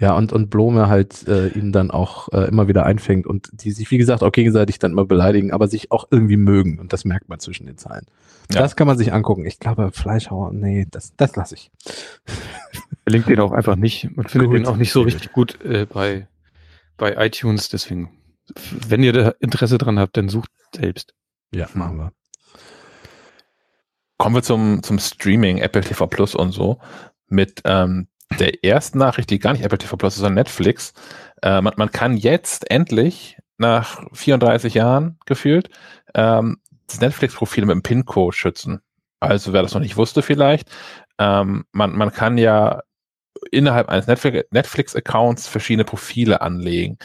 Ja, und, und Blome halt äh, ihn dann auch äh, immer wieder einfängt und die sich, wie gesagt, auch gegenseitig dann immer beleidigen, aber sich auch irgendwie mögen. Und das merkt man zwischen den Zeilen. Ja. Das kann man sich angucken. Ich glaube, Fleischhauer, nee, das, das lasse ich. Verlinkt den auch einfach nicht. Man findet Gut. den auch nicht so richtig gut äh, bei, bei iTunes. Deswegen, wenn ihr da Interesse dran habt, dann sucht selbst. Ja, machen wir. Kommen wir zum, zum Streaming, Apple TV Plus und so, mit ähm, der ersten Nachricht, die gar nicht Apple TV Plus ist, sondern Netflix. Äh, man, man kann jetzt endlich nach 34 Jahren gefühlt ähm, das Netflix-Profil mit dem PIN-Code schützen. Also wer das noch nicht wusste vielleicht, ähm, man, man kann ja innerhalb eines Netflix- Netflix-Accounts verschiedene Profile anlegen.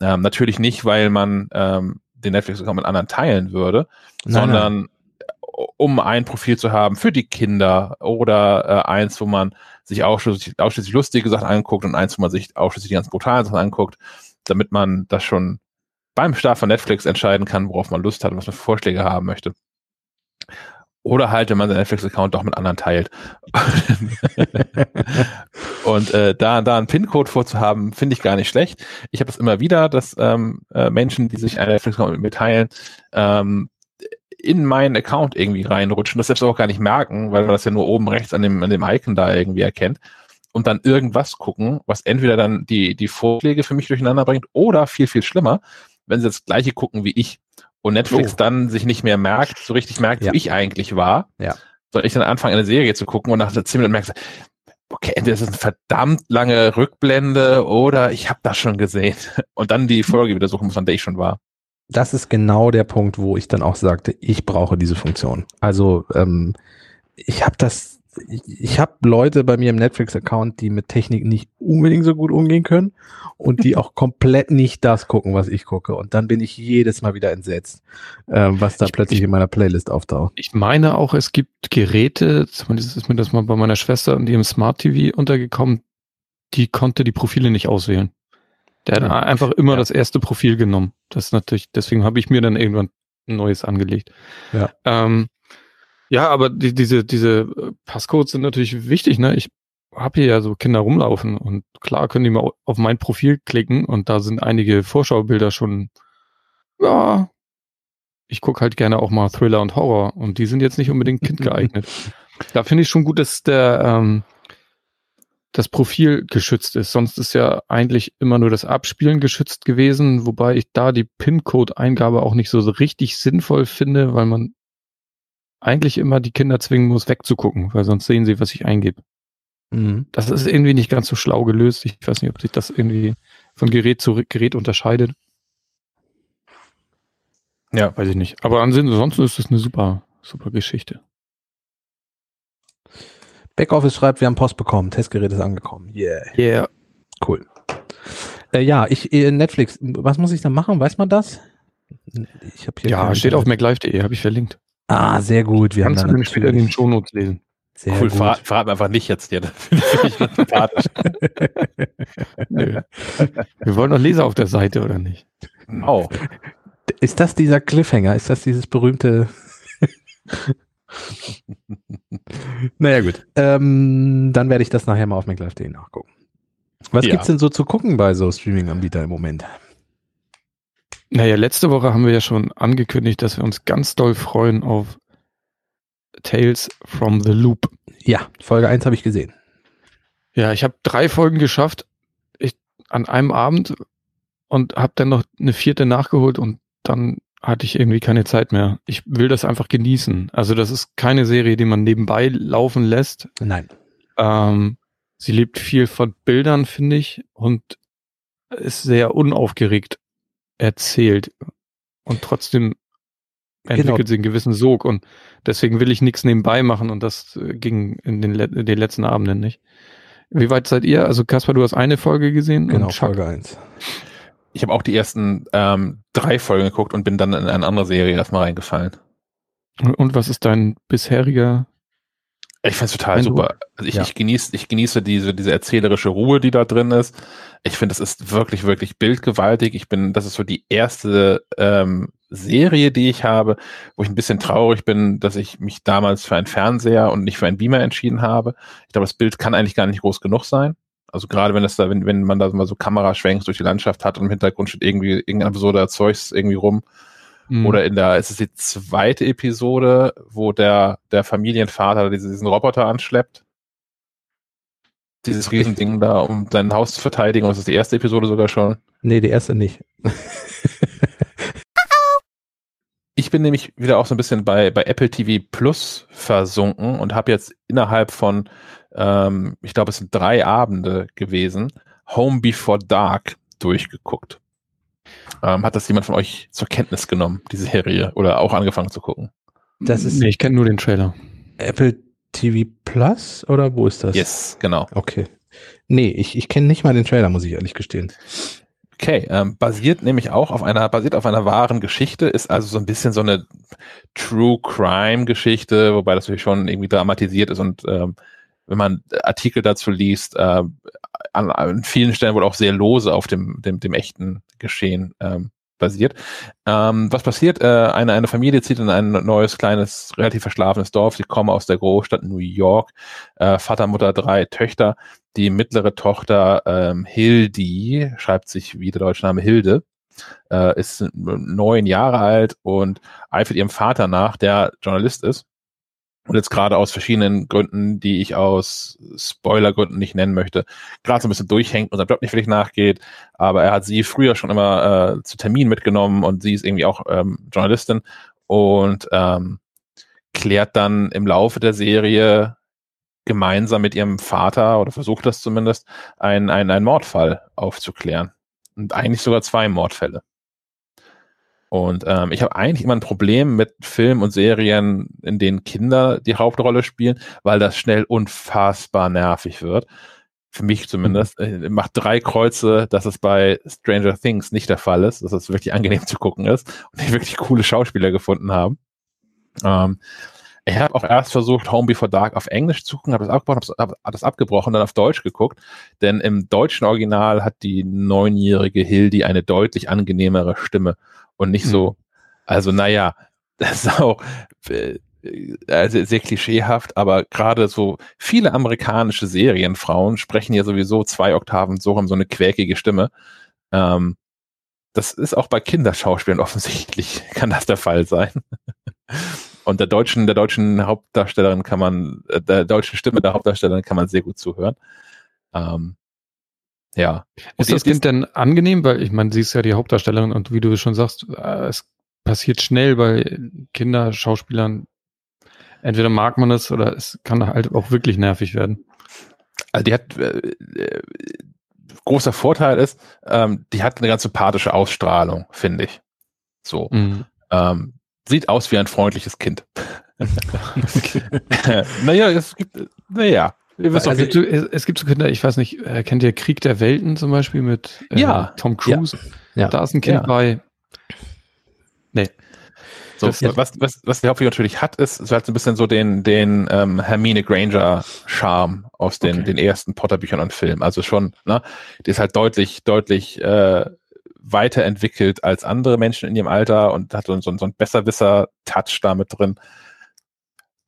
Ähm, natürlich nicht, weil man ähm, den Netflix-Account mit anderen teilen würde, Nein, sondern um ein Profil zu haben für die Kinder oder äh, eins, wo man sich ausschließlich, ausschließlich lustige Sachen anguckt und eins, wo man sich ausschließlich die ganz brutalen Sachen anguckt, damit man das schon beim Start von Netflix entscheiden kann, worauf man Lust hat und was man für Vorschläge haben möchte. Oder halt, wenn man seinen Netflix-Account doch mit anderen teilt. und äh, da, da einen PIN-Code vorzuhaben, finde ich gar nicht schlecht. Ich habe das immer wieder, dass ähm, äh, Menschen, die sich einen Netflix-Account mit mir teilen, ähm, in meinen Account irgendwie reinrutschen, das selbst auch gar nicht merken, weil man das ja nur oben rechts an dem, an dem Icon da irgendwie erkennt und dann irgendwas gucken, was entweder dann die, die Vorschläge für mich durcheinander bringt oder viel, viel schlimmer, wenn sie das gleiche gucken wie ich und Netflix Oh. dann sich nicht mehr merkt, so richtig merkt, Ja. wo ich eigentlich war, Ja. soll ich dann anfangen, eine Serie zu gucken und nach 10 Minuten merkst okay, entweder ist es eine verdammt lange Rückblende oder ich habe das schon gesehen und dann die Folge wieder suchen muss, an der ich schon war. Das ist genau der Punkt, wo ich dann auch sagte, ich brauche diese Funktion. Also ähm, ich habe das, ich, ich habe Leute bei mir im Netflix-Account, die mit Technik nicht unbedingt so gut umgehen können und die auch komplett nicht das gucken, was ich gucke. Und dann bin ich jedes Mal wieder entsetzt, ähm, was da Ich- plötzlich ich- in meiner Playlist auftaucht. Ich meine auch, es gibt Geräte, zumindest ist mir das mal bei meiner Schwester und ihrem Smart TV untergekommen, die konnte die Profile nicht auswählen. Der hat Ja. einfach immer Ja. das erste Profil genommen. Das ist natürlich, deswegen habe ich mir dann irgendwann ein neues angelegt. Ja. Ähm, ja, aber die, diese, diese äh, Passcodes sind natürlich wichtig, ne? Ich habe hier ja so Kinder rumlaufen und klar können die mal auf mein Profil klicken und da sind einige Vorschaubilder schon, ja, ich gucke halt gerne auch mal Thriller und Horror und die sind jetzt nicht unbedingt kindgeeignet. da finde ich schon gut, dass der ähm, das Profil geschützt ist. Sonst ist ja eigentlich immer nur das Abspielen geschützt gewesen, wobei ich da die PIN-Code-Eingabe auch nicht so richtig sinnvoll finde, weil man eigentlich immer die Kinder zwingen muss, wegzugucken, weil sonst sehen sie, was ich eingebe. Mhm. Das ist irgendwie nicht ganz so schlau gelöst. Ich weiß nicht, ob sich das irgendwie von Gerät zu Gerät unterscheidet. Ja. Weiß ich nicht. Aber ansonsten ist das eine super, super Geschichte. Backoffice schreibt, wir haben Post bekommen, Testgerät ist angekommen. Yeah, Yeah. cool. Äh, ja, ich äh, Netflix, was muss ich da machen? Weiß man das? Ich habe hier Ja, steht auf Internet. maclive.de, habe ich verlinkt. Ah, sehr gut. Wir Kannst du haben dann da später in den Shownotes lesen. Sehr cool, gut. verrat, verrat einfach nicht jetzt. Nö. Wir wollen doch Leser auf der Seite, oder nicht? Oh. Ist das dieser Cliffhanger? Ist das dieses berühmte? naja, gut. Ähm, dann werde ich das nachher mal auf MacLive.de nachgucken. Was Ja. gibt's denn so zu gucken bei so Streaming-Anbietern im Moment? Naja, letzte Woche haben wir ja schon angekündigt, dass wir uns ganz doll freuen auf Tales from the Loop. Ja, Folge 1 habe ich gesehen. Ja, ich habe drei Folgen geschafft ich, an einem Abend und habe dann noch eine vierte nachgeholt und dann hatte ich irgendwie keine Zeit mehr. Ich will das einfach genießen. Also das ist keine Serie, die man nebenbei laufen lässt. Nein. Ähm, sie lebt viel von Bildern, finde ich, und ist sehr unaufgeregt erzählt. Und trotzdem entwickelt Genau. sie einen gewissen Sog. Und deswegen will ich nichts nebenbei machen und das äh, ging in den, le- in den letzten Abenden nicht. Wie weit seid ihr? Also Kaspar, du hast eine Folge gesehen? Genau, Folge 1. Ich habe auch die ersten ähm, drei Folgen geguckt und bin dann in eine andere Serie erstmal reingefallen. Und was ist dein bisheriger? Ich find's total Wenn du- super. Also ich, Ja. ich genieße, ich genieße diese, diese erzählerische Ruhe, die da drin ist. Ich finde, es ist wirklich, wirklich bildgewaltig. Ich bin, das ist so die erste ähm, Serie, die ich habe, wo ich ein bisschen traurig bin, dass ich mich damals für einen Fernseher und nicht für einen Beamer entschieden habe. Ich glaube, das Bild kann eigentlich gar nicht groß genug sein. Also gerade wenn das da, wenn, wenn man da mal so Kameraschwenks durch die Landschaft hat und im Hintergrund steht irgendwie irgendein absurder Zeugs irgendwie rum, Hm, oder in der, es ist die zweite Episode, wo der, der Familienvater diesen, diesen Roboter anschleppt. Dieses Riesending da, um sein Haus zu verteidigen. Und das ist die erste Episode sogar schon. Nee, die erste nicht. Ich bin nämlich wieder auch so ein bisschen bei, bei Apple TV Plus versunken und habe jetzt innerhalb von, ähm, ich glaube, es sind drei Abende gewesen, Home Before Dark durchgeguckt. Ähm, hat das jemand von euch zur Kenntnis genommen, die Serie, oder auch angefangen zu gucken? Das ist nee, ich kenne nur den Trailer. Apple TV Plus oder wo ist das? Yes, genau. Okay. Nee, ich, ich kenne nicht mal den Trailer, muss ich ehrlich gestehen. Okay, ähm, basiert nämlich auch auf einer, basiert auf einer wahren Geschichte, ist also so ein bisschen so eine True Crime Geschichte, wobei das natürlich schon irgendwie dramatisiert ist und ähm, wenn man Artikel dazu liest, äh, an, an vielen Stellen wohl auch sehr lose auf dem, dem, dem echten Geschehen ähm, basiert. Ähm, was passiert? Äh, eine, eine Familie zieht in ein neues, kleines, relativ verschlafenes Dorf. Sie kommen aus der Großstadt New York. Äh, Vater, Mutter, drei Töchter. Die mittlere Tochter ähm, Hildi, schreibt sich wie der deutsche Name Hilde, äh, ist neun Jahre alt und eifert ihrem Vater nach, der Journalist ist. Und jetzt gerade aus verschiedenen Gründen, die ich aus Spoilergründen nicht nennen möchte, gerade so ein bisschen durchhängt und seinem Job nicht wirklich nachgeht. Aber er hat sie früher schon immer äh, zu Terminen mitgenommen und sie ist irgendwie auch ähm, Journalistin und ähm, klärt dann im Laufe der Serie gemeinsam mit ihrem Vater oder versucht das zumindest, einen, einen, einen Mordfall aufzuklären. Und eigentlich sogar zwei Mordfälle. Und ähm, ich habe eigentlich immer ein Problem mit Filmen und Serien, in denen Kinder die Hauptrolle spielen, weil das schnell unfassbar nervig wird. Für mich zumindest. Äh, macht drei Kreuze, dass es bei Stranger Things nicht der Fall ist, dass es wirklich angenehm zu gucken ist und die wirklich coole Schauspieler gefunden haben. Ähm, ich habe auch erst versucht, Home Before Dark auf Englisch zu gucken, habe das abgebrochen, habe hab das abgebrochen, dann auf Deutsch geguckt, denn im deutschen Original hat die neunjährige Hildi eine deutlich angenehmere Stimme und nicht so, also naja, das ist auch äh, also sehr klischeehaft, aber gerade so viele amerikanische Serienfrauen sprechen ja sowieso zwei Oktaven so haben so eine quäkige Stimme. Ähm, das ist auch bei Kinderschauspielern offensichtlich, kann das der Fall sein. Und der deutschen, der deutschen Hauptdarstellerin kann man, äh, der deutschen Stimme der Hauptdarstellerin kann man sehr gut zuhören. Ähm, ja. Ist das Kind denn angenehm? Weil ich meine, sie ist ja die Hauptdarstellerin und wie du schon sagst, äh, es passiert schnell bei Kinderschauspielern. Entweder mag man es oder es kann halt auch wirklich nervig werden. Also die hat äh, äh, großer Vorteil ist, ähm, die hat eine ganz sympathische Ausstrahlung, finde ich. So. Mhm. Ähm, sieht aus wie ein freundliches Kind. naja, es gibt, naja, ihr wisst Es doch, gibt, so, es, es gibt so Kinder, ich weiß nicht, äh, kennt ihr Krieg der Welten zum Beispiel mit äh, Ja. Tom Cruise? Ja. Da ist ein Kind Ja. bei. Nee. so, das- was, was, was die Hauptfigur natürlich hat, ist, ist halt so ein bisschen so den, den ähm, Hermine Granger-Charme aus den, Okay. den ersten Potter-Büchern und Filmen. Also schon, ne, die ist halt deutlich, deutlich äh, weiterentwickelt als andere Menschen in ihrem Alter und hat so, so, so ein Besserwisser-Touch da mit drin.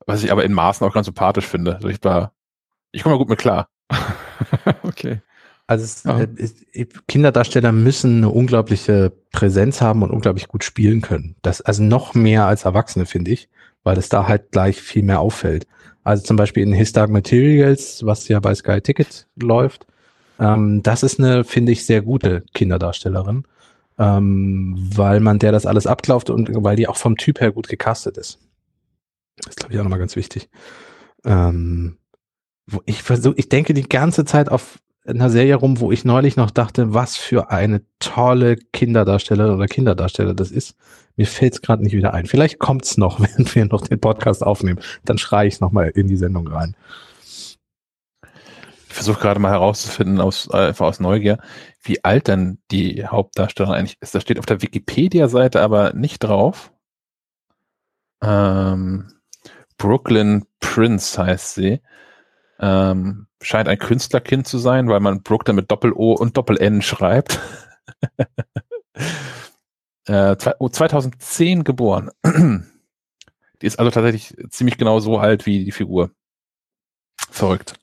Was ich aber in Maßen auch ganz sympathisch finde. Also ich war, ich komme mal gut mit klar. okay. Also es, Ja. äh, es, Kinderdarsteller müssen eine unglaubliche Präsenz haben und unglaublich gut spielen können. Das also noch mehr als Erwachsene finde ich, weil es da halt gleich viel mehr auffällt. Also zum Beispiel in His Dark Materials, was ja bei Sky Ticket läuft, ähm, das ist eine finde ich sehr gute Kinderdarstellerin. ähm, weil man der das alles abklauft und weil die auch vom Typ her gut gecastet ist. Das ist, glaube ich, auch nochmal ganz wichtig. Ähm, ich versuche, ich denke die ganze Zeit auf einer Serie rum, wo ich neulich noch dachte, was für eine tolle Kinderdarstellerin oder Kinderdarsteller das ist. Mir fällt es gerade nicht wieder ein. Vielleicht kommt's noch, wenn wir noch den Podcast aufnehmen. Dann schreie ich nochmal in die Sendung rein. Ich versuche gerade mal herauszufinden, aus, äh, einfach aus Neugier, wie alt denn die Hauptdarstellerin eigentlich ist. Das steht auf der Wikipedia-Seite aber nicht drauf. Ähm, Brooklyn Prince heißt sie. Ähm, scheint ein Künstlerkind zu sein, weil man Brooklyn mit Doppel-O und Doppel-N schreibt. äh, 2010 geboren. die ist also tatsächlich ziemlich genau so alt wie die Figur. Verrückt.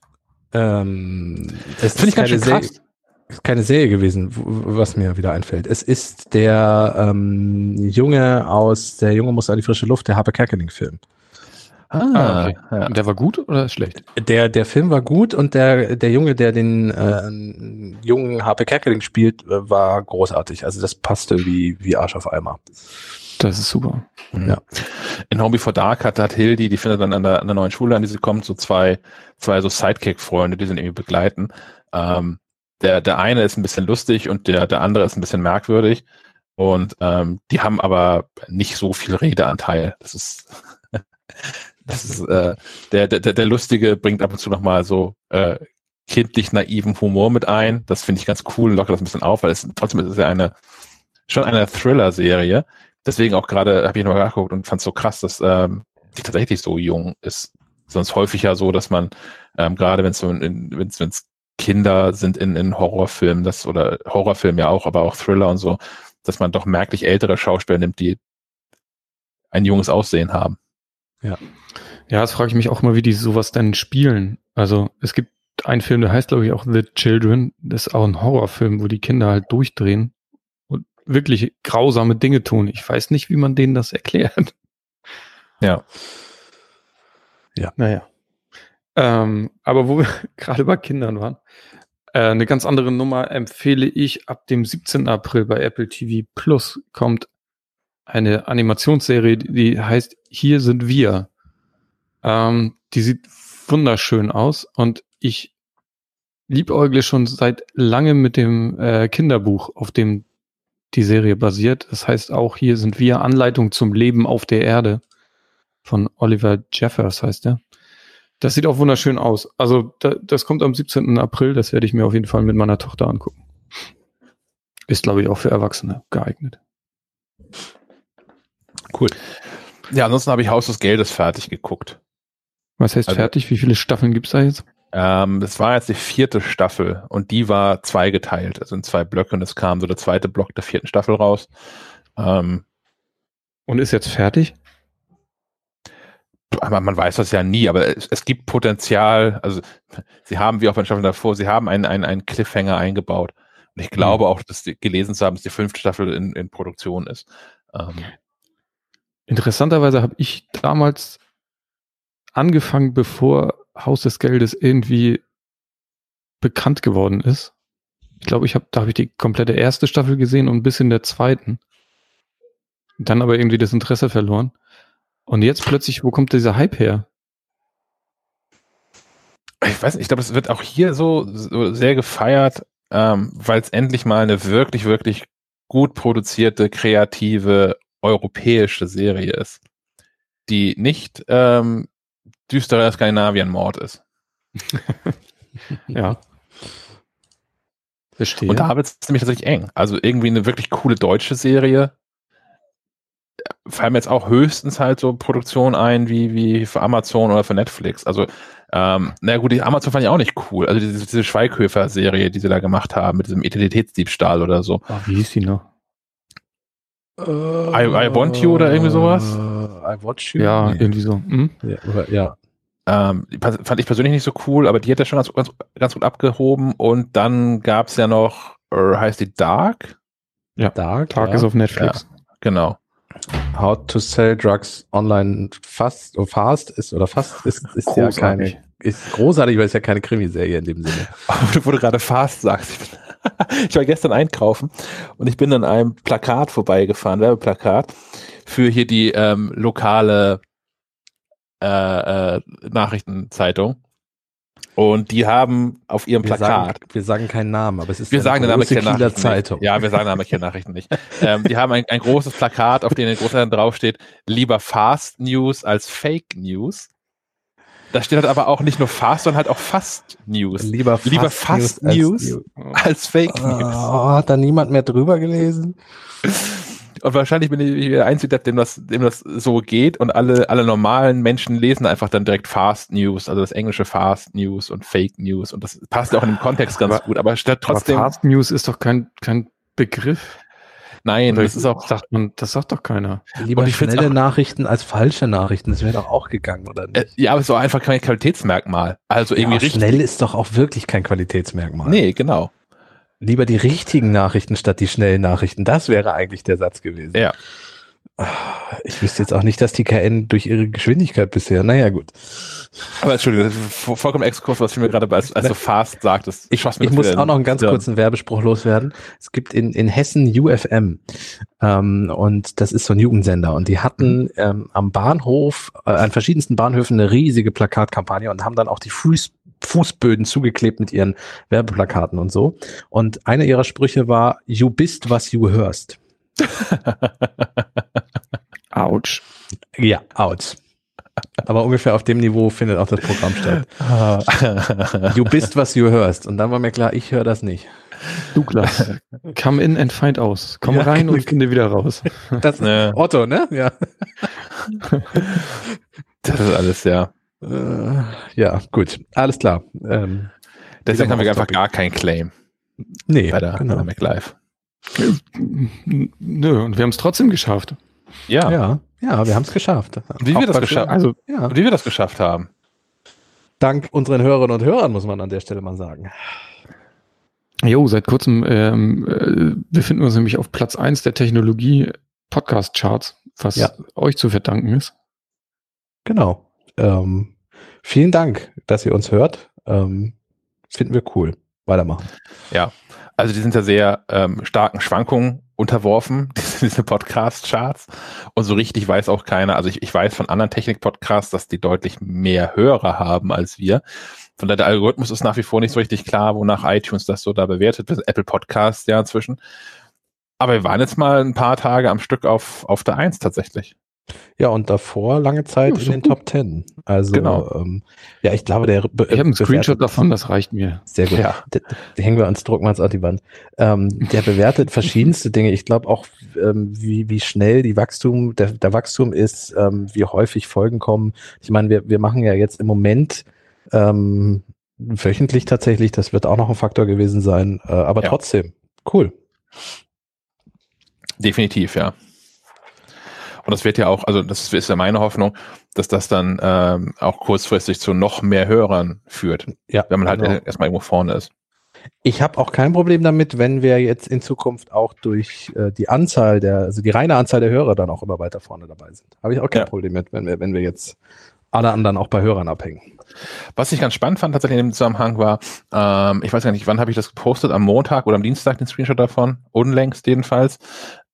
Ähm, das finde ich ganz schön krass. Ist keine Serie gewesen, was mir wieder einfällt. Es ist der ähm, Junge aus Der Junge muss an die frische Luft, der Harpe Kerkeling-Film. Ah, okay. ja. Der war gut oder schlecht? Der, der Film war gut und der, der Junge, der den äh, jungen Harpe Kerkeling spielt, äh, war großartig. Also das passte wie, wie Arsch auf Eimer. Das ist super. Mhm. Ja. In Home Before Dark hat, hat Hildi, die findet dann an der, an der neuen Schule, an die sie kommt, so zwei, zwei so Sidekick-Freunde, die sie irgendwie begleiten. Ähm, der, der eine ist ein bisschen lustig und der, der andere ist ein bisschen merkwürdig. Und ähm, die haben aber nicht so viel Redeanteil. Das ist, das ist äh, der, der, der Lustige bringt ab und zu nochmal so äh, kindlich naiven Humor mit ein. Das finde ich ganz cool und lockert das ein bisschen auf, weil es trotzdem ist es ja eine schon eine Thriller-Serie. Deswegen auch gerade habe ich nochmal nachgeguckt und fand es so krass, dass ähm, die tatsächlich so jung ist. Sonst häufig ja so, dass man ähm, gerade wenn es so in, wenn es Kinder sind in, in Horrorfilmen, das oder Horrorfilm ja auch, aber auch Thriller und so, dass man doch merklich ältere Schauspieler nimmt, die ein junges Aussehen haben. Ja. Ja, das frage ich mich auch mal, wie die sowas denn spielen. Also es gibt einen Film, der heißt, glaube ich, auch The Children. Das ist auch ein Horrorfilm, wo die Kinder halt durchdrehen wirklich grausame Dinge tun. Ich weiß nicht, wie man denen das erklärt. Ja. Ja. Naja. Ähm, aber wo wir gerade bei Kindern waren, äh, eine ganz andere Nummer empfehle ich. Ab dem 17. April bei Apple TV Plus kommt eine Animationsserie, die heißt Hier sind wir. Ähm, die sieht wunderschön aus und ich liebäugle schon seit langem mit dem äh, Kinderbuch, auf dem die Serie basiert. Das heißt auch Hier sind wir Anleitung zum Leben auf der Erde von Oliver Jeffers heißt er. Das sieht auch wunderschön aus. Also da, das kommt am 17. April, das werde ich mir auf jeden Fall mit meiner Tochter angucken. Ist, glaube ich, auch für Erwachsene geeignet. Cool. Ja, ansonsten habe ich Haus des Geldes fertig geguckt. Was heißt also, fertig? Wie viele Staffeln gibt es da jetzt? Ähm, das war jetzt die vierte Staffel und die war zweigeteilt, also in zwei Blöcke und es kam so der zweite Block der vierten Staffel raus. Ähm, und ist jetzt fertig? Aber man weiß das ja nie, aber es, es, gibt Potenzial, also sie haben, wie auch bei den Staffeln davor, sie haben einen, einen, einen Cliffhanger eingebaut. Und ich glaube mhm. auch, dass die gelesen zu haben, dass die fünfte Staffel in, in Produktion ist. Ähm, Interessanterweise habe ich damals angefangen, bevor Haus des Geldes irgendwie bekannt geworden ist. Ich glaube, ich habe, da habe ich die komplette erste Staffel gesehen und bis in der zweiten. Dann aber irgendwie das Interesse verloren. Und jetzt plötzlich, wo kommt dieser Hype her? Ich weiß nicht, ich glaube, es wird auch hier so, so sehr gefeiert, ähm, weil es endlich mal eine wirklich, wirklich gut produzierte, kreative, europäische Serie ist, die nicht ähm, düsterer Skandinavien-Mord ist. ja. Verstehe. Und da wird es nämlich tatsächlich eng. Also irgendwie eine wirklich coole deutsche Serie. Fallen mir jetzt auch höchstens halt so Produktionen ein, wie, wie für Amazon oder für Netflix. Also, ähm, na gut, die Amazon fand ich auch nicht cool. Also diese, diese Schweighöfer-Serie, die sie da gemacht haben, mit diesem Identitätsdiebstahl oder so. Ach, wie hieß die noch? I, I Want You oder irgendwie sowas? I Watch You? Ja, nee. irgendwie so. Hm? Ja. ja. Ähm, fand ich persönlich nicht so cool, aber die hat ja schon ganz, ganz, ganz gut abgehoben. Und dann gab es ja noch, äh, heißt die Dark? Ja, Dark. Dark ja. ist auf Netflix. Ja, genau. How to Sell Drugs Online Fast oder Fast ist oder Fast ist, ist ja keine ist großartig, weil es ja keine Krimiserie in dem Sinne. wo du gerade Fast sagst. Ich, bin, ich war gestern einkaufen und ich bin an einem Plakat vorbeigefahren, Werbeplakat, für hier die ähm, lokale äh, äh, Nachrichtenzeitung. Und die haben auf ihrem Wir Plakat. sagen, wir sagen keinen Namen, aber es ist Wir eine sagen den Namen große Kieler Nachrichten Zeitung. Nicht. Ja, wir sagen den Namen Kieler Nachrichten nicht. ähm, die haben ein, ein großes Plakat, auf dem in Großteil draufsteht, lieber Fast News als Fake News. Da steht halt aber auch nicht nur Fast, sondern halt auch Fast News. Lieber fast, Lieber Fast als News als Fake Oh, News. hat da niemand mehr drüber gelesen? Und wahrscheinlich bin ich der Einzige, dem das, dem das so geht und alle, alle normalen Menschen lesen einfach dann direkt Fast News, also das englische Fast News und Fake News und das passt auch in dem Kontext ganz Aber- gut, aber statt trotzdem, Aber Fast News ist doch kein, kein Begriff. Nein, Oder das ist auch, sagt man, das sagt doch keiner. Lieber Und ich schnelle auch- Nachrichten als falsche Nachrichten. Das wäre doch auch gegangen, oder nicht? äh, ja, aber es ist auch einfach kein Qualitätsmerkmal. Also irgendwie ja, richtig. schnell ist doch auch wirklich kein Qualitätsmerkmal. Nee, genau. Lieber die richtigen Nachrichten statt die schnellen Nachrichten. Das wäre eigentlich der Satz gewesen. Ja. Ich wüsste jetzt auch nicht, dass die KN durch ihre Geschwindigkeit bisher, naja gut. Aber Entschuldigung, vollkommen Exkurs, was du mir gerade als, als so fast sagtest. Ich, ich muss auch noch einen ganz kurzen Werbespruch loswerden. Es gibt in, in Hessen UFM ähm, und das ist so ein Jugendsender und die hatten ähm, am Bahnhof, äh, an verschiedensten Bahnhöfen eine riesige Plakatkampagne und haben dann auch die Fuß, Fußböden zugeklebt mit ihren Werbeplakaten und so. Und einer ihrer Sprüche war, you bist, was you hörst. Autsch. Ja, out. Aber ungefähr auf dem Niveau findet auch das Programm statt. Du bist, was du hörst. Und dann war mir klar, ich höre das nicht. Douglas. Come in and find aus. Komm Ja, rein und finde wieder raus. Das Ja. Otto, ne? Ja. das ist alles, ja. Äh, ja, gut. Alles klar. Ähm, Deswegen haben wir einfach gar keinen Claim nee, bei der, genau. der MacLive. Nö, und wir haben es trotzdem geschafft. Ja. Ja, ja, wir haben es geschafft. Wie Auch wir das geschafft Also, Ja, wie wir das geschafft haben. dank unseren Hörerinnen und Hörern, muss man an der Stelle mal sagen. jo, seit kurzem ähm, äh, befinden wir uns nämlich auf Platz 1 der Technologie Podcast Charts, was Ja. euch zu verdanken ist. Genau. Ähm, vielen Dank, dass ihr uns hört. Ähm, finden wir cool. Weitermachen. Also die sind ja sehr ähm, starken Schwankungen unterworfen, diese, Podcast-Charts. Und so richtig weiß auch keiner, also ich, ich weiß von anderen Technik-Podcasts, dass die deutlich mehr Hörer haben als wir. Von daher, der Algorithmus ist nach wie vor nicht so richtig klar, wonach iTunes das so da bewertet, bis Apple Podcasts ja inzwischen. Aber wir waren jetzt mal ein paar Tage am Stück auf, auf der Eins tatsächlich. Ja, und davor lange Zeit Ja, in den gut. Top Ten. Also, Genau. ähm, ja, ich glaube, der. be- Ich habe einen Screenshot davon, das reicht mir. Sehr gut. Ja. D- d- hängen wir uns, drucken wir uns auf die Wand. Ähm, der bewertet verschiedenste Dinge. Ich glaube auch, ähm, wie, wie schnell die Wachstum, der, der Wachstum ist, ähm, wie häufig Folgen kommen. Ich meine, wir, wir machen ja jetzt im Moment ähm, wöchentlich tatsächlich, das wird auch noch ein Faktor gewesen sein, äh, aber Ja. trotzdem, cool. Definitiv, ja. Und das wird ja auch, also das ist ja meine Hoffnung, dass das dann ähm, auch kurzfristig zu noch mehr Hörern führt, Ja, wenn man halt genau. erstmal irgendwo vorne ist. Ich habe auch kein Problem damit, wenn wir jetzt in Zukunft auch durch äh, die Anzahl der, also die reine Anzahl der Hörer dann auch immer weiter vorne dabei sind. Habe ich auch kein Ja. Problem mit, wenn wir, wenn wir jetzt alle anderen auch bei Hörern abhängen. Was ich ganz spannend fand tatsächlich in dem Zusammenhang war, ähm, ich weiß gar nicht, wann habe ich das gepostet, am Montag oder am Dienstag den Screenshot davon, unlängst jedenfalls,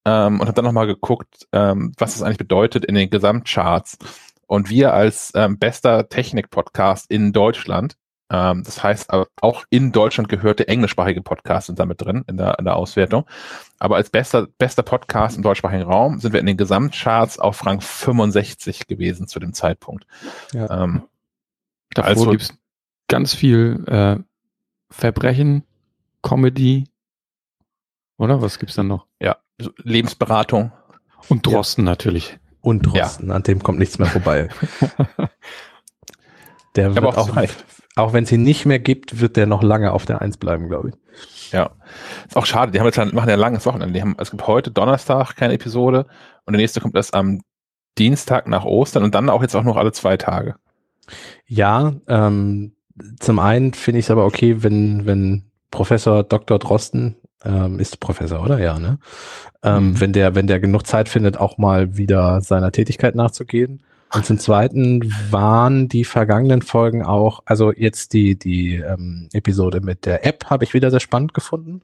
ähm, und habe dann nochmal geguckt, ähm, was das eigentlich bedeutet in den Gesamtcharts. Und wir als ähm, bester Technik-Podcast in Deutschland, ähm, das heißt auch in Deutschland gehörte englischsprachige Podcasts sind damit drin in der, in der Auswertung. Aber als bester, bester Podcast im deutschsprachigen Raum sind wir in den Gesamtcharts auf Rang 65 gewesen zu dem Zeitpunkt. Ja. Ähm, Davor Also- gibt's ganz viel äh, Verbrechen, Comedy, oder? Was gibt's dann noch? ja, Lebensberatung. Und Drosten natürlich. Und Drosten, an dem kommt nichts mehr vorbei. Der wird auch auch, auch wenn es ihn nicht mehr gibt, wird der noch lange auf der Eins bleiben, glaube ich. Ja. Ist auch schade, die haben jetzt halt, machen ja ein langes Wochenende. Die haben, es gibt heute Donnerstag keine Episode und der nächste kommt erst am Dienstag nach Ostern und dann auch jetzt auch noch alle zwei Tage. Ja, ähm, zum einen finde ich es aber okay, wenn, wenn Professor Dr. Drosten, ähm, ist Professor, oder? Ja, ne? Ähm, Mhm. Wenn der, wenn der genug Zeit findet, auch mal wieder seiner Tätigkeit nachzugehen. Und zum Zweiten waren die vergangenen Folgen auch, also jetzt die, die ähm, Episode mit der App habe ich wieder sehr spannend gefunden.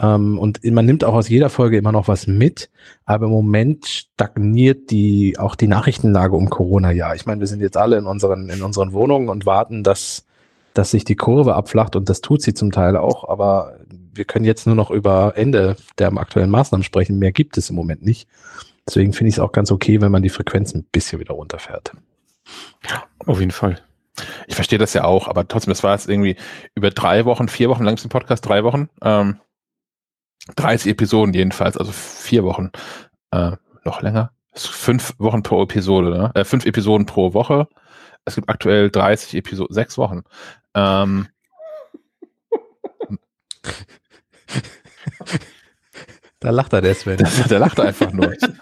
Ähm, und man nimmt auch aus jeder Folge immer noch was mit, aber im Moment stagniert die auch die Nachrichtenlage um Corona ja. Ich meine, wir sind jetzt alle in unseren, in unseren Wohnungen und warten, dass, dass sich die Kurve abflacht und das tut sie zum Teil auch, aber wir können jetzt nur noch über Ende der aktuellen Maßnahmen sprechen. Mehr gibt es im Moment nicht. Deswegen finde ich es auch ganz okay, wenn man die Frequenz ein bisschen wieder runterfährt. Auf jeden Fall. Ich verstehe das ja auch, aber trotzdem, das war jetzt irgendwie über drei Wochen, vier Wochen lang ist Podcast, drei Wochen. Ähm, 30 Episoden jedenfalls, also vier Wochen. Äh, noch länger. Fünf Wochen pro Episode, ne? äh, fünf Episoden pro Woche. Es gibt aktuell 30 Episoden, sechs Wochen. Ähm, Da lacht er, der Sven. der lacht einfach nur. Ich finde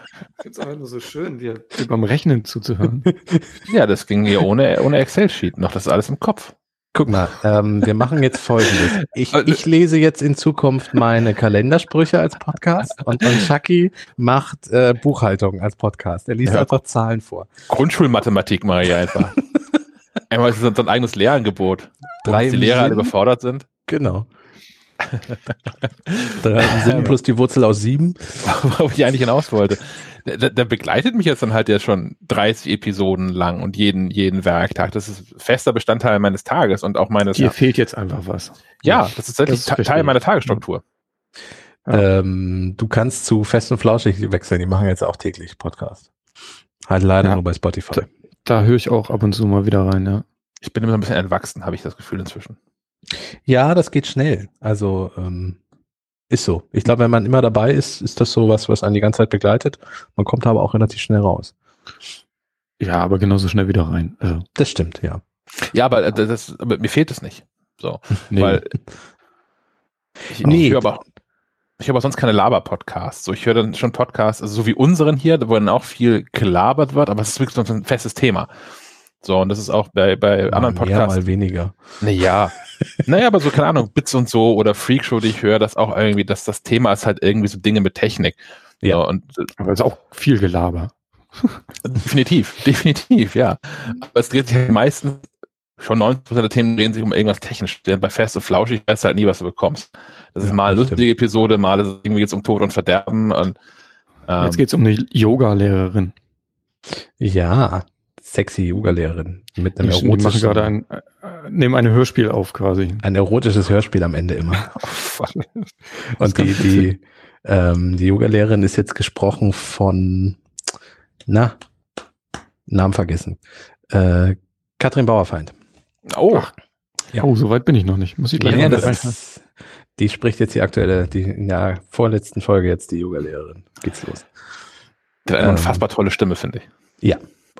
es einfach nur so schön, dir, beim Rechnen zuzuhören. Ja, das ging hier ohne, ohne Excel-Sheet noch. Das ist alles im Kopf. Guck mal, ähm, wir machen jetzt folgendes. Ich, ich lese jetzt in Zukunft meine Kalendersprüche als Podcast und, und Chucky macht äh, Buchhaltung als Podcast. Er liest Ja. einfach Zahlen vor. Grundschulmathematik mache ich einfach. Einmal ist es so ein eigenes Lehrangebot. Drei Dass die Lehrer alle überfordert sind. Genau. Drei im Sinn plus die Wurzel aus sieben. worauf ich eigentlich hinaus wollte. Der, der- der begleitet mich jetzt dann halt ja schon 30 Episoden lang und jeden, jeden Werktag. Das ist fester Bestandteil meines Tages und auch meines. Dir fehlt jetzt einfach was. ja, das ist tatsächlich Teil meiner Tagesstruktur. Ja. Ähm, du kannst zu Fest und Flauschig wechseln. Die machen jetzt auch täglich Podcast. Halt leider Ja. nur bei Spotify. Da höre ich auch ab und zu mal wieder rein, ja. Ich bin immer ein bisschen entwachsen, habe ich das Gefühl inzwischen. Ja, das geht schnell. Also ähm, ist so. Ich glaube, wenn man immer dabei ist, ist das so was, was einen die ganze Zeit begleitet. Man kommt aber auch relativ schnell raus. Ja, aber genauso schnell wieder rein. Also, Das stimmt, ja. Ja, aber, äh, das, aber mir fehlt es nicht. So, nee. weil ich, Nee. ich höre aber, ich höre aber sonst keine Laber-Podcasts. So, ich höre dann schon Podcasts, also so wie unseren hier, wo dann auch viel gelabert wird, aber es ist wirklich so ein festes Thema. So, und das ist auch bei, bei anderen mal mehr, Podcasts. mal weniger. Naja. naja, aber so, keine Ahnung, Bits und so oder Freakshow, die ich höre, dass auch irgendwie, dass das Thema ist halt irgendwie so Dinge mit Technik. Ja. So, und äh, aber es ist auch viel Gelaber. definitiv, definitiv, ja. Aber es dreht sich halt meistens, schon 90% der Themen drehen sich um irgendwas technisch. Denn bei Fest und Flauschig weißt du halt nie, was du bekommst. Das ist Ja, mal eine das lustige Episode, mal ist es irgendwie jetzt um Tod und Verderben und ähm, Jetzt geht es um eine Yoga-Lehrerin. Ja, sexy Yoga-Lehrerin mit einem Die, die machen erotischen, gerade ein, äh, nehmen ein Hörspiel auf quasi. ein erotisches Hörspiel am Ende immer. oh. Und die, die, ähm, die Yoga-Lehrerin ist jetzt gesprochen von, na, Namen vergessen. Äh, Katrin Bauerfeind. oh, Ja. Oh, so weit bin ich noch nicht. Muss ich gleich Ja, das ist, die spricht jetzt die aktuelle, die in der vorletzten Folge jetzt die Yoga-Lehrerin. Geht's los. hat eine Ähm. unfassbar tolle Stimme, finde ich.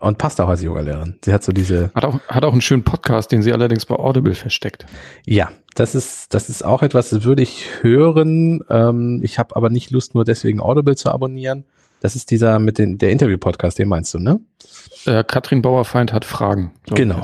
Und passt auch als Yoga-Lehrerin. Sie hat so diese, Hat auch, hat auch einen schönen Podcast, den sie allerdings bei Audible versteckt. ja, das ist, das ist auch etwas, das würde ich hören. Ähm, ich habe aber nicht Lust, nur deswegen Audible zu abonnieren. Das ist dieser mit den, der Interview-Podcast, den meinst du, ne? Äh, Katrin Bauerfeind hat Fragen. Genau.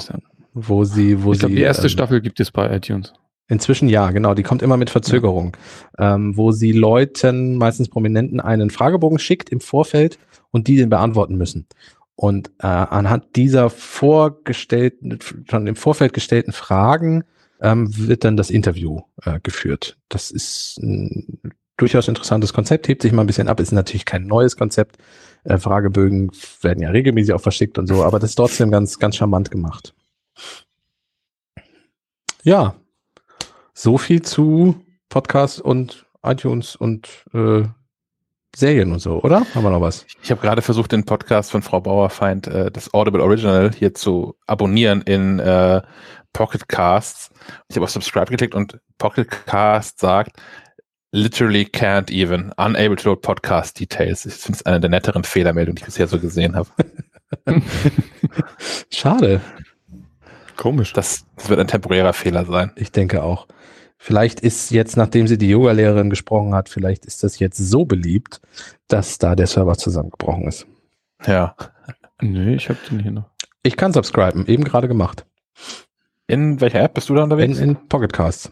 Wo sie, wo Ich glaube, sie. die erste ähm, Staffel gibt es bei iTunes. Inzwischen ja, genau. Die kommt immer mit Verzögerung, ähm, wo sie Leuten, meistens Prominenten, einen Fragebogen schickt im Vorfeld und die den beantworten müssen. Und äh, anhand dieser vorgestellten, schon im Vorfeld gestellten Fragen ähm, wird dann das Interview äh, geführt. Das ist ein durchaus interessantes Konzept, hebt sich mal ein bisschen ab, ist natürlich kein neues Konzept. Äh, Fragebögen werden ja regelmäßig auch verschickt und so, aber das ist trotzdem ganz, ganz charmant gemacht. Ja, so viel zu Podcasts und iTunes und äh, Serien und so, oder? Haben wir noch was? Ich habe gerade versucht, den Podcast von Frau Bauerfeind, äh, das Audible Original, hier zu abonnieren in äh, Pocket Casts. Ich habe auf Subscribe geklickt und Pocket Cast sagt, literally can't even, unable to load podcast details. Ich finde es eine der netteren Fehlermeldungen, die ich bisher so gesehen habe. Schade. Komisch. Das, das wird ein temporärer Fehler sein. Ich denke auch. Vielleicht ist jetzt, nachdem sie die Yoga-Lehrerin gesprochen hat, vielleicht ist das jetzt so beliebt, dass da der Server zusammengebrochen ist. Ja. Nee, ich habe den hier noch. Ich kann subscriben, eben gerade gemacht. In welcher App bist du da In, unterwegs? in Pocket Casts.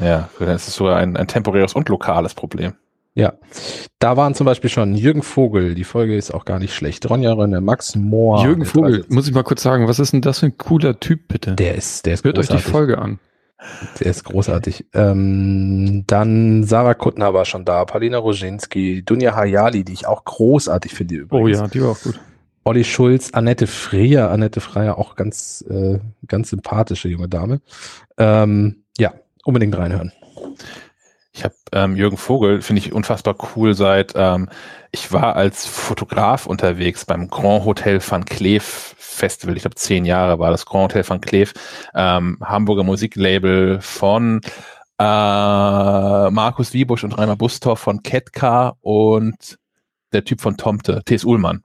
ja, dann ist es sogar ein, ein temporäres und lokales Problem. Ja, da waren zum Beispiel schon Jürgen Vogel, die Folge ist auch gar nicht schlecht. Ronja Rönne, Max Mohr. Jürgen Vogel, muss ich mal kurz sagen, was ist denn das für ein cooler Typ, bitte? Der ist, der ist Hört euch die großartig. Folge an. Der ist großartig. Ähm, dann Sarah Kuttner war schon da, Paulina Roginski, Dunja Hayali, die ich auch großartig finde übrigens. Oh ja, die war auch gut. Olli Schulz, Annette Freer, Annette Freyer, auch ganz, äh, ganz sympathische junge Dame. Ähm, ja, unbedingt reinhören. Ich habe ähm, Jürgen Vogel, finde ich unfassbar cool seit, ähm, ich war als Fotograf unterwegs beim Grand Hotel Van Cleef Festival, ich glaube zehn Jahre war das Grand Hotel Van Cleef, ähm, Hamburger Musiklabel von äh, Markus Wiebusch und Rainer Bustorff von Ketka und der Typ von Tomte, T.S. Ullmann.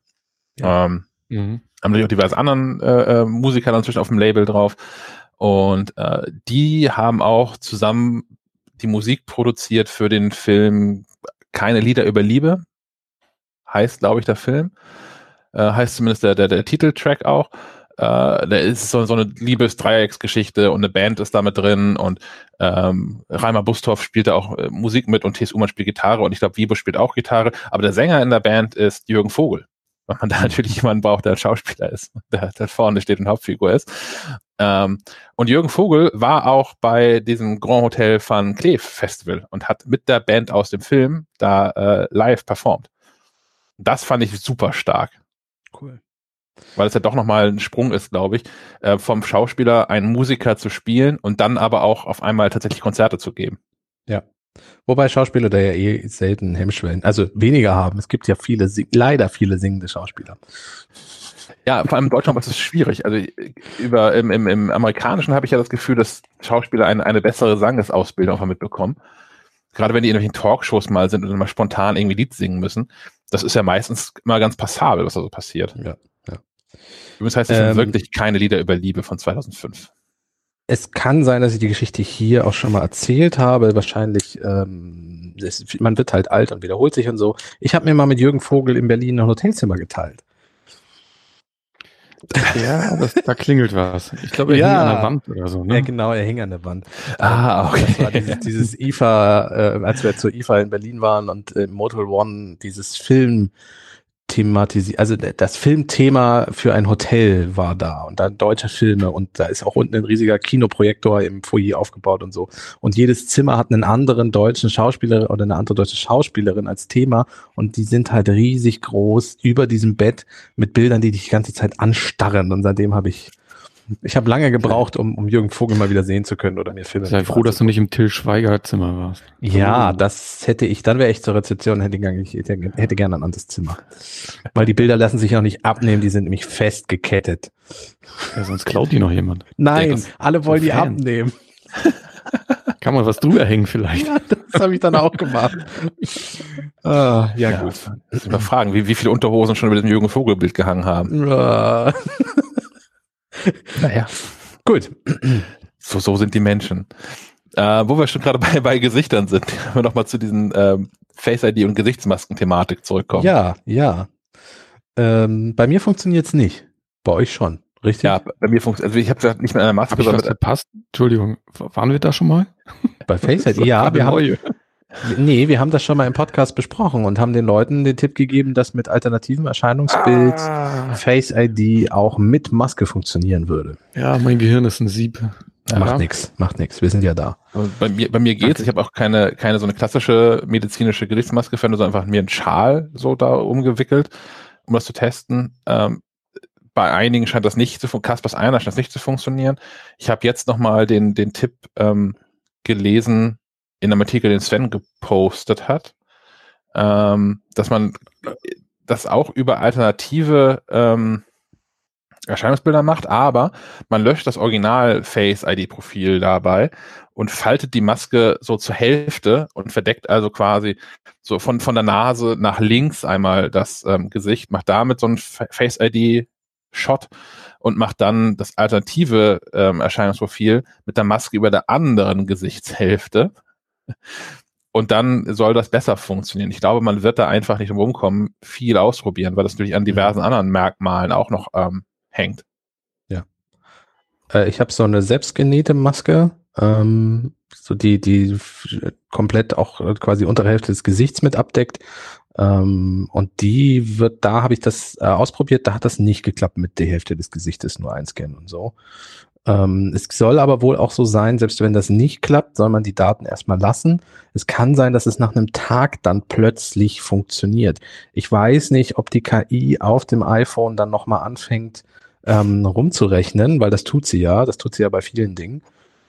Ähm, Mhm. haben natürlich auch diverse anderen äh, äh, Musiker dann inzwischen auf dem Label drauf. Und äh, die haben auch zusammen die Musik produziert für den Film Keine Lieder über Liebe. Heißt, glaube ich, der Film. Äh, heißt zumindest der, der, der Titeltrack auch. Äh, da ist so, so eine Liebes-Dreiecksgeschichte und eine Band ist da mit drin und ähm, Reimer Bustorff spielt da auch äh, Musik mit und T.S. Ullmann spielt Gitarre und ich glaube, Wiebo spielt auch Gitarre, aber der Sänger in der Band ist Jürgen Vogel weil man da natürlich jemanden braucht, der Schauspieler ist, der, der vorne steht und Hauptfigur ist. Ähm, und Jürgen Vogel war auch bei diesem Grand Hotel Van Cleef Festival und hat mit der Band aus dem Film da äh, live performt. Das fand ich super stark, Cool. weil es ja doch nochmal ein Sprung ist, glaube ich, äh, vom Schauspieler einen Musiker zu spielen und dann aber auch auf einmal tatsächlich Konzerte zu geben. Wobei Schauspieler da ja eh selten Hemmschwellen, also weniger haben. Es gibt ja viele, leider viele singende Schauspieler. Ja, vor allem in Deutschland ist es schwierig. Also über im, im, im Amerikanischen habe ich ja das Gefühl, dass Schauspieler eine, eine bessere Sangesausbildung einfach mitbekommen. Gerade wenn die in irgendwelchen Talkshows mal sind und dann mal spontan irgendwie Lied singen müssen. Das ist ja meistens immer ganz passabel, was da so passiert. Ja, ja. Übrigens heißt es Ähm, wirklich keine Lieder über Liebe von 2005. Es kann sein, dass ich die Geschichte hier auch schon mal erzählt habe. Wahrscheinlich, ähm, es, man wird halt alt und wiederholt sich und so. Ich habe mir mal mit Jürgen Vogel in Berlin ein Hotelzimmer geteilt. Ja, das, da klingelt was. Ich glaube, er Ja. hing an der Wand oder so. Ja, Ne? genau, er hing an der Wand. Ah, okay. Das war dieses, dieses IFA, äh, als wir zur IFA in Berlin waren und äh, Motel One dieses Film thematisiert, also das Filmthema für ein Hotel war da und da deutsche Filme und da ist auch unten ein riesiger Kinoprojektor im Foyer aufgebaut und so. Und jedes Zimmer hat einen anderen deutschen Schauspieler oder eine andere deutsche Schauspielerin als Thema und die sind halt riesig groß über diesem Bett mit Bildern, die dich die ganze Zeit anstarren und seitdem habe ich ich habe lange gebraucht, um, um Jürgen Vogel mal wieder sehen zu können oder mir Filme Sei froh, dass du nicht im Till Schweiger Zimmer warst. ja, Oh. das hätte ich, dann wäre ich zur Rezeption, hätte, gerne- ich hätte, hätte gerne ein anderes Zimmer. Weil die Bilder lassen sich auch nicht abnehmen, die sind nämlich festgekettet. Ja, sonst klaut die noch jemand. Nein, alle wollen die Fan. abnehmen. Kann man was drüber hängen vielleicht? Ja, das habe ich dann auch gemacht. ah, ja, Ja, gut. Mal fragen, wie, wie viele Unterhosen schon über dem Jürgen Vogel-Bild gehangen haben. Ah, Naja. gut. So, so sind die Menschen. Äh, wo wir schon gerade bei, bei Gesichtern sind, können wir nochmal zu diesen ähm, Face-ID und Gesichtsmasken-Thematik zurückkommen. Ja, ja. Ähm, bei mir funktioniert es nicht. Bei euch schon, richtig? Ja, bei mir funktioniert, also ich habe nicht mit einer Maske, sondern mit, verpasst? Entschuldigung, waren wir da schon mal? Bei Face ID, ja, wir haben. Nee, wir haben das schon mal im Podcast besprochen und haben den Leuten den Tipp gegeben, dass mit alternativem Erscheinungsbild Ah, Face ID auch mit Maske funktionieren würde. ja, mein Gehirn ist ein Sieb. Ja. Macht nix, macht nix. Wir sind ja da. Bei mir, bei mir geht's. Ich habe auch keine, keine so eine klassische medizinische Gesichtsmaske verwendet, sondern einfach mir einen Schal so da umgewickelt, um das zu testen. Ähm, bei einigen scheint das nicht zu funktionieren. Kaspers einer scheint das nicht zu funktionieren. Ich habe jetzt nochmal den, den Tipp ähm, gelesen in einem Artikel, den Sven gepostet hat, ähm, dass man das auch über alternative ähm, Erscheinungsbilder macht, aber man löscht das Original Face ID Profil dabei und faltet die Maske so zur Hälfte und verdeckt also quasi so von, von der Nase nach links einmal das ähm, Gesicht, macht damit so ein Fa- Face ID Shot und macht dann das alternative ähm, Erscheinungsprofil mit der Maske über der anderen Gesichtshälfte. Und dann soll das besser funktionieren. Ich glaube, man wird da einfach nicht rumkommen, viel ausprobieren, weil das natürlich an diversen anderen Merkmalen auch noch ähm, hängt. Äh, ich habe so eine selbstgenähte Maske. ähm, so die, die komplett auch quasi untere Hälfte des Gesichts mit abdeckt. Ähm, und die wird, da habe ich das äh, ausprobiert, da hat das nicht geklappt mit der Hälfte des Gesichtes nur einscannen und so. Ähm, es soll aber wohl auch so sein, selbst wenn das nicht klappt, soll man die Daten erstmal lassen. Es kann sein, dass es nach einem Tag dann plötzlich funktioniert. Ich weiß nicht, ob die KI auf dem iPhone dann nochmal anfängt ähm, rumzurechnen, weil das tut sie ja, das tut sie ja bei vielen Dingen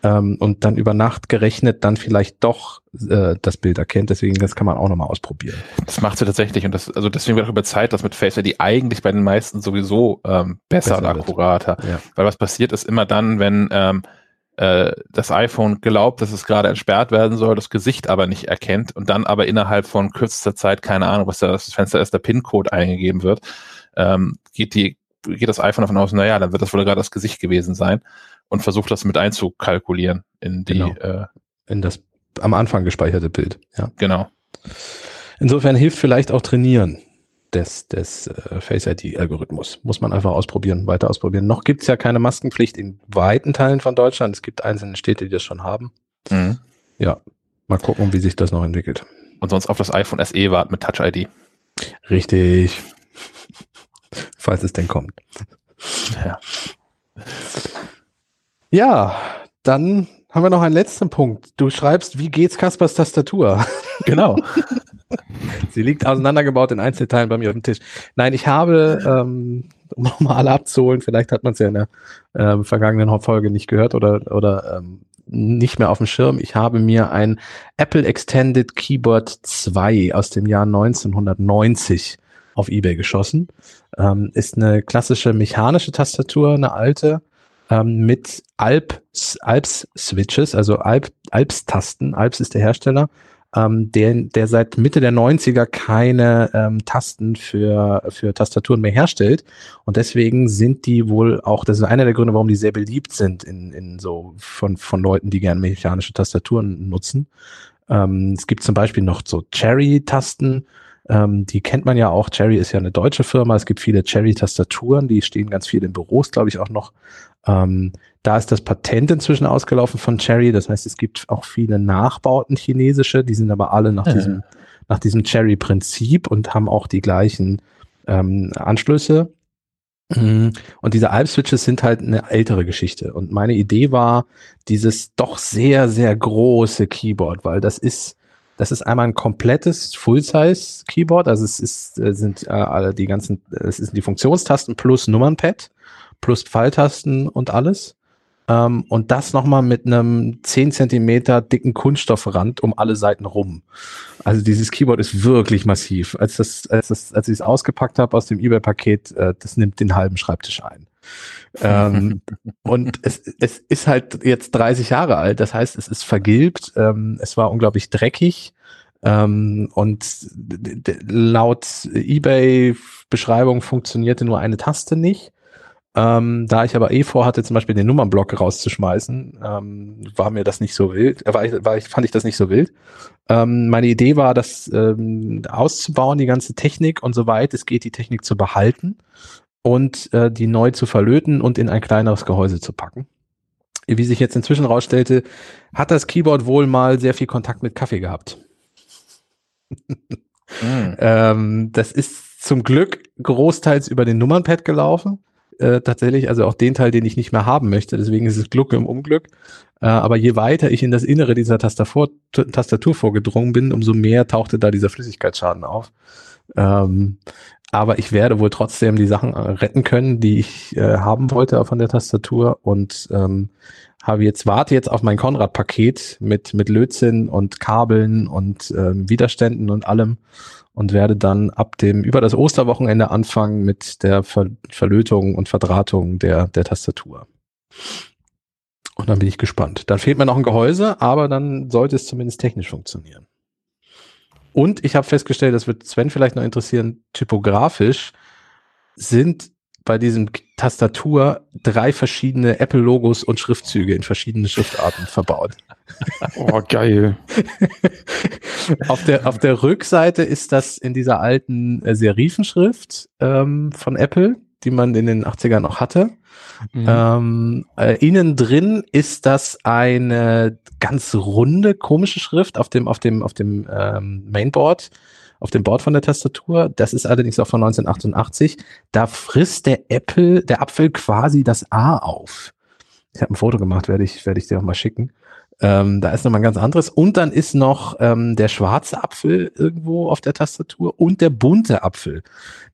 ähm, und dann über Nacht gerechnet dann vielleicht doch äh, das Bild erkennt. Deswegen, das kann man auch nochmal ausprobieren. Das macht sie tatsächlich und das, also deswegen wird auch über Zeit, dass mit Face ID eigentlich bei den meisten sowieso ähm, besser, besser und akkurater. Ja. Weil was passiert ist immer dann, wenn ähm, äh, das iPhone glaubt, dass es gerade entsperrt werden soll, das Gesicht aber nicht erkennt und dann aber innerhalb von kürzester Zeit, keine Ahnung, was da das Fenster ist, der PIN-Code eingegeben wird, ähm, geht die geht das iPhone davon aus, naja, dann wird das wohl gerade das Gesicht gewesen sein und versucht das mit einzukalkulieren in die genau. äh, in das am Anfang gespeicherte Bild. Ja. Genau. Insofern hilft vielleicht auch Trainieren des, des äh, Face ID-Algorithmus. Muss man einfach ausprobieren, weiter ausprobieren. Noch gibt's ja keine Maskenpflicht in weiten Teilen von Deutschland. Es gibt einzelne Städte, die das schon haben. Mhm. Ja, mal gucken, wie sich das noch entwickelt. Und sonst auf das iPhone SE warten mit Touch ID. Richtig. Falls es denn kommt. Ja. Ja, dann haben wir noch einen letzten Punkt. Du schreibst, wie geht's Kaspers Tastatur? Genau. Sie liegt auseinandergebaut in Einzelteilen bei mir auf dem Tisch. Nein, ich habe, ähm, um nochmal alle abzuholen, vielleicht hat man es ja in der ähm, vergangenen Folge nicht gehört oder, oder ähm, nicht mehr auf dem Schirm. Ich habe mir ein Apple Extended Keyboard 2 aus dem Jahr 1990 auf Ebay geschossen. Ähm, ist eine klassische mechanische Tastatur, eine alte, ähm, mit Alps, Alps Switches, also Alp, Alps Tasten. Alps ist der Hersteller, ähm, der, der seit Mitte der 90er keine ähm, Tasten für, für Tastaturen mehr herstellt. Und deswegen sind die wohl auch, das ist einer der Gründe, warum die sehr beliebt sind in, in so von, von Leuten, die gerne mechanische Tastaturen nutzen. Ähm, es gibt zum Beispiel noch so Cherry-Tasten, ähm, die kennt man ja auch. Cherry ist ja eine deutsche Firma. Es gibt viele Cherry-Tastaturen, die stehen ganz viel in Büros, glaube ich, auch noch. Ähm, da ist das Patent inzwischen ausgelaufen von Cherry. Das heißt, es gibt auch viele Nachbauten chinesische, die sind aber alle nach ja. diesem, nach diesem Cherry-Prinzip und haben auch die gleichen ähm, Anschlüsse. Mhm. Und diese Alp-Switches sind halt eine ältere Geschichte. Und meine Idee war, dieses doch sehr, sehr große Keyboard, weil das ist, das ist einmal ein komplettes Full-Size-Keyboard, also es ist, äh, sind äh, alle die ganzen, es sind die Funktionstasten plus Nummernpad, plus Pfeiltasten und alles. Ähm, und das nochmal mit einem 10 Zentimeter dicken Kunststoffrand um alle Seiten rum. Also dieses Keyboard ist wirklich massiv. Als das, als das, als ich es ausgepackt habe aus dem eBay-Paket, äh, das nimmt den halben Schreibtisch ein. Ähm, und es, es ist halt jetzt 30 Jahre alt, das heißt, es ist vergilbt, ähm, es war unglaublich dreckig. Ähm, und laut eBay-Beschreibung funktionierte nur eine Taste nicht. Ähm, da ich aber eh vorhatte, zum Beispiel den Nummernblock rauszuschmeißen, ähm, war mir das nicht so wild, äh, war ich, war ich, fand ich das nicht so wild. Ähm, meine Idee war, das ähm, auszubauen, die ganze Technik und soweit es geht, die Technik zu behalten und äh, die neu zu verlöten und in ein kleineres Gehäuse zu packen. Wie sich jetzt inzwischen rausstellte, hat das Keyboard wohl mal sehr viel Kontakt mit Kaffee gehabt. mm. ähm, das ist zum Glück großteils über den Nummernpad gelaufen. Äh, tatsächlich, also auch den Teil, den ich nicht mehr haben möchte. Deswegen ist es Glück im Unglück. Äh, aber je weiter ich in das Innere dieser Tastatur, Tastatur vorgedrungen bin, umso mehr tauchte da dieser Flüssigkeitsschaden auf. Ähm, aber ich werde wohl trotzdem die Sachen äh, retten können, die ich äh, haben wollte von der Tastatur und ähm, habe jetzt warte jetzt auf mein Konrad-Paket mit mit Lötzinn und Kabeln und ähm, Widerständen und allem und werde dann ab dem über das Osterwochenende anfangen mit der Ver Verlötung und Verdrahtung der der Tastatur. Und dann bin ich gespannt. Dann fehlt mir noch ein Gehäuse, aber dann sollte es zumindest technisch funktionieren. Und ich habe festgestellt, das wird Sven vielleicht noch interessieren, typografisch sind bei diesem Tastatur drei verschiedene Apple-Logos und Schriftzüge in verschiedenen Schriftarten verbaut. Oh, geil. auf, der, auf der Rückseite ist das in dieser alten äh, Serifenschrift ähm, von Apple, die man in den 80ern noch hatte. Mhm. Ähm, äh, innen drin ist das eine ganz runde, komische Schrift auf dem, auf dem, auf dem ähm, Mainboard, auf dem Board von der Tastatur. Das ist allerdings auch von 1988. Da frisst der Apple, der Apfel quasi das A auf. Ich habe ein Foto gemacht, werde ich, werde ich dir auch mal schicken. Ähm, da ist nochmal ein ganz anderes. Und dann ist noch ähm, der schwarze Apfel irgendwo auf der Tastatur und der bunte Apfel.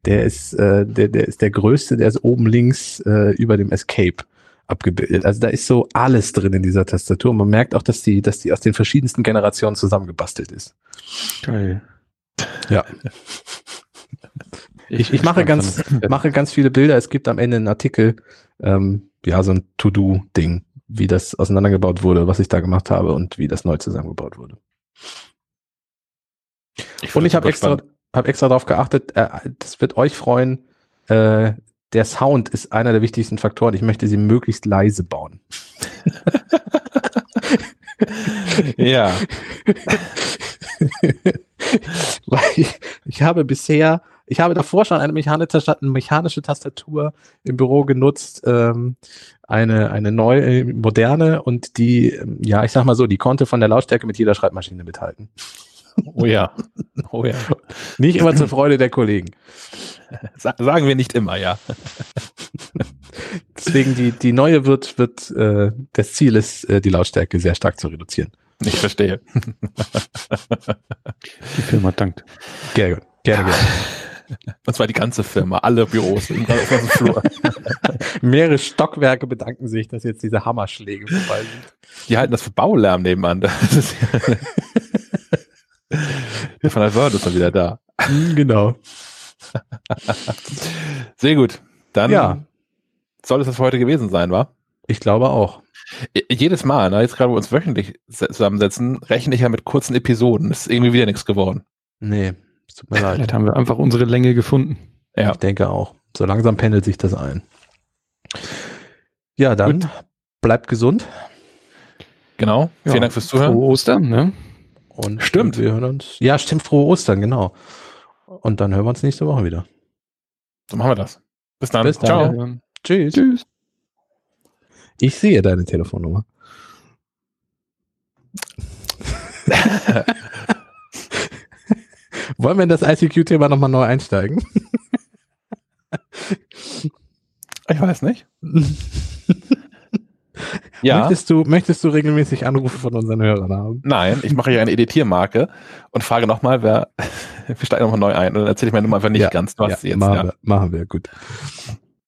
Der ist, äh, der, der ist der größte, der ist oben links äh, über dem Escape abgebildet. Also da ist so alles drin in dieser Tastatur. Und man merkt auch, dass die, dass die aus den verschiedensten Generationen zusammengebastelt ist. Geil. Ja. Ich, ich mache ganz, mache ganz viele Bilder. Es gibt am Ende einen Artikel, ähm, ja, so ein To-Do-Ding, wie das auseinandergebaut wurde, was ich da gemacht habe und wie das neu zusammengebaut wurde. Ich Und ich habe extra, spannend. hab extra darauf geachtet, äh, das wird euch freuen, äh, der Sound ist einer der wichtigsten Faktoren. Ich möchte sie möglichst leise bauen. Ja, Weil ich, ich habe bisher, ich habe davor schon eine mechanische, eine mechanische Tastatur im Büro genutzt, ähm, eine, eine neue, äh, moderne und die, ähm, ja, ich sag mal so, die konnte von der Lautstärke mit jeder Schreibmaschine mithalten. oh ja, oh ja. Nicht immer zur Freude der Kollegen. Sa sagen wir nicht immer, ja. Deswegen die, die neue wird, wird, äh, das Ziel ist, äh, die Lautstärke sehr stark zu reduzieren. Ich verstehe. Die Firma dankt. Gerne, gerne, gerne. Und zwar die ganze Firma, alle Büros im ganzen Flur. Mehrere Stockwerke bedanken sich, dass jetzt diese Hammerschläge vorbei sind. Die halten das für Baulärm nebenan. Der von der Word ist dann wieder da. Hm, Genau. Sehr gut. Dann Ja. soll es das für heute gewesen sein, wa? Ich glaube auch. Jedes Mal, ne, jetzt gerade, wo wir uns wöchentlich se- zusammensetzen, rechne ich ja mit kurzen Episoden. Das ist irgendwie wieder nichts geworden. Nee, es tut mir leid. Vielleicht haben wir einfach unsere Länge gefunden. Ja. Ich denke auch. So langsam pendelt sich das ein. Ja, dann Gut. bleibt gesund Genau. Ja. Vielen Dank fürs Zuhören. Frohe Ostern, ne? und Stimmt. wir hören uns. Ja, stimmt, frohe Ostern, genau. Und dann hören wir uns nächste Woche wieder. So machen wir das. Bis dann. Bis dann. Ciao. Ja. Tschüss. Tschüss. Ich sehe deine Telefonnummer. Wollen wir in das ICQ-Thema nochmal neu einsteigen? Ich weiß nicht. Ja. Möchtest, du, möchtest du regelmäßig Anrufe von unseren Hörern haben? Nein, ich mache hier eine Editiermarke und frage nochmal, wer, wir steigen nochmal neu ein und dann erzähle ich meine Nummer einfach nicht Ja, ganz. Du hast ja, sie jetzt, machen, ja. Wir, machen wir, gut.